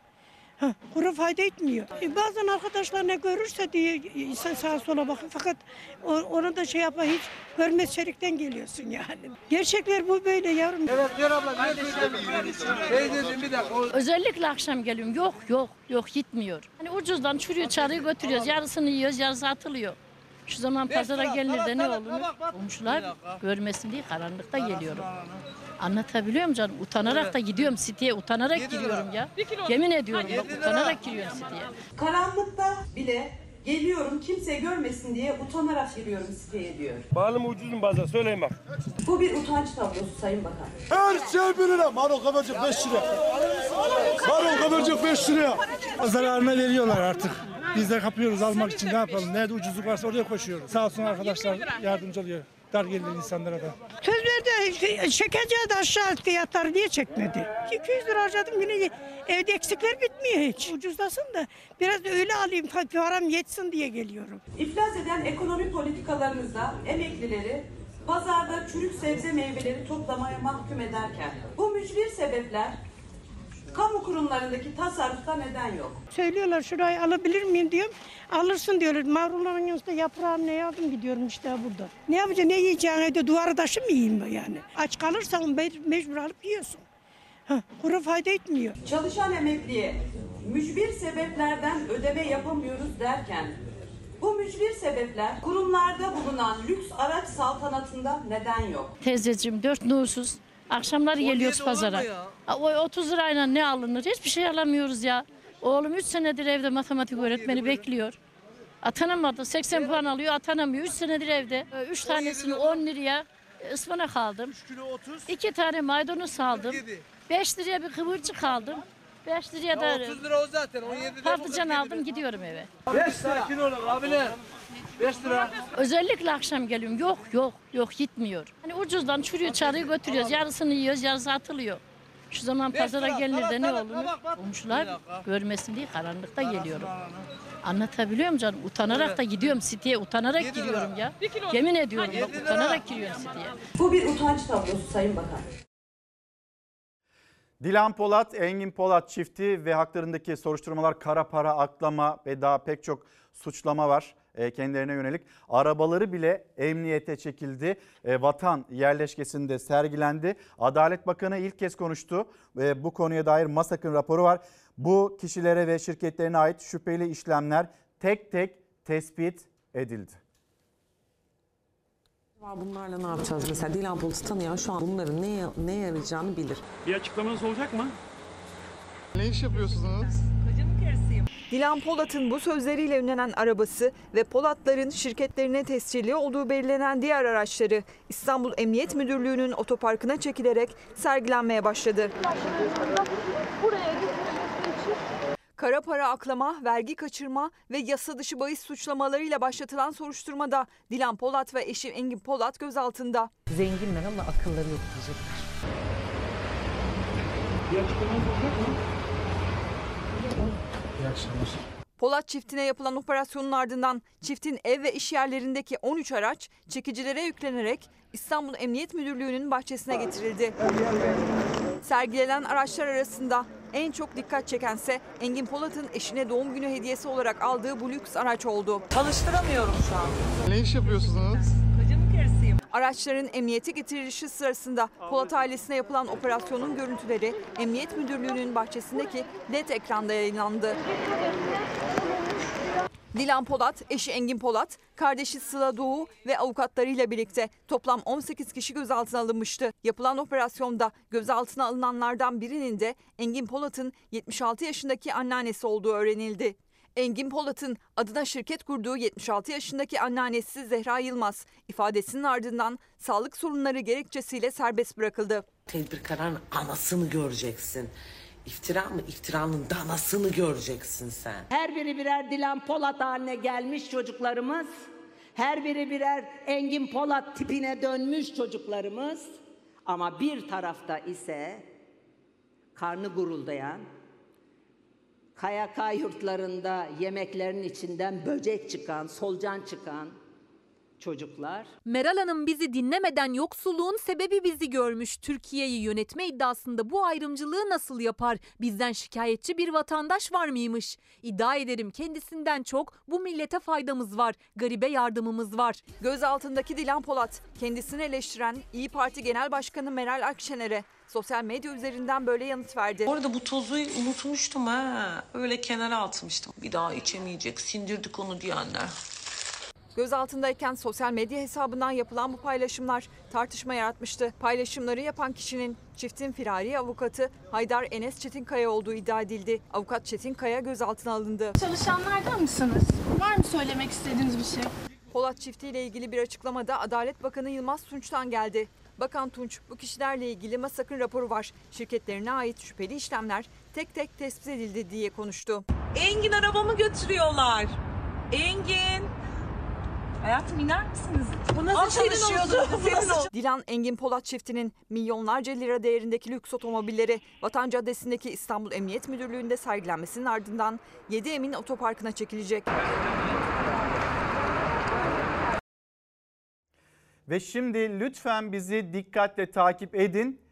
Ha, kuru fayda etmiyor. E, bazen arkadaşlar ne görürse diye insan sağa sola bakın fakat o- onu da şey yapma hiç görmez çelikten geliyorsun yani. Gerçekler bu böyle yavrum. Evet Gör abla Teyzeciğim bir dakika. Özellikle akşam geliyorum. Yok yok yok gitmiyor. Hani ucuzdan çürüyor çarığı götürüyoruz. Yarısını yiyoruz yarısı atılıyor. Şu zaman pazara gelinir de ne olur? Komşular görmesin diye karanlıkta geliyorum. Anlatabiliyor muyum canım? Utanarak da gidiyorum siteye, utanarak giriyorum ya. Yemin ediyorum bak utanarak giriyorum siteye. Karanlıkta bile geliyorum kimse görmesin diye utanarak giriyorum siteye diyor. Pahalı mı ucuz mu bazen söyleyin bak. Bu bir utanç tablosu Sayın Bakan. Her şey bir lira. Marul kabarcık 5 lira. Marul kabarcık 5 lira. Zararına veriyorlar artık. Biz de kapıyoruz almak için ne yapalım? Nerede ucuzluk varsa oraya koşuyoruz. Sağ olsun arkadaşlar yardımcı oluyor. Dar gelirli insanlara da. Söz verdi çekeceği de aşağı fiyatları niye çekmedi? 200 lira harcadım yine evde eksikler bitmiyor hiç. Ucuzlasın da biraz da öyle alayım param yetsin diye geliyorum. İflas eden ekonomi politikalarınızda emeklileri pazarda çürük sebze meyveleri toplamaya mahkum ederken bu mücbir sebepler kamu kurumlarındaki tasarrufta neden yok? Söylüyorlar şurayı alabilir miyim diyorum. Alırsın diyorlar. Marulların yanında yaprağını ne yaptım gidiyorum işte burada. Ne yapacağım ne yiyeceğim evde duvarı taşı mı yiyeyim ben yani? Aç kalırsan me- mecbur alıp yiyorsun. Kuru fayda etmiyor. Çalışan emekliye mücbir sebeplerden ödeme yapamıyoruz derken bu mücbir sebepler kurumlarda bulunan lüks araç saltanatında neden yok? Teyzeciğim dört nursuz. Akşamları geliyoruz pazara. Ha, O 30 lirayla ne alınır? Hiçbir şey alamıyoruz ya. Oğlum 3 senedir evde matematik öğretmeni bekliyor. Atanamadı. 80 puan alıyor atanamıyor. 3 senedir evde. 3 tanesini 10 liraya ıspanak aldım. 2 tane maydanoz aldım. 5 liraya bir kıvırcık aldım. 5 liraya da 30 lira o zaten. 17 lira. patlıcan aldım gidiyorum eve. 5 lira kilo olur abiler. 5 lira. Özellikle akşam geliyorum. Yok yok yok gitmiyor. Hani ucuzdan çürüyor çarıyı götürüyoruz. Yarısını yiyoruz yarısı atılıyor. Şu zaman pazara gelinir de ne olur? Komşular görmesin diye karanlıkta geliyorum. Anlatabiliyor muyum canım? Utanarak da gidiyorum siteye, utanarak giriyorum ya. Yemin ediyorum bak utanarak giriyorum siteye. Bu bir utanç tablosu Sayın Bakan. Dilan Polat, Engin Polat çifti ve haklarındaki soruşturmalar kara para aklama ve daha pek çok suçlama var kendilerine yönelik. Arabaları bile emniyete çekildi. E, Vatan yerleşkesinde sergilendi. Adalet Bakanı ilk kez konuştu. ve Bu konuya dair MASAK'ın raporu var. Bu kişilere ve şirketlerine ait şüpheli işlemler tek tek tespit edildi. Bunlarla ne yapacağız mesela? Dilan Polat'ı tanıyan şu an bunların ne, ne yarayacağını bilir. Bir açıklamanız olacak mı? Ne iş yapıyorsunuz? Dilan Polat'ın bu sözleriyle ünlenen arabası ve Polatların şirketlerine tescilli olduğu belirlenen diğer araçları İstanbul Emniyet Müdürlüğü'nün otoparkına çekilerek sergilenmeye başladı. Kara para aklama, vergi kaçırma ve yasa dışı bahis suçlamalarıyla başlatılan soruşturmada Dilan Polat ve eşi Engin Polat gözaltında. Zenginler ama akılları yok diyecekler. Bir açıklamanız olacak mı? İyi akşamlar. Polat çiftine yapılan operasyonun ardından çiftin ev ve iş yerlerindeki 13 araç çekicilere yüklenerek İstanbul Emniyet Müdürlüğü'nün bahçesine getirildi. Sergilenen araçlar arasında en çok dikkat çekense Engin Polat'ın eşine doğum günü hediyesi olarak aldığı bu lüks araç oldu. Çalıştıramıyorum şu an. Ne iş yapıyorsunuz? Araçların emniyete getirilişi sırasında Polat ailesine yapılan operasyonun görüntüleri Emniyet Müdürlüğü'nün bahçesindeki LED ekranda yayınlandı. Dilan Polat, eşi Engin Polat, kardeşi Sıla Doğu ve avukatlarıyla birlikte toplam 18 kişi gözaltına alınmıştı. Yapılan operasyonda gözaltına alınanlardan birinin de Engin Polat'ın 76 yaşındaki anneannesi olduğu öğrenildi. Engin Polat'ın adına şirket kurduğu 76 yaşındaki anneannesi Zehra Yılmaz ifadesinin ardından sağlık sorunları gerekçesiyle serbest bırakıldı. Tedbir kararın anasını göreceksin. İftira mı? İftiranın danasını göreceksin sen. Her biri birer Dilan Polat haline gelmiş çocuklarımız. Her biri birer Engin Polat tipine dönmüş çocuklarımız. Ama bir tarafta ise karnı guruldayan, KYK yurtlarında yemeklerin içinden böcek çıkan, solucan çıkan çocuklar. Meral Hanım bizi dinlemeden yoksulluğun sebebi bizi görmüş. Türkiye'yi yönetme iddiasında bu ayrımcılığı nasıl yapar? Bizden şikayetçi bir vatandaş var mıymış? İddia ederim kendisinden çok bu millete faydamız var. Garibe yardımımız var. Gözaltındaki Dilan Polat kendisini eleştiren İyi Parti Genel Başkanı Meral Akşener'e sosyal medya üzerinden böyle yanıt verdi. Bu arada bu tozu unutmuştum ha. Öyle kenara atmıştım. Bir daha içemeyecek, sindirdik onu diyenler. Gözaltındayken sosyal medya hesabından yapılan bu paylaşımlar tartışma yaratmıştı. Paylaşımları yapan kişinin çiftin firari avukatı Haydar Enes Çetinkaya olduğu iddia edildi. Avukat Çetinkaya gözaltına alındı. Çalışanlardan mısınız? Var mı söylemek istediğiniz bir şey? Polat çiftiyle ilgili bir açıklamada Adalet Bakanı Yılmaz Tunç'tan geldi. Bakan Tunç bu kişilerle ilgili masakın raporu var. Şirketlerine ait şüpheli işlemler tek tek tespit edildi diye konuştu. Engin arabamı götürüyorlar. Engin. Hayatım iner misiniz? Bu nasıl çalışıyordu? Bu nasıl Dilan Engin Polat çiftinin milyonlarca lira değerindeki lüks otomobilleri Vatan Caddesi'ndeki İstanbul Emniyet Müdürlüğü'nde sergilenmesinin ardından 7 Emin Otoparkı'na çekilecek. Ve şimdi lütfen bizi dikkatle takip edin.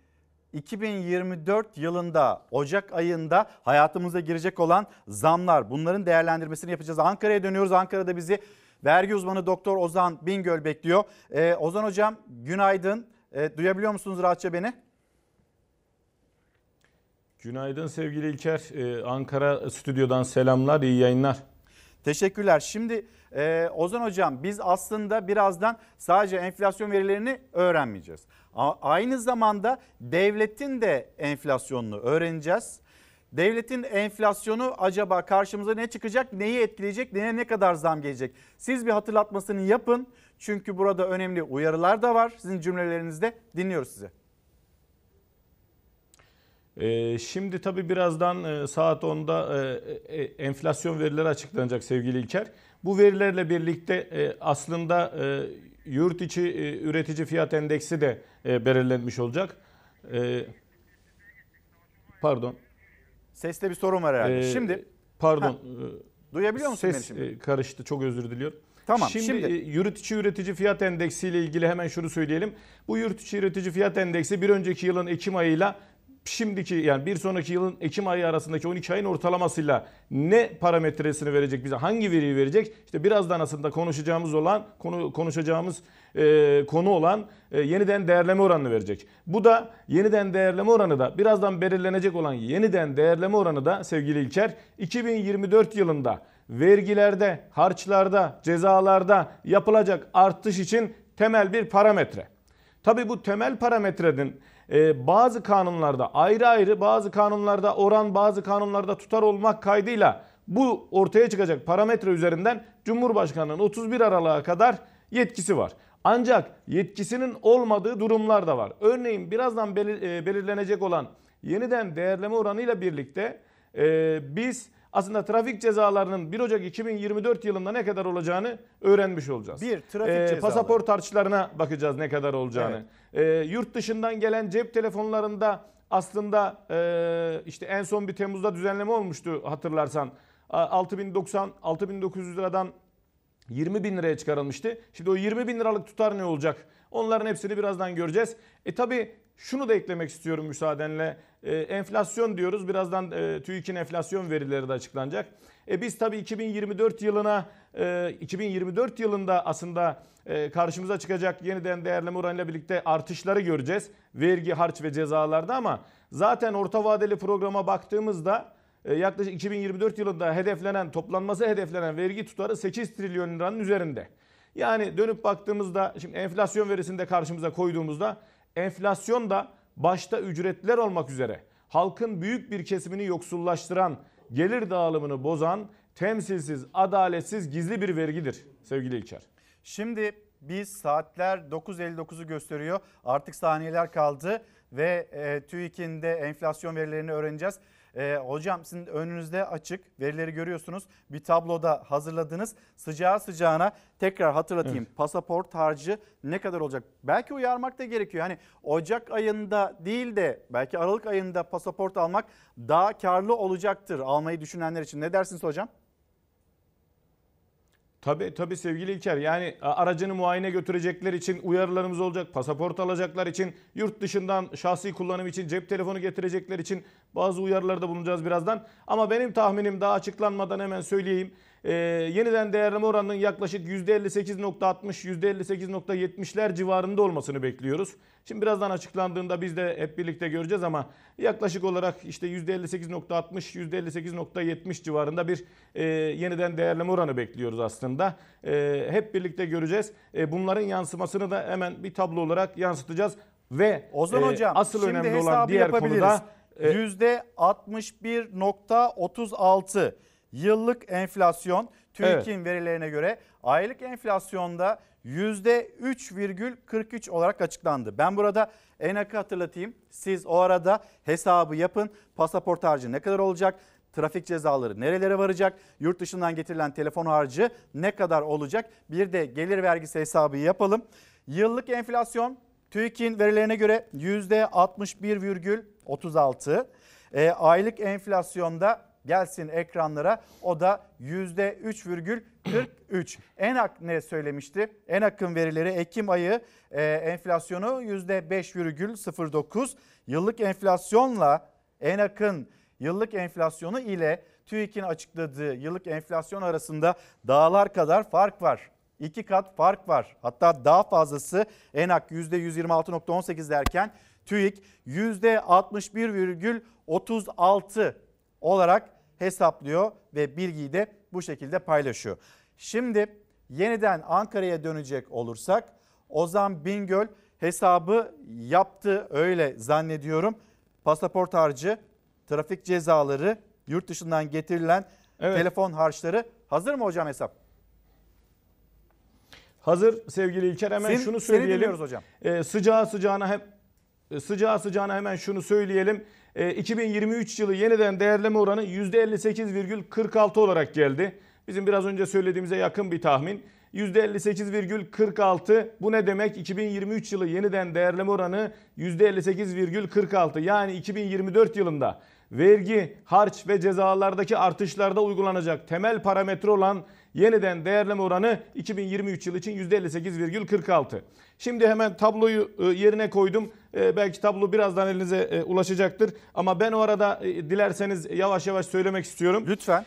2024 yılında Ocak ayında hayatımıza girecek olan zamlar bunların değerlendirmesini yapacağız. Ankara'ya dönüyoruz. Ankara'da bizi vergi uzmanı Doktor Ozan Bingöl bekliyor. Ee, Ozan Hocam günaydın. Ee, duyabiliyor musunuz rahatça beni? Günaydın sevgili İlker. Ee, Ankara stüdyodan selamlar, iyi yayınlar. Teşekkürler. Şimdi e, Ozan Hocam biz aslında birazdan sadece enflasyon verilerini öğrenmeyeceğiz. A- aynı zamanda devletin de enflasyonunu öğreneceğiz. Devletin enflasyonu acaba karşımıza ne çıkacak, neyi etkileyecek, neye ne kadar zam gelecek? Siz bir hatırlatmasını yapın. Çünkü burada önemli uyarılar da var sizin cümlelerinizde. Dinliyoruz sizi. Ee, şimdi tabii birazdan e, saat 10'da e, e, enflasyon verileri açıklanacak sevgili İlker. Bu verilerle birlikte aslında yurt içi üretici fiyat endeksi de belirlenmiş olacak. Pardon. Seste bir sorun var herhalde. Ee, şimdi pardon. Ha, duyabiliyor musun Ses beni şimdi? karıştı. Çok özür diliyorum. Tamam, Şimdi, şimdi- yurt içi üretici fiyat endeksi ile ilgili hemen şunu söyleyelim. Bu yurt içi üretici fiyat endeksi bir önceki yılın Ekim ayıyla şimdiki yani bir sonraki yılın Ekim ayı arasındaki 12 ayın ortalamasıyla ne parametresini verecek bize hangi veriyi verecek işte birazdan aslında konuşacağımız olan konu konuşacağımız e, konu olan e, yeniden değerleme oranını verecek. Bu da yeniden değerleme oranı da birazdan belirlenecek olan yeniden değerleme oranı da sevgili İlker 2024 yılında vergilerde, harçlarda, cezalarda yapılacak artış için temel bir parametre. Tabii bu temel parametrenin bazı kanunlarda ayrı ayrı bazı kanunlarda oran bazı kanunlarda tutar olmak kaydıyla bu ortaya çıkacak parametre üzerinden Cumhurbaşkanı'nın 31 Aralık'a kadar yetkisi var. Ancak yetkisinin olmadığı durumlar da var. Örneğin birazdan e, belirlenecek olan yeniden değerleme oranıyla birlikte e, biz aslında trafik cezalarının 1 Ocak 2024 yılında ne kadar olacağını öğrenmiş olacağız. Bir, trafik cezaları. Pasaport harçlarına bakacağız ne kadar olacağını. Ee, yurt dışından gelen cep telefonlarında aslında e, işte en son bir Temmuz'da düzenleme olmuştu hatırlarsan. A- 6090 6900 liradan 20 bin liraya çıkarılmıştı. Şimdi o 20 bin liralık tutar ne olacak? Onların hepsini birazdan göreceğiz. E tabi şunu da eklemek istiyorum müsaadenle. E, enflasyon diyoruz. Birazdan e, TÜİK'in enflasyon verileri de açıklanacak. E biz tabii 2024 yılına e, 2024 yılında aslında e, karşımıza çıkacak yeniden değerleme oranıyla birlikte artışları göreceğiz. Vergi, harç ve cezalarda ama zaten orta vadeli programa baktığımızda e, yaklaşık 2024 yılında hedeflenen, toplanması hedeflenen vergi tutarı 8 trilyon liranın üzerinde. Yani dönüp baktığımızda şimdi enflasyon verisini de karşımıza koyduğumuzda enflasyon da başta ücretler olmak üzere halkın büyük bir kesimini yoksullaştıran, gelir dağılımını bozan, temsilsiz, adaletsiz, gizli bir vergidir sevgili İlker. Şimdi biz saatler 9.59'u gösteriyor. Artık saniyeler kaldı ve e, TÜİK'in de enflasyon verilerini öğreneceğiz. E, hocam sizin önünüzde açık verileri görüyorsunuz. Bir tabloda hazırladınız. Sıcağı sıcağına tekrar hatırlatayım. Pasaport harcı ne kadar olacak? Belki uyarmak da gerekiyor. Hani Ocak ayında değil de belki Aralık ayında pasaport almak daha karlı olacaktır almayı düşünenler için. Ne dersiniz hocam? Tabii tabii sevgili İlker yani aracını muayene götürecekler için uyarılarımız olacak. Pasaport alacaklar için, yurt dışından şahsi kullanım için cep telefonu getirecekler için Bazı uyarılarda bulunacağız birazdan. Ama benim tahminim daha açıklanmadan hemen söyleyeyim. Ee, yeniden değerleme oranının yaklaşık %58.60, %58.70'ler civarında olmasını bekliyoruz. Şimdi birazdan açıklandığında biz de hep birlikte göreceğiz ama yaklaşık olarak işte %58.60, %58.70 civarında bir e, yeniden değerleme oranı bekliyoruz aslında. E, hep birlikte göreceğiz. E, bunların yansımasını da hemen bir tablo olarak yansıtacağız. Ve Ozan e, Hocam asıl önemli olan diğer konuda e, %61.36 yıllık enflasyon TÜİK'in verilerine göre aylık enflasyonda %3,43 olarak açıklandı. Ben burada ENAK'ı hatırlatayım. Siz o arada hesabı yapın. Pasaport harcı ne kadar olacak? Trafik cezaları nerelere varacak? Yurt dışından getirilen telefon harcı ne kadar olacak? Bir de gelir vergisi hesabı yapalım. Yıllık enflasyon TÜİK'in verilerine göre %61,36. E, aylık enflasyonda gelsin ekranlara o da %3,43. ENAK ne söylemişti? ENAK'ın verileri Ekim ayı e, enflasyonu %5,09. Yıllık enflasyonla ENAK'ın yıllık enflasyonu ile TÜİK'in açıkladığı yıllık enflasyon arasında dağlar kadar fark var. İki kat fark var. Hatta daha fazlası ENAK %126.18 derken TÜİK %61,36 olarak hesaplıyor ve bilgiyi de bu şekilde paylaşıyor. Şimdi yeniden Ankara'ya dönecek olursak Ozan Bingöl hesabı yaptı öyle zannediyorum. Pasaport harcı, trafik cezaları, yurt dışından getirilen Evet. telefon harçları hazır mı hocam hesap? Hazır sevgili İlker hemen Seni- şunu seni söyleyelim. dinliyoruz hocam. Ee, sıcağı sıcağına hem e, sıcağı sıcağına hemen şunu söyleyelim. Ee, 2023 yılı yeniden değerleme oranı %58,46 olarak geldi. Bizim biraz önce söylediğimize yakın bir tahmin. %58,46 bu ne demek? 2023 yılı yeniden değerleme oranı %58,46 yani 2024 yılında vergi, harç ve cezalardaki artışlarda uygulanacak temel parametre olan yeniden değerleme oranı 2023 yılı için %58,46. Şimdi hemen tabloyu e, yerine koydum. E, Belki tablo birazdan elinize e, ulaşacaktır. Ama ben o arada dilerseniz yavaş yavaş söylemek istiyorum. Lütfen.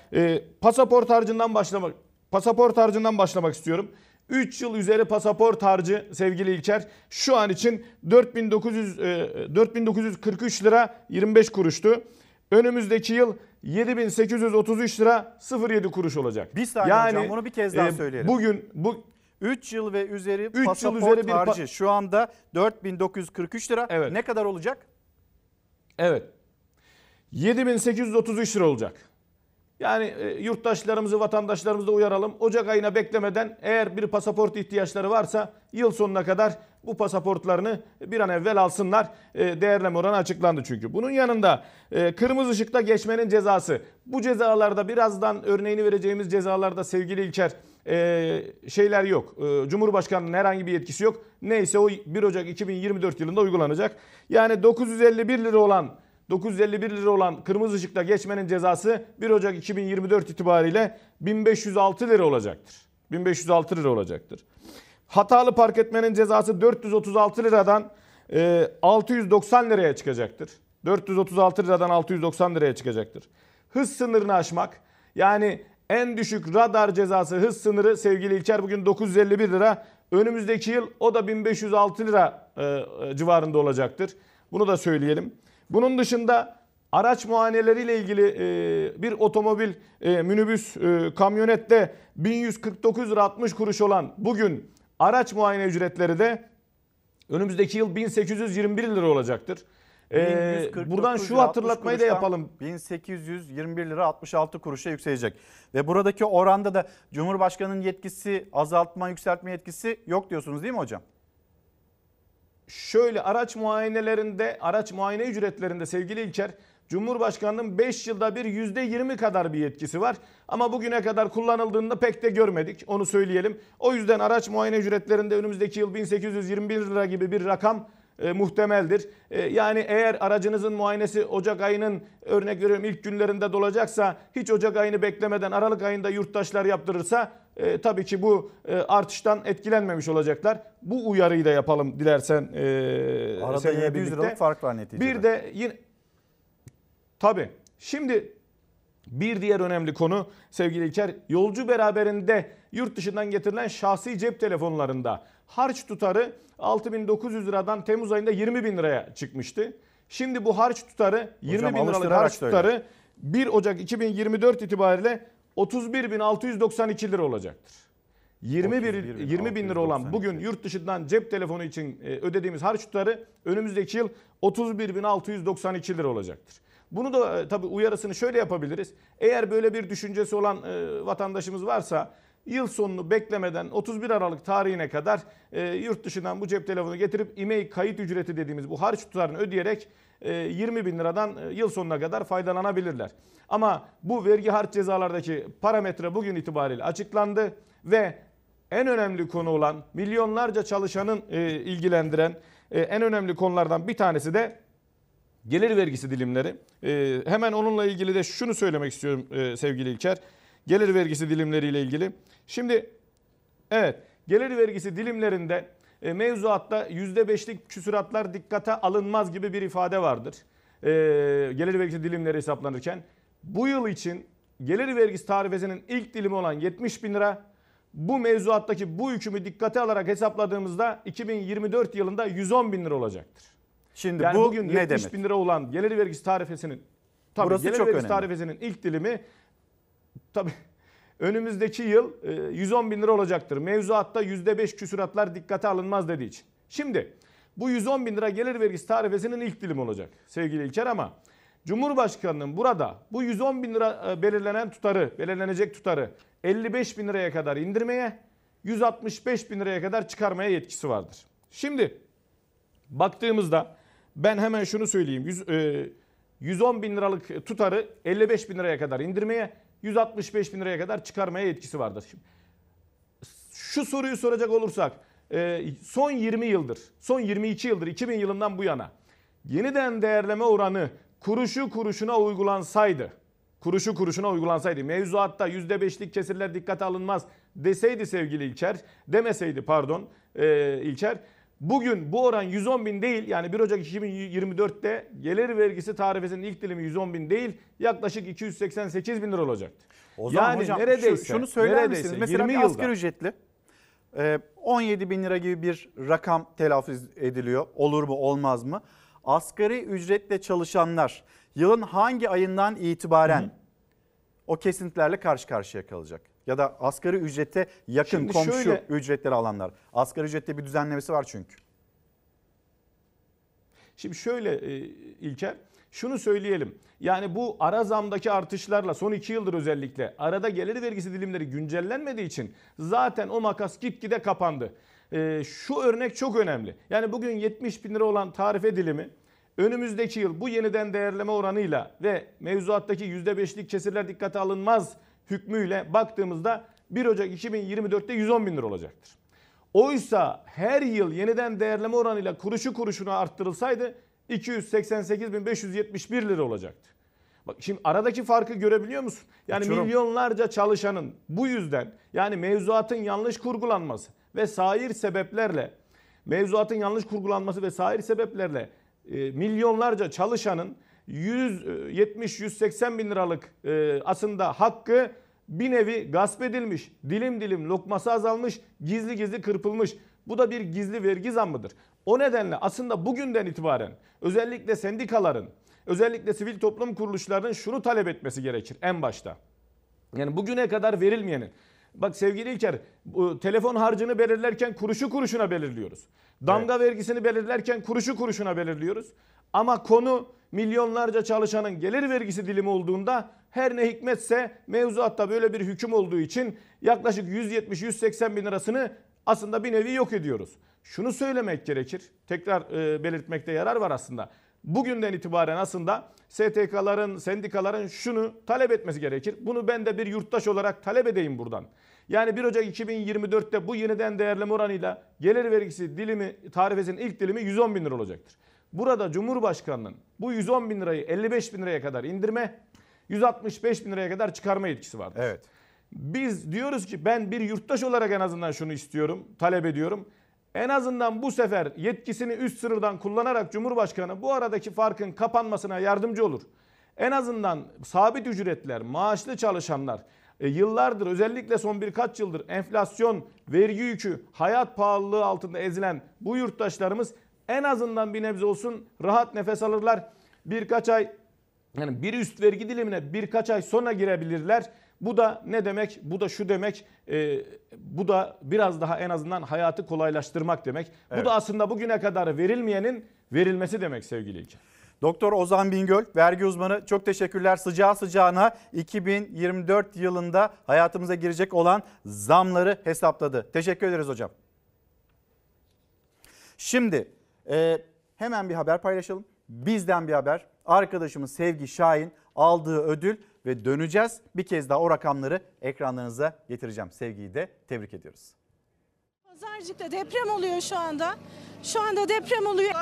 Pasaport harcından başlamak pasaport harcından başlamak istiyorum. 3 yıl üzeri pasaport harcı sevgili İlker şu an için 4900 e, 4943 lira 25 kuruştu. Önümüzdeki yıl 7833 lira 07 kuruş olacak. Bir saniye hocam bunu bir kez daha e, söyleyelim. Bugün bu 3 yıl ve üzeri yıl pasaport üzeri bir pa- harcı şu anda 4943 lira. Evet. Ne kadar olacak? Evet. 7833 lira olacak. Yani e, yurttaşlarımızı, vatandaşlarımızı da uyaralım. Ocak ayına beklemeden eğer bir pasaport ihtiyaçları varsa yıl sonuna kadar bu pasaportlarını bir an evvel alsınlar. E, Değerleme oranı açıklandı çünkü. Bunun yanında e, kırmızı ışıkta geçmenin cezası. Bu cezalarda birazdan örneğini vereceğimiz cezalarda sevgili İlker şeyler yok. Cumhurbaşkanının herhangi bir yetkisi yok. Neyse o 1 Ocak 2024 yılında uygulanacak. Yani 951 lira olan 951 lira olan kırmızı ışıkta geçmenin cezası 1 Ocak 2024 itibariyle 1506 lira olacaktır. 1506 lira olacaktır. Hatalı park etmenin cezası 436 liradan e, 690 liraya çıkacaktır. 436 liradan 690 liraya çıkacaktır. Hız sınırını aşmak yani en düşük radar cezası hız sınırı sevgili İlker bugün 951 lira. Önümüzdeki yıl o da 1506 lira e, e, civarında olacaktır. Bunu da söyleyelim. Bunun dışında araç muayeneleriyle ilgili e, bir otomobil, e, minibüs, e, kamyonette 1149 lira 60 kuruş olan bugün araç muayene ücretleri de önümüzdeki yıl 1821 lira olacaktır. E, 1149 buradan şu 60 hatırlatmayı da yapalım. 1821 lira 66 kuruşa yükselecek. Ve buradaki oranda da Cumhurbaşkanı'nın yetkisi azaltma yükseltme yetkisi yok diyorsunuz değil mi hocam? Şöyle araç muayenelerinde, araç muayene ücretlerinde sevgili İlker, Cumhurbaşkanı'nın 5 yılda bir %20 kadar bir yetkisi var. Ama bugüne kadar kullanıldığında pek de görmedik. Onu söyleyelim. O yüzden araç muayene ücretlerinde önümüzdeki yıl 1821 lira gibi bir rakam e, muhtemeldir. E, yani eğer aracınızın muayenesi Ocak ayının örnek veriyorum ilk günlerinde dolacaksa hiç Ocak ayını beklemeden Aralık ayında yurttaşlar yaptırırsa e, tabii ki bu e, artıştan etkilenmemiş olacaklar. Bu uyarıyı da yapalım dilersen. E, Arada seninle 700 birlikte. liralık fark var neticede. Bir de yine Tabii. Şimdi bir diğer önemli konu sevgili İlker, yolcu beraberinde yurt dışından getirilen şahsi cep telefonlarında harç tutarı 6900 liradan Temmuz ayında 20 bin liraya çıkmıştı. Şimdi bu harç tutarı 20 bin liralık harç tutarı 1 Ocak 2024 itibariyle 31.692 lira olacaktır. 21 20 bin lira olan bugün yurt dışından cep telefonu için e, ödediğimiz harç tutarı önümüzdeki yıl 31.692 lira olacaktır. Bunu da e, tabii uyarısını şöyle yapabiliriz. Eğer böyle bir düşüncesi olan e, vatandaşımız varsa yıl sonunu beklemeden 31 Aralık tarihine kadar e, yurt dışından bu cep telefonu getirip e-mail kayıt ücreti dediğimiz bu harç tutarını ödeyerek e, 20 bin liradan e, yıl sonuna kadar faydalanabilirler. Ama bu vergi harç cezalardaki parametre bugün itibariyle açıklandı ve en önemli konu olan milyonlarca çalışanın e, ilgilendiren e, en önemli konulardan bir tanesi de gelir vergisi dilimleri. E, hemen onunla ilgili de şunu söylemek istiyorum e, sevgili İlker. Gelir vergisi dilimleriyle ilgili. Şimdi evet gelir vergisi dilimlerinde e, mevzuatta %5'lik küsuratlar dikkate alınmaz gibi bir ifade vardır. E, gelir vergisi dilimleri hesaplanırken. Bu yıl için gelir vergisi tarifesinin ilk dilimi olan 70 bin lira bu mevzuattaki bu hükmü dikkate alarak hesapladığımızda 2024 yılında 110 bin lira olacaktır. Şimdi yani bu bugün ne 70 demek? bin lira olan gelir vergisi tarifesinin tabii Burası gelir çok vergisi önemli. tarifesinin ilk dilimi tabii önümüzdeki yıl e, 110 bin lira olacaktır. Mevzuatta %5 küsuratlar dikkate alınmaz dediği için. Şimdi bu 110 bin lira gelir vergisi tarifesinin ilk dilimi olacak sevgili İlker ama Cumhurbaşkanının burada bu 110 bin lira e, belirlenen tutarı, belirlenecek tutarı 55 bin liraya kadar indirmeye, 165 bin liraya kadar çıkarmaya yetkisi vardır. Şimdi baktığımızda ben hemen şunu söyleyeyim. Yüz- e, 110 bin liralık tutarı 55 bin liraya kadar indirmeye, 165 bin liraya kadar çıkarmaya yetkisi vardır. Şimdi şu soruyu soracak olursak e, son 20 yıldır, son 22 yıldır 2000 yılından bu yana yeniden değerleme oranı kuruşu kuruşuna uygulansaydı, kuruşu kuruşuna uygulansaydı, mevzuatta %5'lik kesirler dikkate alınmaz deseydi sevgili İlker, demeseydi pardon e, İlker, bugün bu oran 110 bin değil yani 1 Ocak 2024'te gelir vergisi tarifesinin ilk dilimi 110 bin değil yaklaşık 288 bin lira olacaktı. O zaman yani hocam neredeyse, şu- şunu söyler neredeyse misiniz? Mesela 20 bir yılda asgari ücretli e, 17 bin lira gibi bir rakam telaffuz ediliyor. Olur mu olmaz mı? Asgari ücretle çalışanlar yılın hangi ayından itibaren o kesintilerle karşı karşıya kalacak? Ya da asgari ücrete yakın Şimdi komşu şöyle- ücretleri alanlar. Asgari ücrette bir düzenlemesi var çünkü. Şimdi şöyle e, İlker, şunu söyleyelim. Yani bu ara zamdaki artışlarla son iki yıldır özellikle arada gelir vergisi dilimleri güncellenmediği için zaten o makas gitgide kapandı. E, şu örnek çok önemli. Yani bugün 70 bin lira olan tarife dilimi önümüzdeki yıl bu yeniden değerleme oranıyla ve mevzuattaki %5'lik kesirler dikkate alınmaz hükmüyle baktığımızda 1 Ocak 2024'te 110 bin lira olacaktır. Oysa her yıl yeniden değerleme oranıyla kuruşu kuruşuna arttırılsaydı 288.571 lira olacaktı. Bak şimdi aradaki farkı görebiliyor musun? Yani Uçurum. milyonlarca çalışanın bu yüzden yani mevzuatın yanlış kurgulanması ve sair sebeplerle mevzuatın yanlış kurgulanması ve sair sebeplerle e, milyonlarca çalışanın 170-180 bin liralık e, aslında hakkı bir nevi gasp edilmiş, dilim dilim lokması azalmış, gizli gizli kırpılmış. Bu da bir gizli vergi zammıdır. O nedenle aslında bugünden itibaren özellikle sendikaların, özellikle sivil toplum kuruluşlarının şunu talep etmesi gerekir en başta. Yani bugüne kadar verilmeyenin. Bak sevgili İlker, bu telefon harcını belirlerken kuruşu kuruşuna belirliyoruz. Damga vergisini belirlerken kuruşu kuruşuna belirliyoruz. Ama konu milyonlarca çalışanın gelir vergisi dilimi olduğunda her ne hikmetse mevzuatta böyle bir hüküm olduğu için yaklaşık 170-180 bin lirasını aslında bir nevi yok ediyoruz. Şunu söylemek gerekir. Tekrar e, belirtmekte yarar var aslında. Bugünden itibaren aslında STK'ların, sendikaların şunu talep etmesi gerekir. Bunu ben de bir yurttaş olarak talep edeyim buradan. Yani 1 Ocak 2024'te bu yeniden değerleme oranıyla gelir vergisi dilimi, tarifesinin ilk dilimi 110 bin lira olacaktır. Burada Cumhurbaşkanı'nın bu 110 bin lirayı 55 bin liraya kadar indirme, 165 bin liraya kadar çıkarma yetkisi vardır. Evet. Biz diyoruz ki ben bir yurttaş olarak en azından şunu istiyorum, talep ediyorum. En azından bu sefer yetkisini üst sınırdan kullanarak Cumhurbaşkanı bu aradaki farkın kapanmasına yardımcı olur. En azından sabit ücretler, maaşlı çalışanlar e, yıllardır özellikle son birkaç yıldır enflasyon, vergi yükü, hayat pahalılığı altında ezilen bu yurttaşlarımız en azından bir nebze olsun rahat nefes alırlar. Birkaç ay yani bir üst vergi dilimine birkaç ay sonra girebilirler. Bu da ne demek? Bu da şu demek. e, bu da biraz daha en azından hayatı kolaylaştırmak demek. Evet. Bu da aslında bugüne kadar verilmeyenin verilmesi demek sevgili İlker. Doktor Ozan Bingöl, vergi uzmanı çok teşekkürler. Sıcağı sıcağına 2024 yılında hayatımıza girecek olan zamları hesapladı. Teşekkür ederiz hocam. Şimdi e, hemen bir haber paylaşalım. Bizden bir haber. Arkadaşımız Sevgi Şahin aldığı ödül ve döneceğiz. Bir kez daha o rakamları ekranlarınıza getireceğim. Sevgiyi de tebrik ediyoruz. Pazarcık'ta deprem oluyor şu anda. Şu anda deprem oluyor.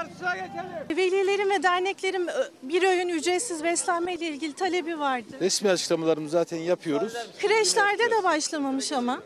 Velilerin ve derneklerin ö, bir öğün ücretsiz beslenme ile ilgili talebi vardı. Resmi açıklamalarımızı zaten yapıyoruz. Kreşlerde de başlamamış ama.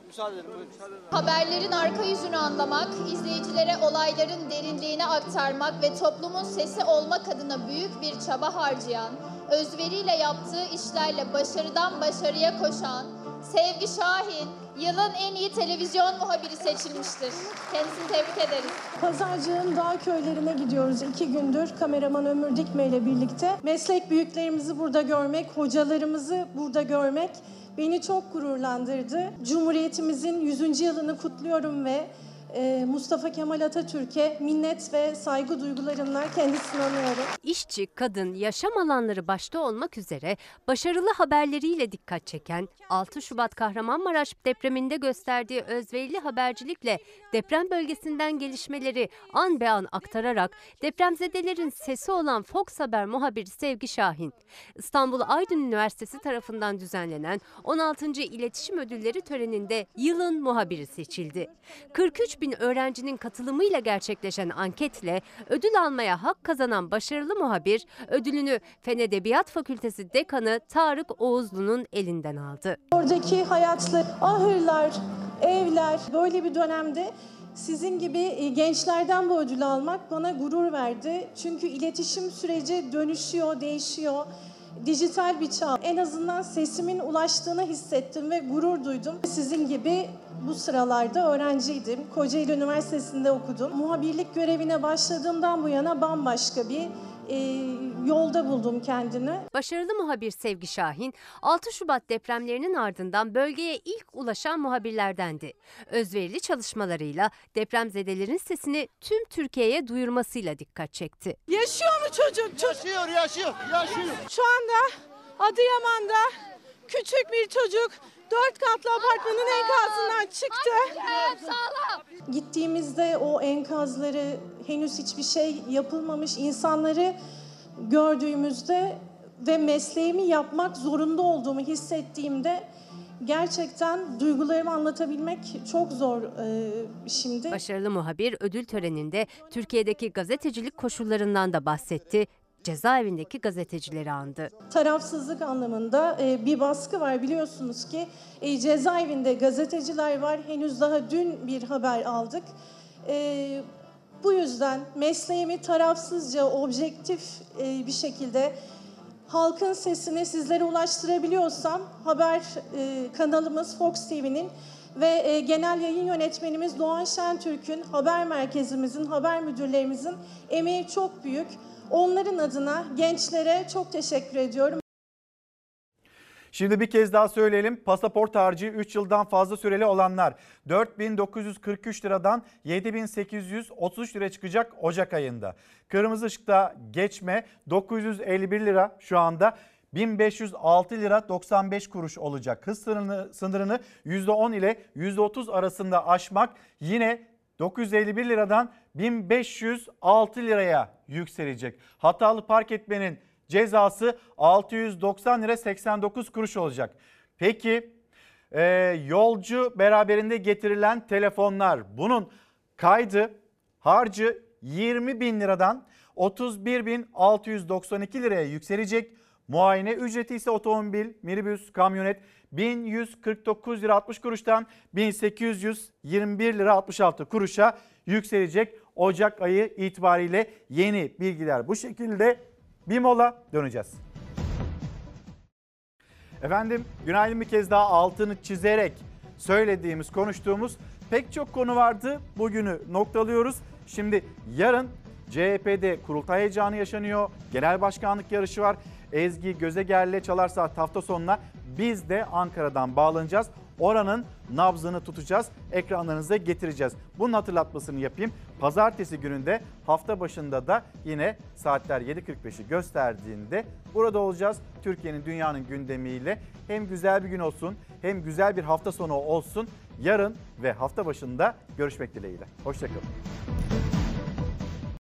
Haberlerin arka yüzünü anlamak, izleyicilere olayların derinliğini aktarmak ve toplumun sesi olmak adına büyük bir çaba harcayan, özveriyle yaptığı işlerle başarıdan başarıya koşan Sevgi Şahin yılın en iyi televizyon muhabiri seçilmiştir. Kendisini tebrik ederiz. Pazarcığın dağ köylerine gidiyoruz iki gündür kameraman Ömür Dikme ile birlikte. Meslek büyüklerimizi burada görmek, hocalarımızı burada görmek beni çok gururlandırdı. Cumhuriyetimizin 100. yılını kutluyorum ve Mustafa Kemal Atatürk'e minnet ve saygı duygularımla kendisini anıyorum. İşçi, kadın, yaşam alanları başta olmak üzere başarılı haberleriyle dikkat çeken 6 Şubat Kahramanmaraş depreminde gösterdiği özverili habercilikle deprem bölgesinden gelişmeleri an be an aktararak depremzedelerin sesi olan Fox Haber muhabiri Sevgi Şahin, İstanbul Aydın Üniversitesi tarafından düzenlenen 16. İletişim Ödülleri töreninde yılın muhabiri seçildi. 43 bin öğrencinin katılımıyla gerçekleşen anketle ödül almaya hak kazanan başarılı muhabir ödülünü Fen Edebiyat Fakültesi Dekanı Tarık Oğuzlu'nun elinden aldı. Oradaki hayatlı ahırlar, evler böyle bir dönemde sizin gibi e, gençlerden bu ödülü almak bana gurur verdi. Çünkü iletişim süreci dönüşüyor, değişiyor. Dijital bir çağ. En azından sesimin ulaştığını hissettim ve gurur duydum. Sizin gibi bu sıralarda öğrenciydim. Kocaeli Üniversitesi'nde okudum. Muhabirlik görevine başladığımdan bu yana bambaşka bir e, yolda buldum kendimi. Başarılı muhabir Sevgi Şahin, 6 Şubat depremlerinin ardından bölgeye ilk ulaşan muhabirlerdendi. Özverili çalışmalarıyla depremzedelerin sesini tüm Türkiye'ye duyurmasıyla dikkat çekti. Yaşıyor mu çocuk? Yaşıyor, yaşıyor, yaşıyor. Şu anda Adıyaman'da küçük bir çocuk dört katlı apartmanın enkazından çıktı. Gittiğimizde o enkazları henüz hiçbir şey yapılmamış insanları gördüğümüzde ve mesleğimi yapmak zorunda olduğumu hissettiğimde gerçekten duygularımı anlatabilmek çok zor e, şimdi. Başarılı muhabir ödül töreninde Türkiye'deki gazetecilik koşullarından da bahsetti. Cezaevindeki gazetecileri andı. tarafsızlık anlamında e, bir baskı var biliyorsunuz ki e, cezaevinde gazeteciler var henüz daha dün bir haber aldık E, bu yüzden mesleğimi tarafsızca objektif bir şekilde halkın sesini sizlere ulaştırabiliyorsam haber kanalımız Fox TV'nin ve genel yayın yönetmenimiz Doğan Şentürk'ün haber merkezimizin haber müdürlerimizin emeği çok büyük. Onların adına gençlere çok teşekkür ediyorum. Şimdi bir kez daha söyleyelim. Pasaport harcı 3 yıldan fazla süreli olanlar 4943 liradan 7833 lira çıkacak Ocak ayında. Kırmızı ışıkta geçme 951 lira şu anda 1506 lira 95 kuruş olacak. Hız sınırını, sınırını %10 ile %30 arasında aşmak yine 951 liradan 1506 liraya yükselecek. Hatalı park etmenin cezası 690 lira 89 kuruş olacak. Peki e, yolcu beraberinde getirilen telefonlar bunun kaydı harcı 20 bin liradan 31 bin 692 liraya yükselecek. Muayene ücreti ise otomobil, minibüs, kamyonet 1149 lira 60 kuruştan 1821 lira 66 kuruşa yükselecek. Ocak ayı itibariyle yeni bilgiler bu şekilde. Bir mola döneceğiz. Efendim günaydın bir kez daha altını çizerek söylediğimiz, konuştuğumuz pek çok konu vardı. Bugünü noktalıyoruz. Şimdi yarın CHP'de kurultay heyecanı yaşanıyor. Genel başkanlık yarışı var. Ezgi Gözeger'le Çalar Saat hafta sonuna biz de Ankara'dan bağlanacağız. Oranın nabzını tutacağız. Ekranlarınıza getireceğiz. Bunun hatırlatmasını yapayım. Pazartesi gününde hafta başında da yine saatler 7.45'i gösterdiğinde burada olacağız. Türkiye'nin dünyanın gündemiyle hem güzel bir gün olsun hem güzel bir hafta sonu olsun. Yarın ve hafta başında görüşmek dileğiyle. Hoşçakalın.